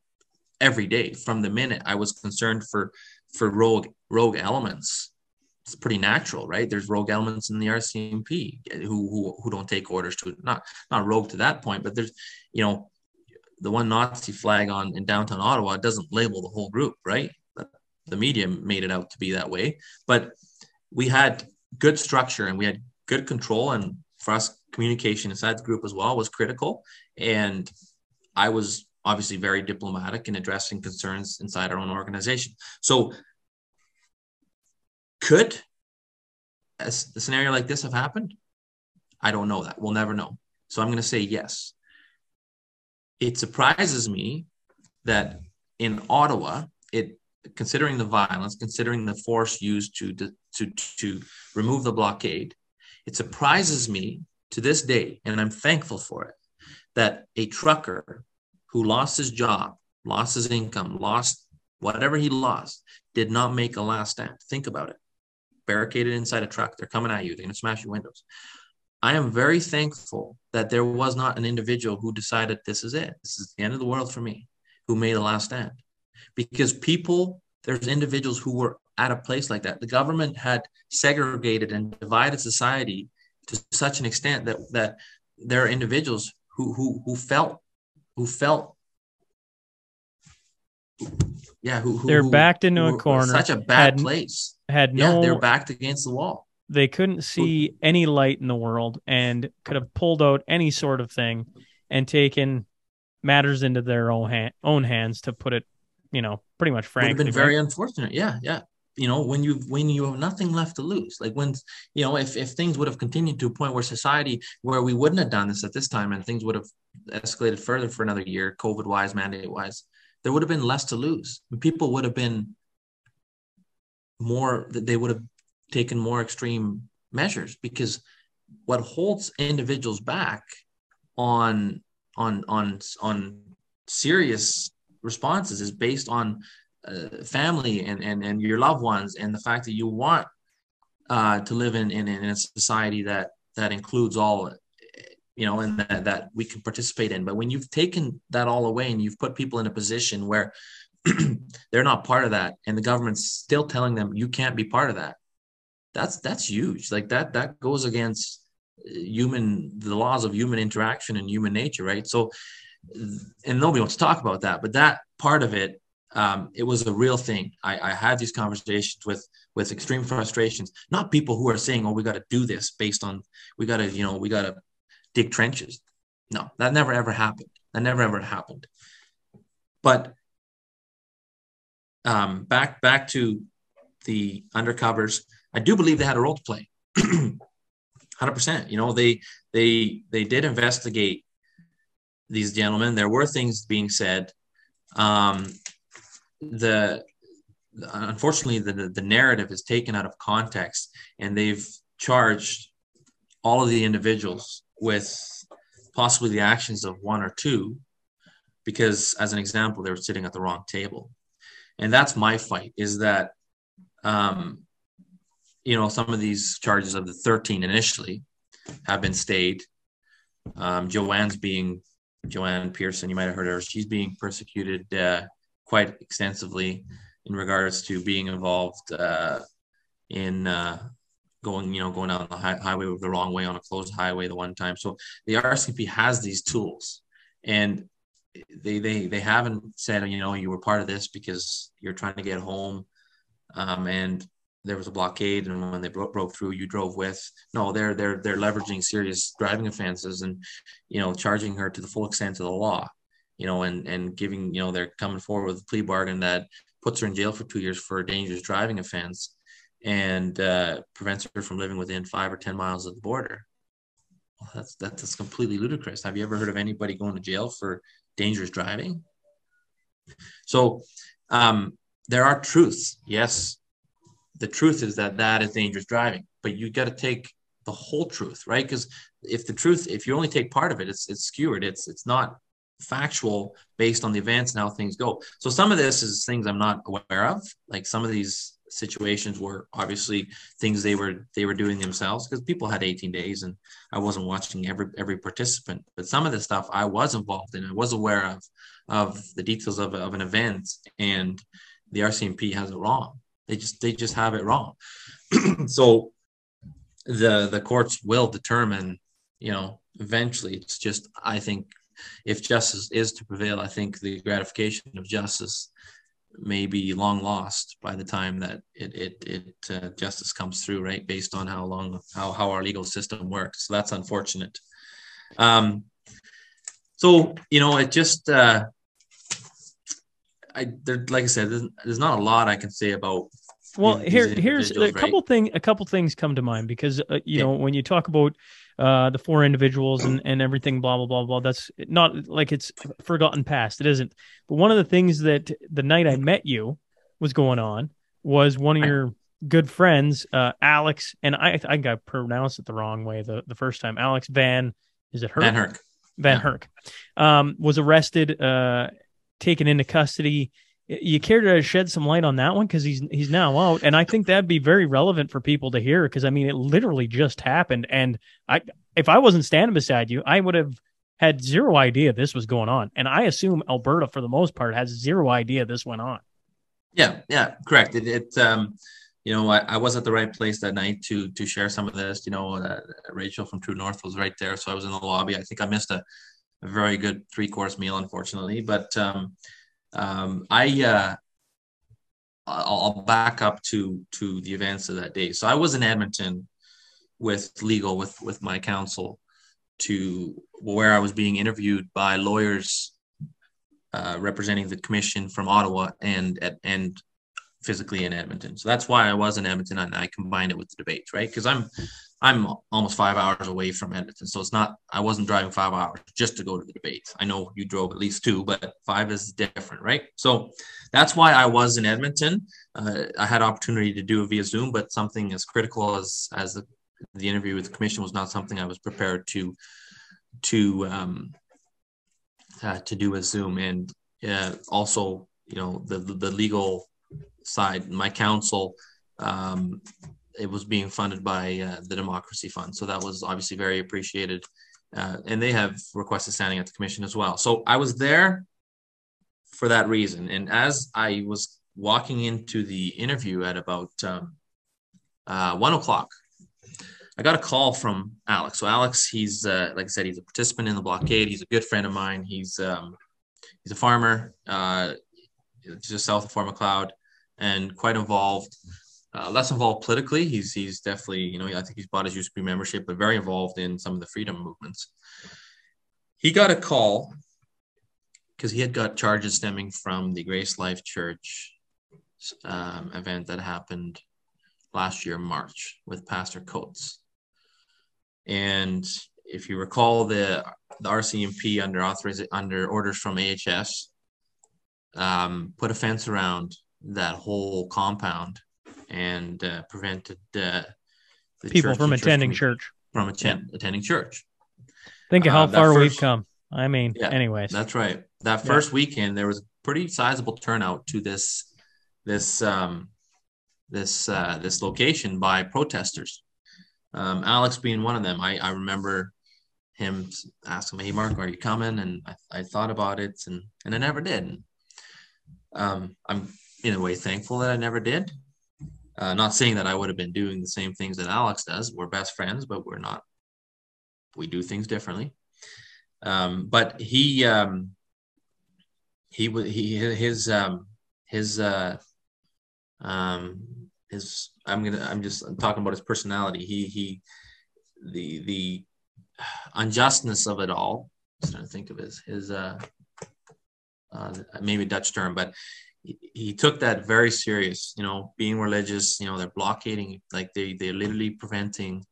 every day from the minute I was concerned for for rogue rogue elements. It's pretty natural, right? There's rogue elements in the RCMP who who, who don't take orders to not not rogue to that point, but there's you know the one Nazi flag on in downtown Ottawa doesn't label the whole group, right? The media made it out to be that way, but we had good structure and we had good control, and for us, communication inside the group as well was critical. And I was obviously very diplomatic in addressing concerns inside our own organization. So, could a, scenario like this have happened? I don't know that. We'll never know. So I'm going to say yes. It surprises me that in Ottawa, it considering the violence, considering the force used to to to remove the blockade, it surprises me to this day, and I'm thankful for it, that a trucker who lost his job, lost his income, lost whatever he lost, did not make a last stand. Think about it. Barricaded inside a truck, they're coming at you, they're going to smash your windows. I am very thankful that there was not an individual who decided this is it. This is the end of the world for me, who made a last stand. Because people, there's individuals who were at a place like that. The government had segregated and divided society to such an extent that that there are individuals who who who felt who felt yeah who, who they're who, backed into who a corner such a bad had, place had no yeah they're backed against the wall. They couldn't see any light in the world and could have pulled out any sort of thing and taken matters into their own hand, own hands to put it you know pretty much frankly would have been very right? unfortunate. Yeah yeah. You know when you when you have nothing left to lose like when you know if, if things would have continued to a point where society where we wouldn't have done this at this time and things would have escalated further for another year covid wise mandate wise there would have been less to lose. People would have been more that they would have taken more extreme measures because what holds individuals back on on on on serious responses is based on uh, family and, and and your loved ones and the fact that you want uh, to live in, in in a society that that includes all you know and that, that we can participate in. But when you've taken that all away and you've put people in a position where they're not part of that and the government's still telling them you can't be part of that that's that's huge like that that goes against human the laws of human interaction and human nature right so and nobody wants to talk about that but that part of it um, it was a real thing. I, I had these conversations with with extreme frustrations, not people who are saying, "Oh, we got to do this based on we got to, you know, we got to dig trenches." No, that never ever happened. That never ever happened. But um, back back to the undercovers, I do believe they had a role to play. Hundred percent. You know, they they they did investigate these gentlemen. There were things being said. Um, the unfortunately the the narrative is taken out of context and they've charged all of the individuals with possibly the actions of one or two because as an example they were sitting at the wrong table and that's my fight is that um, you know some of these charges of the 13 initially have been stayed um, joanne's being joanne pearson you might have heard her she's being persecuted uh, quite extensively in regards to being involved uh, in uh, going, you know, going down the high- highway the wrong way on a closed highway the one time. So the RCP has these tools, and they they they haven't said, you know, you were part of this because you're trying to get home, um, and there was a blockade, and when they broke, broke through, you drove with. No, they're they're they're leveraging serious driving offenses and, you know, charging her to the full extent of the law you know, and and giving, you know, they're coming forward with a plea bargain that puts her in jail for two years for a dangerous driving offense and uh, prevents her from living within five or ten miles of the border. Well, that's that's completely ludicrous. Have you ever heard of anybody going to jail for dangerous driving? So um, there are truths. Yes, the truth is that that is dangerous driving, but you got to take the whole truth, right? Because if the truth, if you only take part of it, it's it's skewered. It's it's not factual based on the events and how things go. So some of this is things I'm not aware of. Like some of these situations were obviously things they were they were doing themselves because people had 18 days and I wasn't watching every every participant. But some of the stuff I was involved in I was aware of of the details of, of an event and the RCMP has it wrong. They just they just have it wrong. So the the courts will determine you know eventually. It's just I think if justice is to prevail I think the gratification of justice may be long lost by the time that it it, it uh, justice comes through, right? Based on how long how how our legal system works. So that's unfortunate. Um, so you know, it just uh, I there, like I said, there's, there's not a lot I can say about. Well, here here's a couple right? thing a couple things come to mind because uh, you yeah. know when you talk about uh, the four individuals and, and everything, blah, blah, blah, blah. That's not like it's forgotten past. It isn't. But one of the things that the night I met you was going on was one of your good friends, uh, Alex, and I, I think I pronounced it the wrong way the, the first time. Alex Van, is it Herk? Van Herk. Van. Herk, um, was arrested, uh, taken into custody you care to shed some light on that one because he's he's now out, and I think that'd be very relevant for people to hear because I mean it literally just happened, and I if I wasn't standing beside you, I would have had zero idea this was going on, and I assume Alberta for the most part has zero idea this went on. Yeah, yeah, correct. It, it um, you know, I, I was at the right place that night to to share some of this. You know, uh, Rachel from True North was right there, so I was in the lobby. I think I missed a, a very good three course meal, unfortunately, but. um um, I uh, I'll back up to to the events of that day. So I was in Edmonton with legal with with my counsel to where I was being interviewed by lawyers uh, representing the commission from Ottawa and at and physically in Edmonton. So that's why I was in Edmonton and I combined it with the debate, right? Because I'm I'm almost five hours away from Edmonton, so it's not. I wasn't driving five hours just to go to the debate. I know you drove at least two, but five is different, right? So that's why I was in Edmonton. Uh, I had opportunity to do it via Zoom, but something as critical as as the, the interview with the commission was not something I was prepared to to um, uh, to do with Zoom, and uh, also you know the the legal side, my counsel. Um, it was being funded by uh, the Democracy Fund. So that was obviously very appreciated. Uh, and they have requested standing at the commission as well. So I was there for that reason. And as I was walking into the interview at about um, uh, one o'clock, I got a call from Alex. So Alex, he's uh, like I said, he's a participant in the blockade. He's a good friend of mine. He's um, he's a farmer, uh, just south of Fort Macleod, and quite involved uh, less involved politically. He's he's definitely you know I think he's bought his UCP membership, but very involved in some of the freedom movements. He got a call because he had got charges stemming from the Grace Life Church um, event that happened last year March with Pastor Coates. And if you recall, the the RCMP under authoriz- under orders from AHS um, put a fence around that whole compound and uh, prevented uh, people from attending church from attend, attending church. Think of how uh, far we we've come. I mean, yeah, anyways, that's right. That first yeah. weekend, there was a pretty sizable turnout to this this um, this uh, this location by protesters. Um, Alex being one of them. I, I remember him asking me, "Hey, Mark, are you coming?" And I, I thought about it, and and I never did. And, um, I'm in a way thankful that I never did uh, not saying that I would have been doing the same things that Alex does. We're best friends, but we're not. We do things differently. Um, but he, um, he, he, his, um, his, uh, um, his. I'm gonna. I'm just talking about his personality. He, he, the the unjustness of it all. I'm trying to think of his his uh, uh maybe Dutch term, but he, took that very serious you know being religious you know they're blockading like they they're literally preventing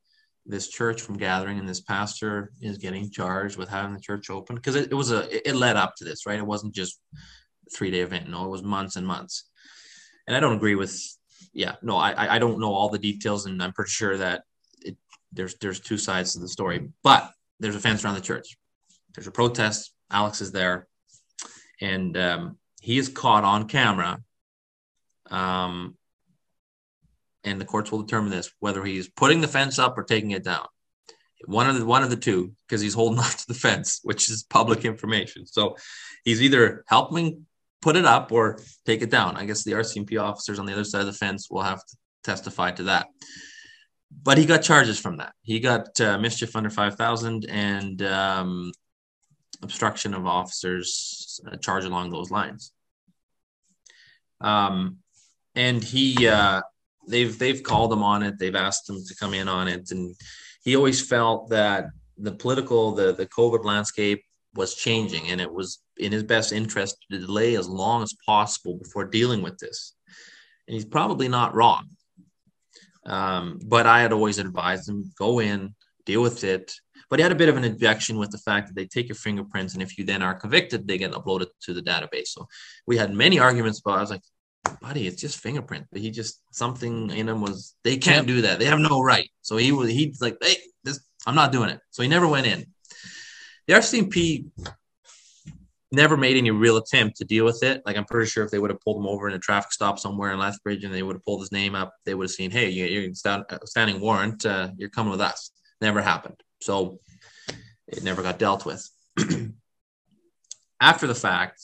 this church from gathering and this pastor is getting charged with having the church open because it, it, was a it led up to this right? It wasn't just three day event no it was months and months. And i don't agree with yeah no i i don't know all the details and i'm pretty sure that it, there's there's two sides to the story. But there's a fence around the church. There's a protest. Alex is there. And um, he is caught on camera um, and the courts will determine this whether he's putting the fence up or taking it down. One of the one of the two, because he's holding on to the fence, which is public information. So he's either helping put it up or take it down. I guess the RCMP officers on the other side of the fence will have to testify to that. But he got charges from that. He got uh, mischief under five thousand and um, obstruction of officers uh, charge along those lines. Um, and he uh, they've they've called him on it. They've asked him to come in on it, and he always felt that the political the the COVID landscape was changing, and it was in his best interest to delay as long as possible before dealing with this. And he's probably not wrong. Um, but I had always advised him go in, deal with it. But he had a bit of an objection with the fact that they take your fingerprints, and if you then are convicted, they get uploaded to the database. So we had many arguments about. I was like, buddy, it's just fingerprint. But he just something in him was they can't do that. They have no right. So he was he's like, hey, this I'm not doing it. So he never went in. The RCMP never made any real attempt to deal with it. Like I'm pretty sure if they would have pulled him over in a traffic stop somewhere in Lethbridge and they would have pulled his name up, they would have seen, hey, you're standing warrant, uh, you're coming with us. Never happened. So it never got dealt with. After the fact,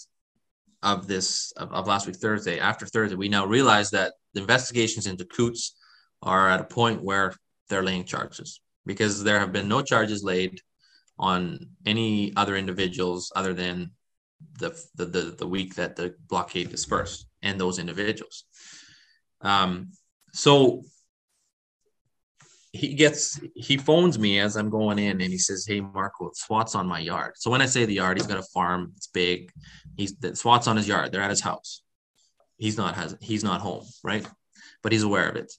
of this of, of, last week Thursday, after Thursday, we now realize that the investigations into Coutts are at a point where they're laying charges because there have been no charges laid on any other individuals other than the the the, the week that the blockade dispersed and those individuals. Um, so he gets he phones me as I'm going in and he says, Hey Marco, SWAT's on my yard. So when I say the yard, he's got a farm, it's big. He's the SWAT's on his yard, they're at his house. He's not has he's not home, right? But he's aware of it.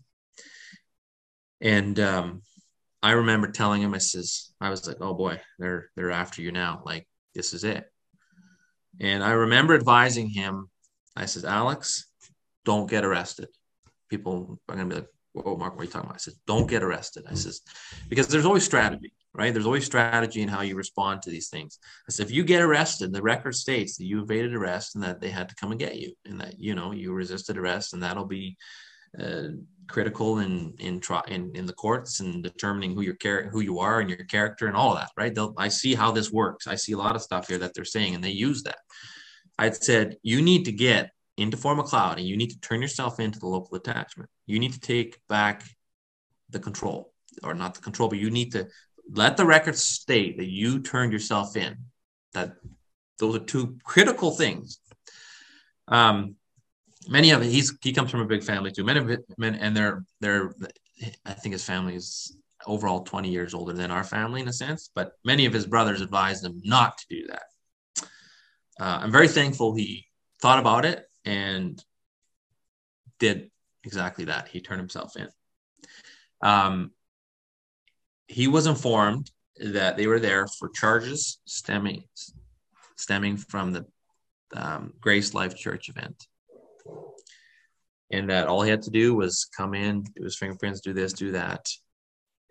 And um, I remember telling him, I says, I was like, Oh boy, they're they're after you now. Like, this is it. And I remember advising him, I says, Alex, don't get arrested. People are gonna be like, oh, Mark, what are you talking about? I said, don't get arrested. I says, because there's always strategy, right? There's always strategy in how you respond to these things. I said, if you get arrested, the record states that you evaded arrest and that they had to come and get you and that, you know, you resisted arrest and that'll be uh, critical in, in, in, in the courts and determining who your char- who you are and your character and all of that, right? They'll, I see how this works. I see a lot of stuff here that they're saying and they use that. I said, you need to get into Fort Macleod and you need to turn yourself into the local attachment. You need to take back the control, or not the control, but you need to let the record state that you turned yourself in. That those are two critical things. Um, many of he's he comes from a big family too. Many of it, men, and they're they're I think his family is overall 20 years older than our family in a sense, but many of his brothers advised him not to do that. Uh, I'm very thankful he thought about it and did exactly that. He turned himself in. Um, he was informed that they were there for charges stemming stemming from the um, Grace Life Church event, and that all he had to do was come in, do his fingerprints, do this, do that,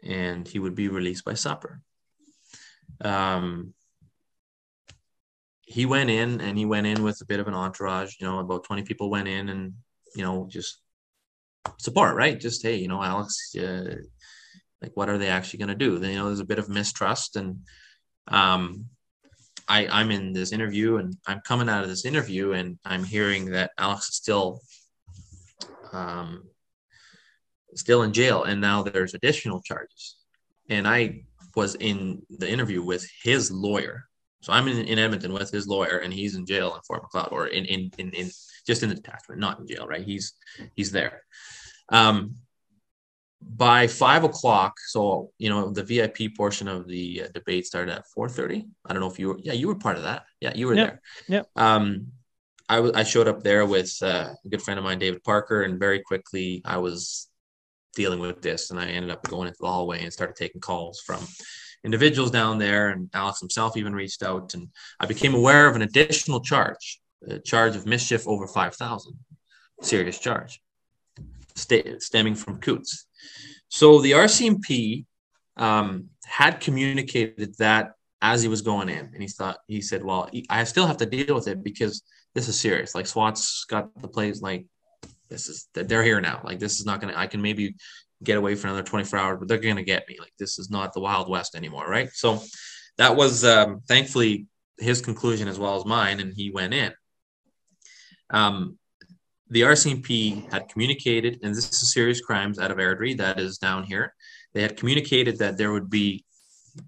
and he would be released by supper. Um, he went in and he went in with a bit of an entourage. You know, about 20 people went in and, you know, just support, right? Just, hey, you know, Alex, uh, like, what are they actually going to do? You know, there's a bit of mistrust. And um, I, I'm in this interview and I'm coming out of this interview and I'm hearing that Alex is still, um, still in jail. And now there's additional charges. And I was in the interview with his lawyer so I'm in, in Edmonton with his lawyer, and he's in jail in Fort Macleod, or in in in, in just in the detachment, not in jail, right? He's he's there. Um, by five o'clock, so you know the VIP portion of the uh, debate started at four thirty. I don't know if you were, yeah, you were part of that. Yeah, you were yep. there. Yeah. Um, I, w- I showed up there with uh, a good friend of mine, David Parker, and very quickly I was dealing with this, and I ended up going into the hallway and started taking calls from individuals down there, and Alex himself even reached out, and I became aware of an additional charge, a charge of mischief over five thousand, serious charge, st- stemming from Coutts. So the RCMP um, had communicated that as he was going in, and he thought he said, "Well, I still have to deal with it because this is serious. Like SWAT's got the place like this is they're here now. Like this is not gonna. I can maybe get away for another 24 hours, but they're gonna get me. Like this is not the Wild West anymore, right? So that was um, thankfully his conclusion as well as mine, and he went in. Um, the RCMP had communicated, and this is serious crimes out of Airdrie that is down here. They had communicated that there would be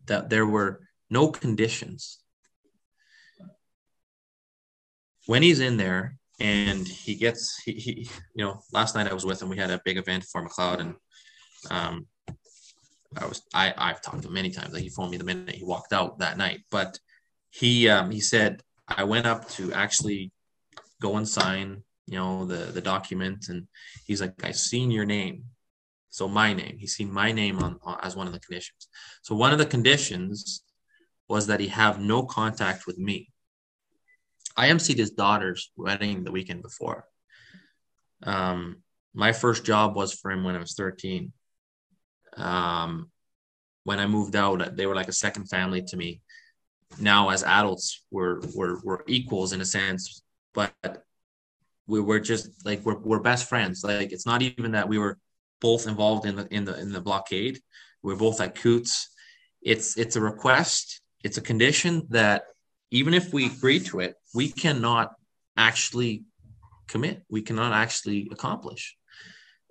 that there were no conditions when he's in there and he gets he, he you know last night I was with him we had a big event for Macleod and um I was I I've talked to him many times. Like he phoned me the minute he walked out that night. But he um he said I went up to actually go and sign you know the the document. And he's like I seen your name. So my name he's seen my name on, on as one of the conditions. So one of the conditions was that he have no contact with me. I emceed his daughter's wedding the weekend before. Um, my first job was for him when I was 13. Um, when I moved out, they were like a second family to me. Now, as adults, we're we're, we're equals in a sense, but we were just like we're, we're best friends. Like it's not even that we were both involved in the in the in the blockade. We're both at Coutts. It's it's a request. It's a condition that even if we agree to it, we cannot actually commit. We cannot actually accomplish.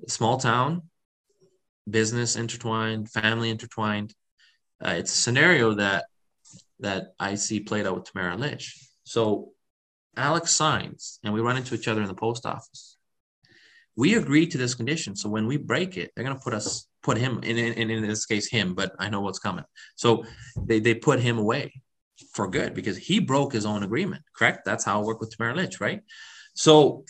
Small town, business intertwined, family intertwined. Uh, it's a scenario that that I see played out with Tamara Lich. So Alex signs, and we run into each other in the post office. We agree to this condition. So when we break it, they're going to put us, put him in, in, in this case, him, but I know what's coming. So they, they put him away for good because he broke his own agreement. Correct? That's how I work with Tamara Lich, right? So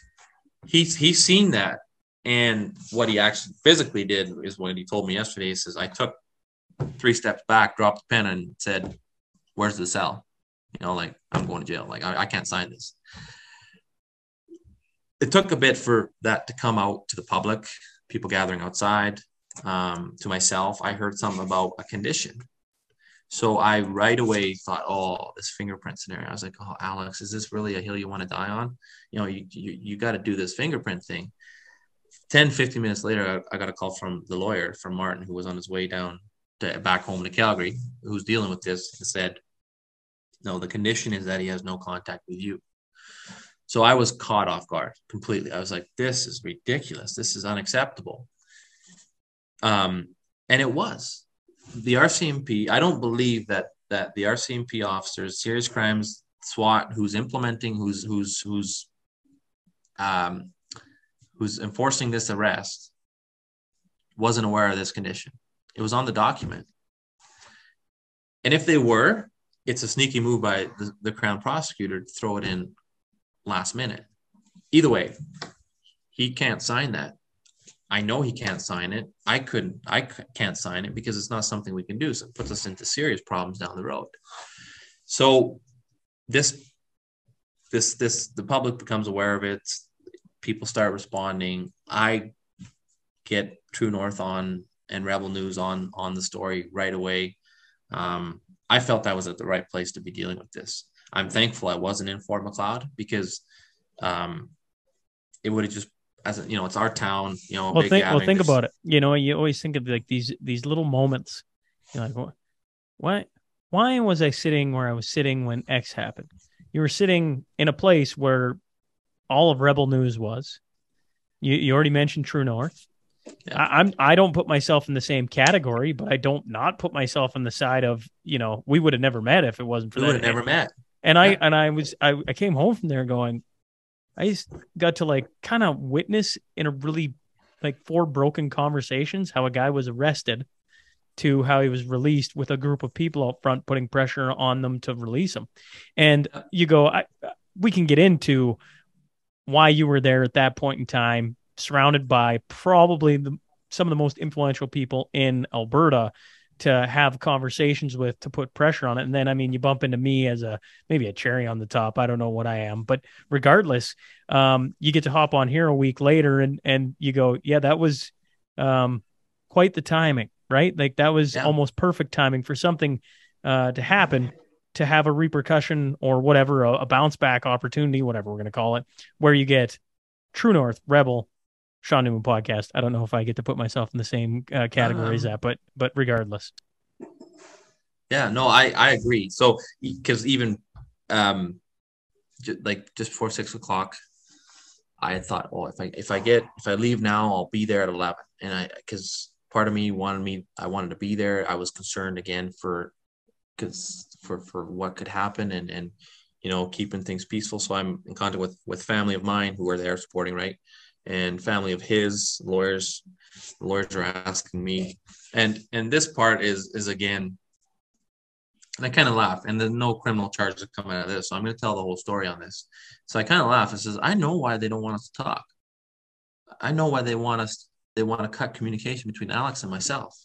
he's he's seen that, and what he actually physically did is what he told me yesterday. He says, "I took three steps back, dropped the pen, and said, "Where's the cell?" You know, like I'm going to jail. Like I, I can't sign this. It took a bit for that to come out to the public, people gathering outside. Um, to myself, I heard something about a condition so I right away thought, oh, this fingerprint scenario. I was like, oh, Alex, is this really a hill you want to die on? You know, you, you, you got to do this fingerprint thing. 10, 15 minutes later, I, I, got a call from the lawyer, from Martin, who was on his way down to back home to Calgary, who's dealing with this, and said, no, the condition is that he has no contact with you. So I was caught off guard completely. I was like, this is ridiculous. This is unacceptable. Um, and it was the RCMP, I don't believe that that the RCMP officers, serious crimes SWAT, who's implementing, who's who's who's um, who's enforcing this arrest, wasn't aware of this condition. It was on the document, and if they were, it's a sneaky move by the, the crown prosecutor to throw it in last minute. Either way, he can't sign that. I know he can't sign it. I couldn't. I can't sign it because it's not something we can do. So it puts us into serious problems down the road. So this, this, this, the public becomes aware of it. People start responding. I get True North on and Rebel News on on the story right away. Um, I felt I was at the right place to be dealing with this. I'm thankful I wasn't in Fort Macleod because um, it would have just as a, you know, it's our town. You know, well, think well, think about it. You know, you always think of like these these little moments. You're like, what? Why? Why was I sitting where I was sitting when X happened? You were sitting in a place where all of Rebel News was. You you already mentioned True North. Yeah. I, I'm I don't put myself in the same category, but I don't not put myself on the side of you know we would have never met if it wasn't for we would have never met. And yeah. I and I was I, I came home from there going, I just got to like kind of witness in a really like four broken conversations how a guy was arrested to how he was released with a group of people out front putting pressure on them to release him. And you go, I, we can get into why you were there at that point in time, surrounded by probably the, some of the most influential people in Alberta to have conversations with to put pressure on it. And then, I mean, you bump into me as a maybe a cherry on the top. I don't know what I am, but regardless, um, you get to hop on here a week later and and you go, yeah, that was um, quite the timing, right? Like that was yeah. almost perfect timing for something uh, to happen to have a repercussion or whatever, a, a bounce back opportunity, whatever we're going to call it, where you get True North, Rebel, Shaun Newman podcast. I don't know if I get to put myself in the same uh, category as Um, that, but but regardless, Yeah, no, I I agree. So because even um, j- like just before six o'clock, I had thought, oh, if I if I get if I leave now, I'll be there at eleven, and I because part of me wanted me, I wanted to be there. I was concerned again for because for for what could happen and and you know keeping things peaceful. So I'm in contact with with family of mine who are there supporting, right, and family of his lawyers. Lawyers are asking me, and and this part is is again and I kind of laugh, and there's no criminal charges coming out of this. So I'm going to tell the whole story on this. So I kind of laugh and says, I know why they don't want us to talk. I know why they want us, they want to cut communication between Alex and myself.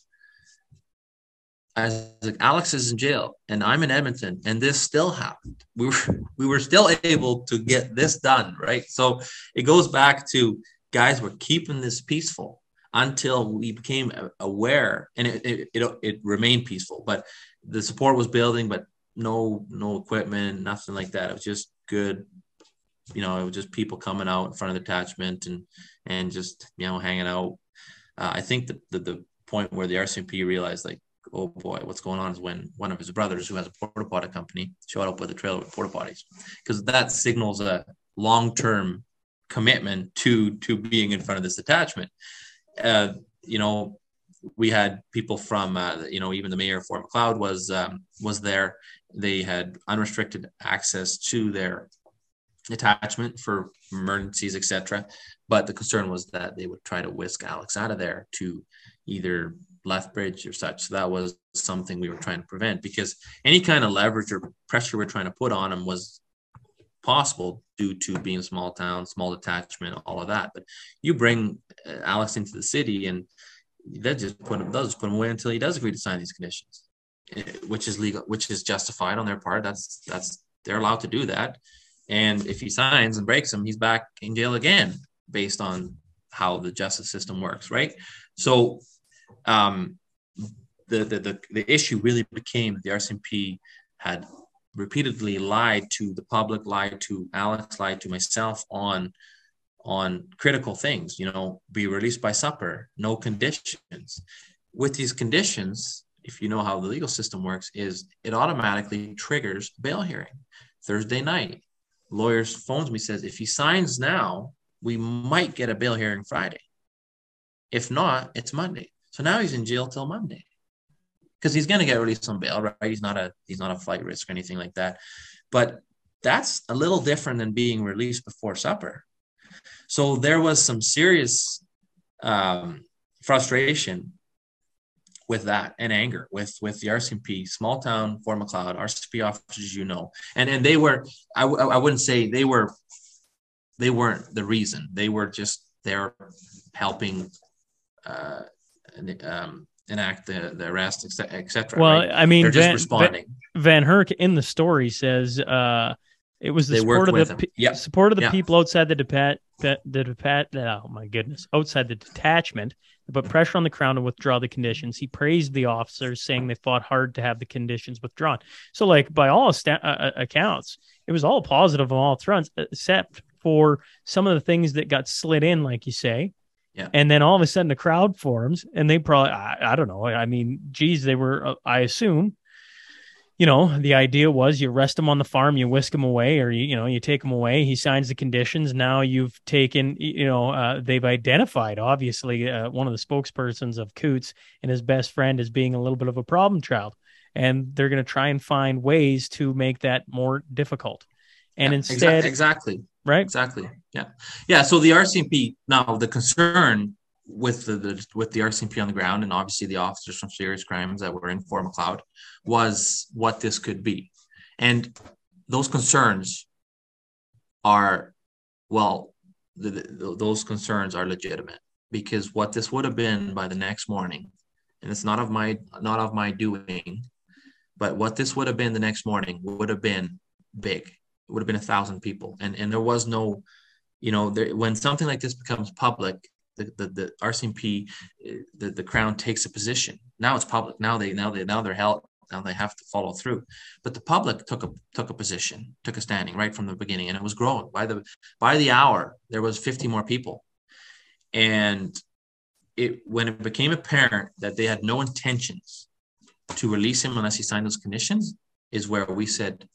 As like, Alex is in jail and I'm in Edmonton, and this still happened. We were we were still able to get this done, right? So it goes back to guys were keeping this peaceful until we became aware, and it it, it, it remained peaceful, but the support was building, but no no equipment, nothing like that. It was just good, you know. It was just people coming out in front of the attachment and and just you know hanging out. Uh, I think that the, the point where the RCMP realized like, oh boy, what's going on is when one of his brothers, who has a porta potty company, showed up with a trailer with porta potties, because that signals a long term commitment to to being in front of this attachment. Uh, you know, we had people from uh, you know even the mayor of Fort Macleod was um, was there. They had unrestricted access to their attachment for emergencies, etc. But the concern was that they would try to whisk Alex out of there to either Lethbridge or such. That was something we were trying to prevent because any kind of leverage or pressure we're trying to put on him was possible due to being a small town, small detachment, all of that. But you bring uh, Alex into the city and they just put him, they'll put him away until he does agree to sign these conditions, eh, which is legal, which is justified on their part. That's that's they're allowed to do that. And if he signs and breaks them, he's back in jail again, based on how the justice system works, right? So, um, the the the, the issue really became the RCMP had repeatedly lied to the public, lied to Alex, lied to myself on on critical things, you know, be released by supper, no conditions. With these conditions, if you know how the legal system works, is it automatically triggers bail hearing. Thursday night, lawyers phones me says if he signs now, we might get a bail hearing Friday. If not, it's Monday. So now he's in jail till Monday because he's going to get released on bail, right? He's not a he's not a flight risk or anything like that. But that's a little different than being released before supper. So there was some serious um, frustration with that and anger with with the RCMP, small town Fort Macleod, RCMP officers, you know, and and they were I, wouldn't say they were they weren't the reason they were just there helping uh, um, enact the the arrest etc. well, right? I mean, they're just Van, responding. Van, Herk in the story says uh, it was the They support of the pe- Yep. support of the Yeah. people outside the depat the depat oh my goodness outside the detachment put pressure on the crown to withdraw the conditions. He praised the officers, saying they fought hard to have the conditions withdrawn. So, like by all sta- uh, accounts, it was all positive on all fronts, except for some of the things that got slid in, like you say. Yeah. And then all of a sudden, the crowd forms, and they probably, I, I don't know. I mean, geez, they were, uh, I assume, you know, the idea was you arrest him on the farm, you whisk him away, or you, you know, you take him away. He signs the conditions. Now you've taken, you know, uh, they've identified obviously uh, one of the spokespersons of Coutts and his best friend as being a little bit of a problem child, and they're going to try and find ways to make that more difficult. And Yeah, instead, exactly. Right? Exactly. Yeah. Yeah. So the RCMP now the concern with the, the with the RCMP on the ground and obviously the officers from serious crimes that were in Fort Macleod was what this could be, and those concerns are well, the, the, those concerns are legitimate because what this would have been by the next morning, and it's not of my not of my doing, but what this would have been the next morning would have been big would have been a thousand people. And and there was no you know there, when something like this becomes public the, the, the rcmp eh, the, the crown takes a position. Now it's public. Now they now they now they're held. Now they have to follow through. But the public took a took a position took a standing right from the beginning and it was growing. By the by the hour there was 50 more people. And it when it became apparent that they had no intentions to release him unless he signed those conditions, is where we said,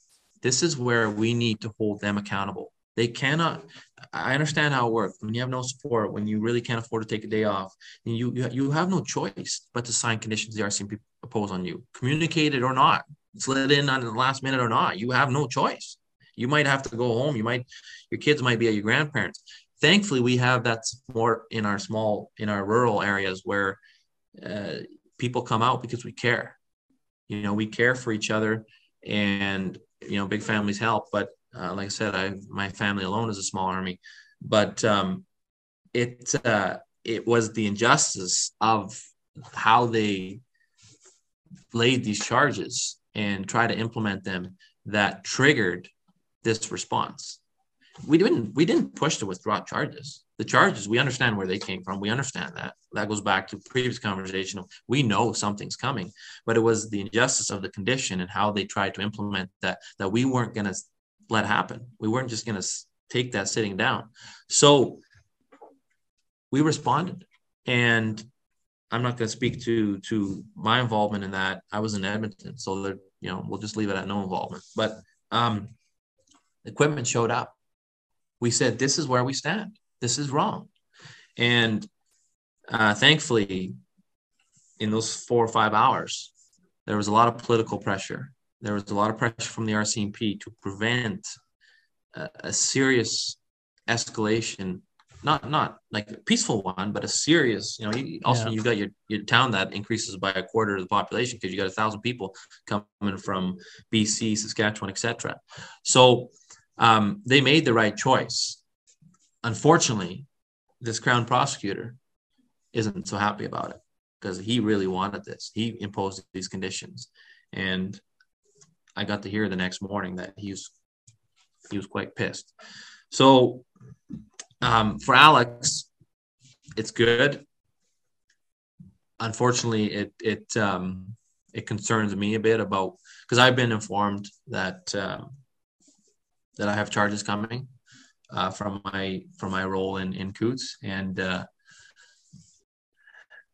this is where we need to hold them accountable. They cannot. I understand how it works. When you have no support, when you really can't afford to take a day off, and you you, have no choice but to sign conditions the RCMP impose on you, communicated or not, slid in on the last minute or not. You have no choice. You might have to go home. You might, your kids might be at your grandparents. Thankfully, we have that support in our small, in our rural areas where uh, people come out because we care. You know, we care for each other, and you know, big families help. But uh, like I said, I my family alone is a small army, but um, it uh, it was the injustice of how they laid these charges and try to implement them that triggered this response. We didn't we didn't push to withdraw charges. The charges we understand where they came from. We understand that. That goes back to previous conversation. We know something's coming, but it was the injustice of the condition and how they tried to implement that that we weren't going to let happen. We weren't just going to take that sitting down. So we responded, and I'm not going to speak to to my involvement in that. I was in Edmonton, so that you know we'll just leave it at no involvement. But um, equipment showed up. We said, This is where we stand. This is wrong. And uh, thankfully, in those four or five hours, there was a lot of political pressure. There was a lot of pressure from the RCMP to prevent a, a serious escalation not not like a peaceful one, but a serious. You know, you, also yeah. you've got your your town that increases by a quarter of the population because you got a thousand people coming from BC, Saskatchewan, etc. So um, they made the right choice. Unfortunately, this crown prosecutor isn't so happy about it because he really wanted this. He imposed these conditions, and I got to hear the next morning that he was he was quite pissed. So um, for Alex, it's good. Unfortunately, it it um, it concerns me a bit about because I've been informed that um, that I have charges coming uh, from my from my role in in Coutts, and uh,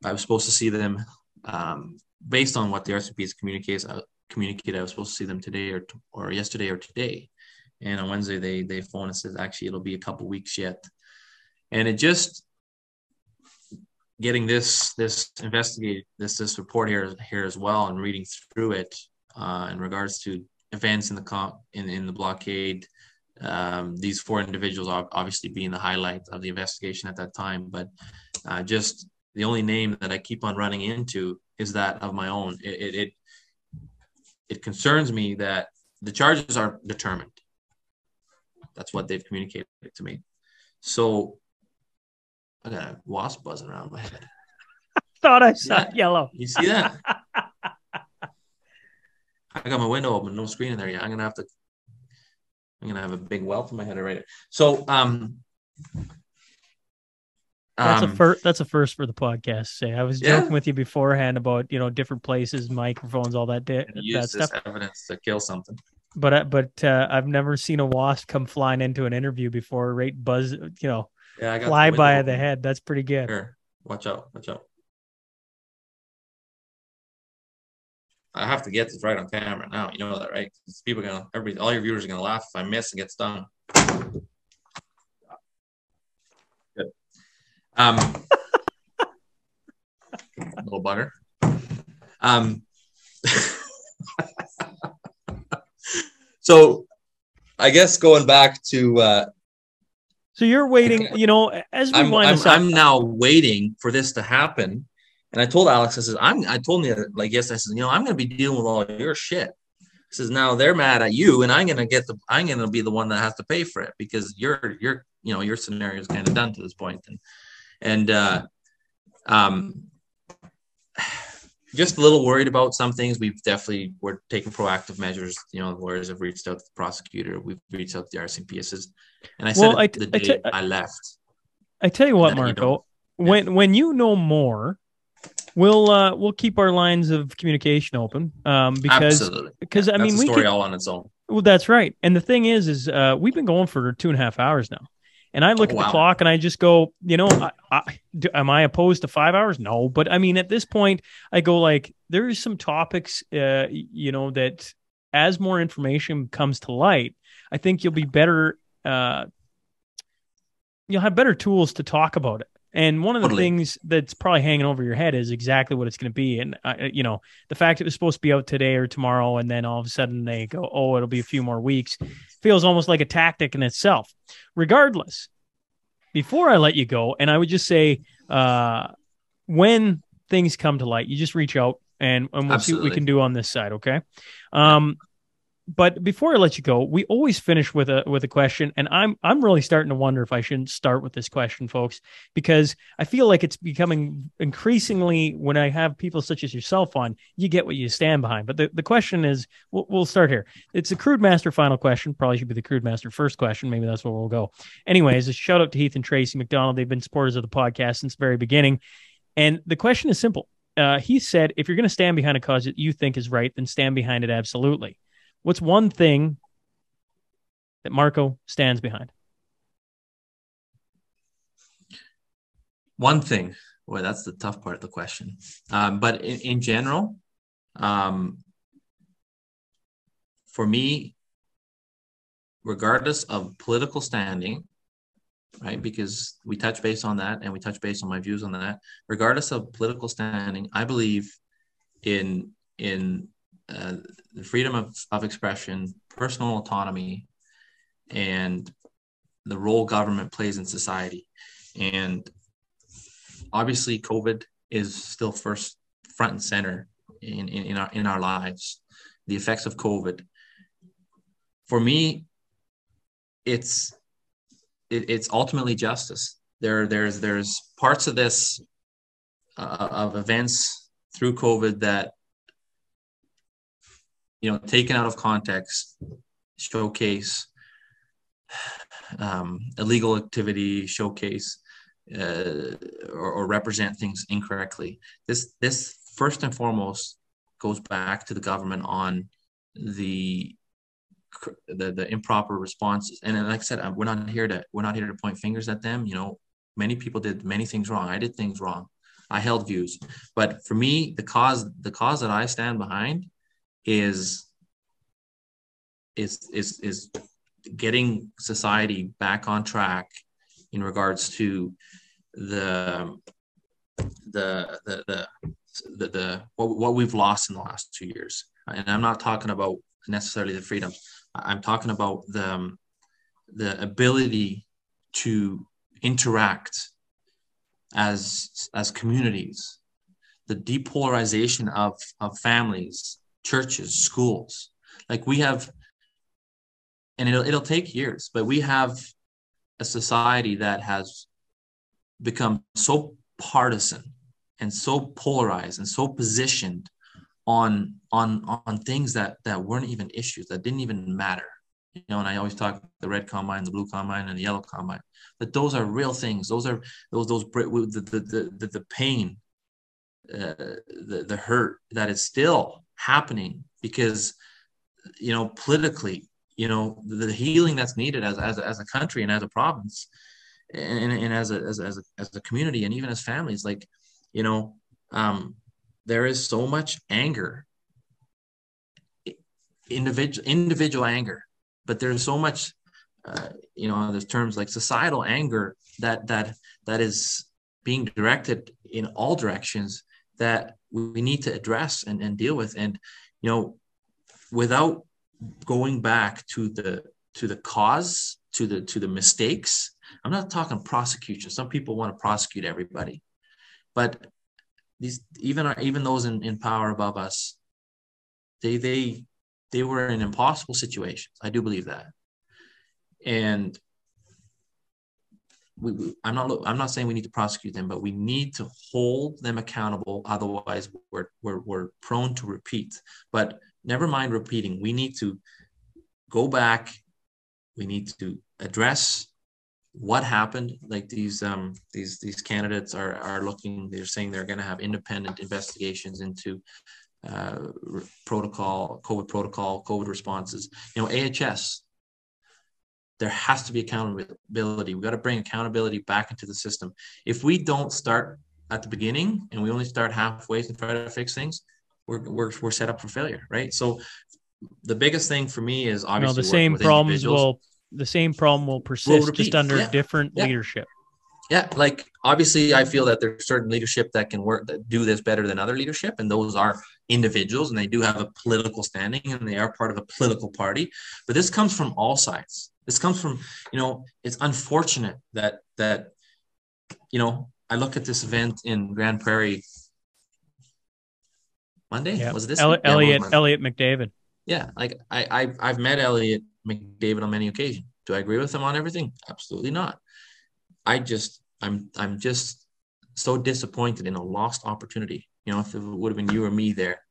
I was supposed to see them um, based on what the RCMP has communicated. Uh, communicated, I was supposed to see them today or or yesterday or today, and on Wednesday they they phone and says actually it'll be a couple weeks yet and it just getting this this investigate this this report here here as well and reading through it uh, in regards to events in the comp in, in the blockade um, these four individuals are obviously being the highlight of the investigation at that time but uh, just the only name that i keep on running into is that of my own it, it, it it concerns me that the charges are determined that's what they've communicated to me so I got a wasp buzzing around my head. I Thought I saw yeah. yellow. You see that? I got my window open, no screen in there yet. I'm gonna have to. I'm gonna have a big welt in my head already. So, um, that's um, a first. That's a first for the podcast. Say, I was joking yeah. with you beforehand about you know different places, microphones, all that. Di- use that stuff. evidence to kill something. But uh, but uh, I've never seen a wasp come flying into an interview before. Right, buzz. You know, yeah, I got fly by of the head. That's pretty good. Here, watch out, watch out. I have to get this right on camera now. You know that, right? People are gonna, everybody, all your viewers are gonna laugh if I miss and get stung. Good. Um, little bugger. Um, so I guess going back to uh, so you're waiting, you know, as we I'm, wind I'm, up. I'm now waiting for this to happen. And I told Alex, I said, I'm, I told me like, yes, I said, you know, I'm going to be dealing with all your shit. He says, now they're mad at you and I'm going to get the, I'm going to be the one that has to pay for it because you're, you're, you know, your scenario is kind of done to this point. And, and, uh, um, just a little worried about some things. We've definitely we're taking proactive measures. You know, lawyers have reached out to the prosecutor. We've reached out to the RCMPSs, and I said well, I t- the day I, t- I left. I tell you what, Marco, you when yeah. when you know more, we'll uh, we'll keep our lines of communication open. Um, because Absolutely. because yeah, I mean, we story all on its own. Well, that's right. And the thing is, is uh, we've been going for two and a half hours now. And I look Oh, at the clock and I just go, you know, I, I, do, am I opposed to five hours? No, but I mean, at this point, I go like, there's some topics, uh, you know, that as more information comes to light, I think you'll be better. Uh, you'll have better tools to talk about it. And one of the Totally. things that's probably hanging over your head is exactly what it's going to be. And uh, you know, the fact it was supposed to be out today or tomorrow, and then all of a sudden they go, "Oh, it'll be a few more weeks," feels almost like a tactic in itself. Regardless, before I let you go, and I would just say, uh, when things come to light, you just reach out and, and we'll see what we can do on this side. Okay. Um, but before I let you go, we always finish with a with a question, and I'm I'm really starting to wonder if I shouldn't start with this question, folks, because I feel like it's becoming increasingly when I have people such as yourself on, you get what you stand behind. But the, the question is, we'll, we'll start here. It's the Crude Master final question. Probably should be the Crude Master first question. Maybe that's where we'll go. Anyways, a shout out to Heath and Tracy McDonald. They've been supporters of the podcast since the very beginning. And the question is simple. Uh, he said, if you're going to stand behind a cause that you think is right, then stand behind it absolutely. What's one thing that Marco stands behind? One thing, boy, that's the tough part of the question. Um, but in, in general, um, for me, regardless of political standing, right? Because we touch base on that and we touch base on my views on that. Regardless of political standing, I believe in in uh, the freedom of, of expression, personal autonomy, and the role government plays in society. And obviously, COVID is still first front and center in, in, in our in our lives. The effects of COVID. For me, it's it, it's ultimately justice. There there's there's parts of this uh, of events through COVID that you know taken out of context showcase um, illegal activity showcase uh, or, or represent things incorrectly. This this first and foremost goes back to the government on the the, the improper responses. And like i said we're not here to we're not here to point fingers at them. You know many people did many things wrong. I did things wrong. I held views. But for me the cause the cause that i stand behind is is is is getting society back on track in regards to the the the the the, the what, what we've lost in the last two years. And i'm not talking about necessarily the freedom. I'm talking about the um, the ability to interact as as communities. The depolarization of of families churches schools. Like we have and it'll, it'll take years but we have a society that has become so partisan and so polarized and so positioned on on on things that that weren't even issues that didn't even matter. You know and i always talk the red combine the blue combine and the yellow combine but those are real things. Those are those those the the the, the pain uh, the the hurt that is still happening because you know politically you know the healing that's needed as as, as a country and as a province and, and as, a, as, as a as a community and even as families like you know um there is so much anger individual individual anger but there's so much uh, you know there's terms like societal anger that that that is being directed in all directions that we need to address and, and deal with. And you know without going back to the to the cause to the to the mistakes i'm not talking prosecution. Some people want to prosecute everybody. But these even even those in, in power above us they they they were in impossible situations. I do believe that. And we, i'm not i'm not saying we need to prosecute them but we need to hold them accountable. Otherwise we're, we're, we're prone to repeat. But never mind repeating. We need to go back. We need to address what happened. Like these um these these candidates are are looking they're saying they're going to have independent investigations into uh protocol covid protocol covid responses. You know ahs there has to be accountability. We got to bring accountability back into the system. If we don't start at the beginning and we only start halfway to try to fix things, we're, we're, we're set up for failure, right? So the biggest thing for me is obviously no, the same problems will the same problem will persist just under yeah. different yeah. leadership. Yeah, like obviously, I feel that there's certain leadership that can work that do this better than other leadership, and those are individuals, and they do have a political standing, and they are part of a political party. But this comes from all sides. This comes from, you know, it's unfortunate that that, you know, I look at this event in Grande Prairie Monday. Yeah. Was this? Yeah, Elliot. Elliot McDavid. Yeah, like I, I've I've met Elliot McDavid on many occasions. Do I agree with him on everything? Absolutely not. I just I'm I'm just so disappointed in a lost opportunity. You know, if it would have been you or me there,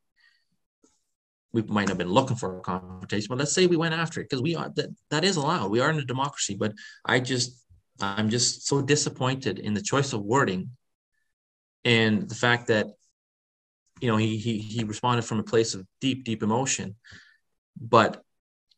we might have been looking for a confrontation. But let's say we went after it because we are that that is allowed. We are in a democracy. But I just I'm just so disappointed in the choice of wording and the fact that you know he he he responded from a place of deep deep emotion but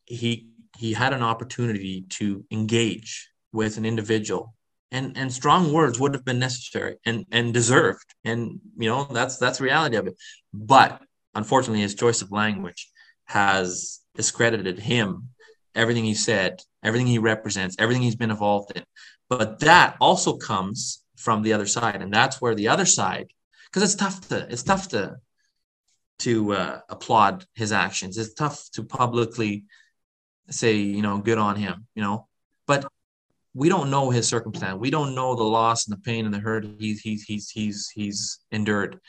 he he had an opportunity to engage with an individual and and strong words would have been necessary and and deserved and you know that's that's reality of it but unfortunately his choice of language has discredited him. Everything he said everything he represents everything he's been involved in. But that also comes from the other side. And that's where the other side because it's tough to it's tough to to uh, applaud his actions. It's tough to publicly say you know good on him you know? But we don't know his circumstance. We don't know the loss and the pain and the hurt he's he's he's he's he's endured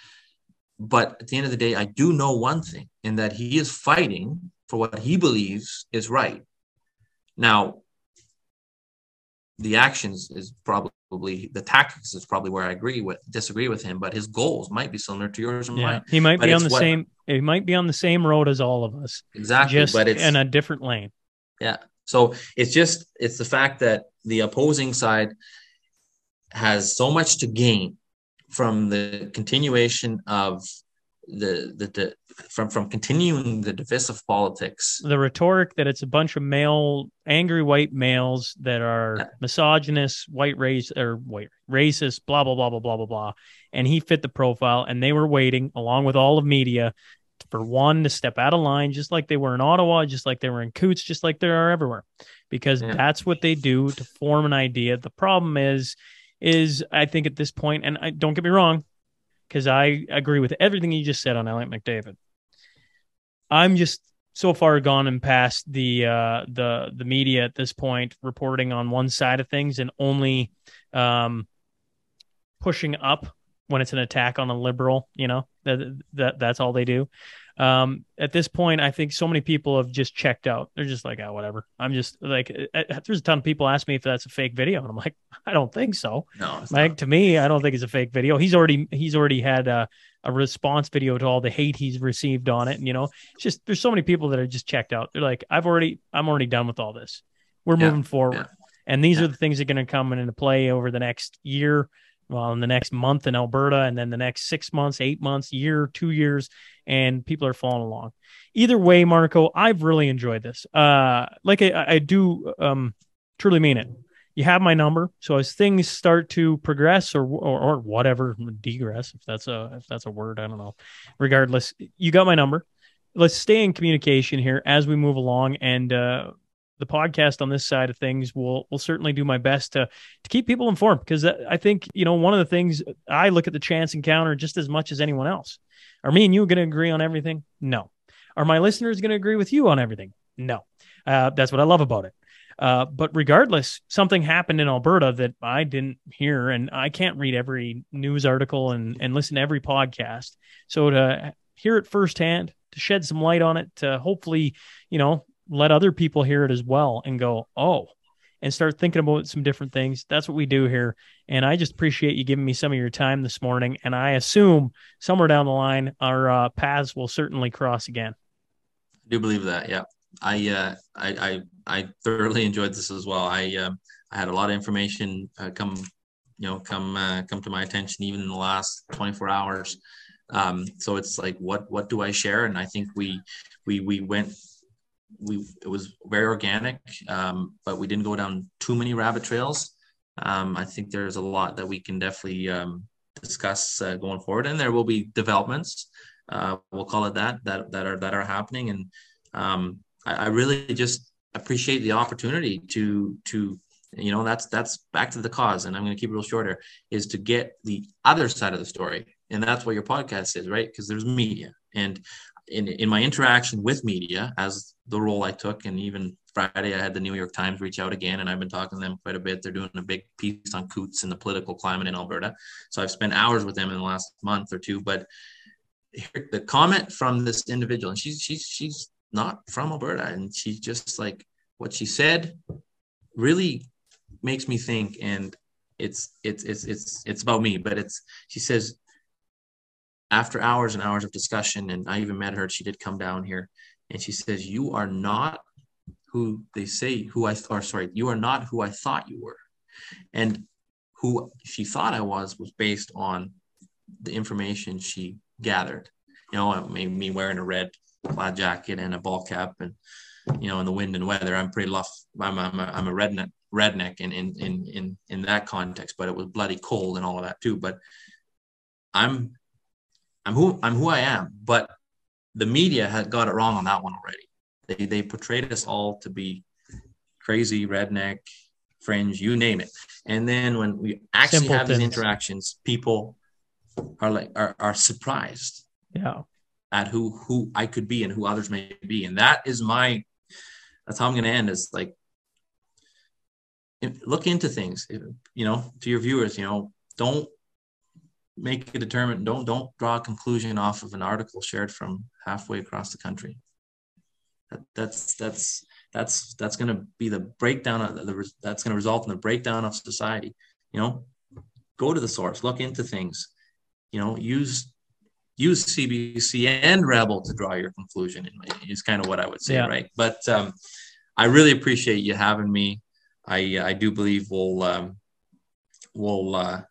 but at the end of the day i do know one thing in that he is fighting for what he believes is right now the actions is probably the tactics is probably where I agree with disagree with him, but his goals might be similar to yours and Yeah, mine. he might But be on the what- same. He might be on the same road as all of us, Exactly, just but it's in a different lane. yeah. So it's just it's the fact that the opposing side has so much to gain from the continuation of the the, the from from continuing the divisive politics. The rhetoric that it's a bunch of male, angry white males that are Yeah. misogynist, white race or white racist, blah blah blah blah blah blah blah, and he fit the profile, and they were waiting along with all of media for one to step out of line, just like they were in Ottawa, just like they were in Coutts, just like they are everywhere, because Yeah. that's what they do to form an idea. The problem is, is I think at this point, and I don't get me wrong, because I agree with everything you just said on Elliot McDavid. I'm just so far gone and past the uh, the the media at this point reporting on one side of things and only um, pushing up when it's an attack on a liberal. You know that that that's all they do. Um, at this point, I think so many people have just checked out. They're just like, oh, whatever. I'm just like, uh, uh, there's a ton of people ask me if that's a fake video, and I'm like, I don't think so. No, Like not. to me, I don't think it's a fake video. He's already he's already had a, a response video to all the hate he's received on it. And you know, it's just there's so many people that are just checked out. They're like, I've already I'm already done with all this. We're Yeah, moving forward. yeah. And these Yeah. are the things that are going to come into play over the next year, well, in the next month in Alberta, and then the next six months, eight months, year, two years, and people are following along. Either way, Marco, I've really enjoyed this. Uh, like I, I do, um, truly mean it you have my number. So as things start to progress or or, or whatever, degress, if that's a if that's a word, I don't know. Regardless, you got my number. Let's stay in communication here as we move along, and uh, the podcast on this side of things will will certainly do my best to to keep people informed because I think you know one of the things I look at the chance encounter just as much as anyone else. Are me and you going to agree on everything? No. Are my listeners going to agree with you on everything? No. Uh, that's what I love about it. Uh, but regardless, something happened in Alberta that I didn't hear, and I can't read every news article and, and listen to every podcast. So to hear it firsthand, to shed some light on it, to hopefully, you know, let other people hear it as well and go, oh, and start thinking about some different things. That's what we do here. And I just appreciate you giving me some of your time this morning. And I assume somewhere down the line, our uh, paths will certainly cross again. I do believe that. Yeah, I uh, I, I I thoroughly enjoyed this as well. I um, I had a lot of information uh, come you know come uh, come to my attention even in the last 24 hours. Um, so it's like what what do I share? And I think we we we went we it was very organic, um, but we didn't go down too many rabbit trails. Um, I think there's a lot that we can definitely um, discuss uh, going forward, and there will be developments. Uh, we'll call it that that that are that are happening, and um, I, I really just appreciate the opportunity to to you know that's that's back to the cause and i'm going to keep it real short here is to get the other side of the story and that's what your podcast is right because there's media and in, in my interaction with media as the role i took and even friday i had the new york times reach out again and i've been talking to them quite a bit. They're doing a big piece on coutts and the political climate in alberta. So i've spent hours with them in the last month or two but the comment from this individual and she's she's she's not from alberta and she's just like what she said really makes me think and it's it's it's it's it's about me but it's she says after hours and hours of discussion and i even met her she did come down here and she says you are not who they say who i or sorry you are not who i thought you were. And who she thought i was was based on the information she gathered. You know me wearing a red plaid jacket and a ball cap and you know in the wind and weather i'm pretty rough i'm, I'm, a, I'm a redneck redneck in, in in in in that context but it was bloody cold and all of that too. But i'm i'm who i'm who i am but the media had got it wrong on that one already. They they portrayed us all to be crazy redneck fringe you name it. And then when we actually have these interactions people are like are, are surprised yeah. at who who i could be and who others may be. And that is my that's how i'm going to end is like look into things. You know to your viewers you know don't make a determined don't don't draw a conclusion off of an article shared from halfway across the country. That, that's that's that's that's going to be the breakdown of the that's going to result in the breakdown of society. You know go to the source look into things. You know use use cbc and rebel to draw your conclusion is kind of what i would say yeah. right? But um, i really appreciate you having me. I I do believe we'll um, we'll uh,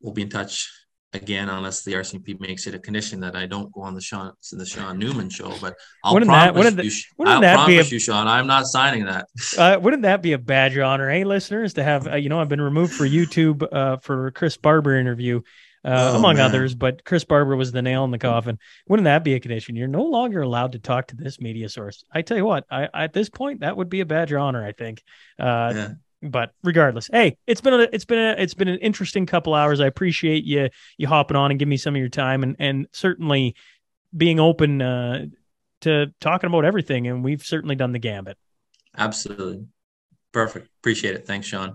we'll be in touch again unless the RCMP makes it a condition that I don't go on the Shaun the Shaun Newman show. But I'll wouldn't promise that, wouldn't you, wouldn't I'll that promise be a, you, Shaun, I'm not signing that. uh, wouldn't that be a badge of honor, hey listeners, to have uh, you know I've been removed for YouTube uh, for Chris Barber interview uh, oh, among man. others. But Chris Barber was the nail in the coffin. Wouldn't that be a condition? You're no longer allowed to talk to this media source. I tell you what, I, at this point, that would be a badge of honor. I think. Uh, yeah. But regardless, hey, it's been a, it's been a, it's been an interesting couple hours. I appreciate you you hopping on and giving me some of your time, and and certainly being open uh, to talking about everything. And we've certainly done the gambit. Absolutely, perfect. Appreciate it. Thanks, Shaun.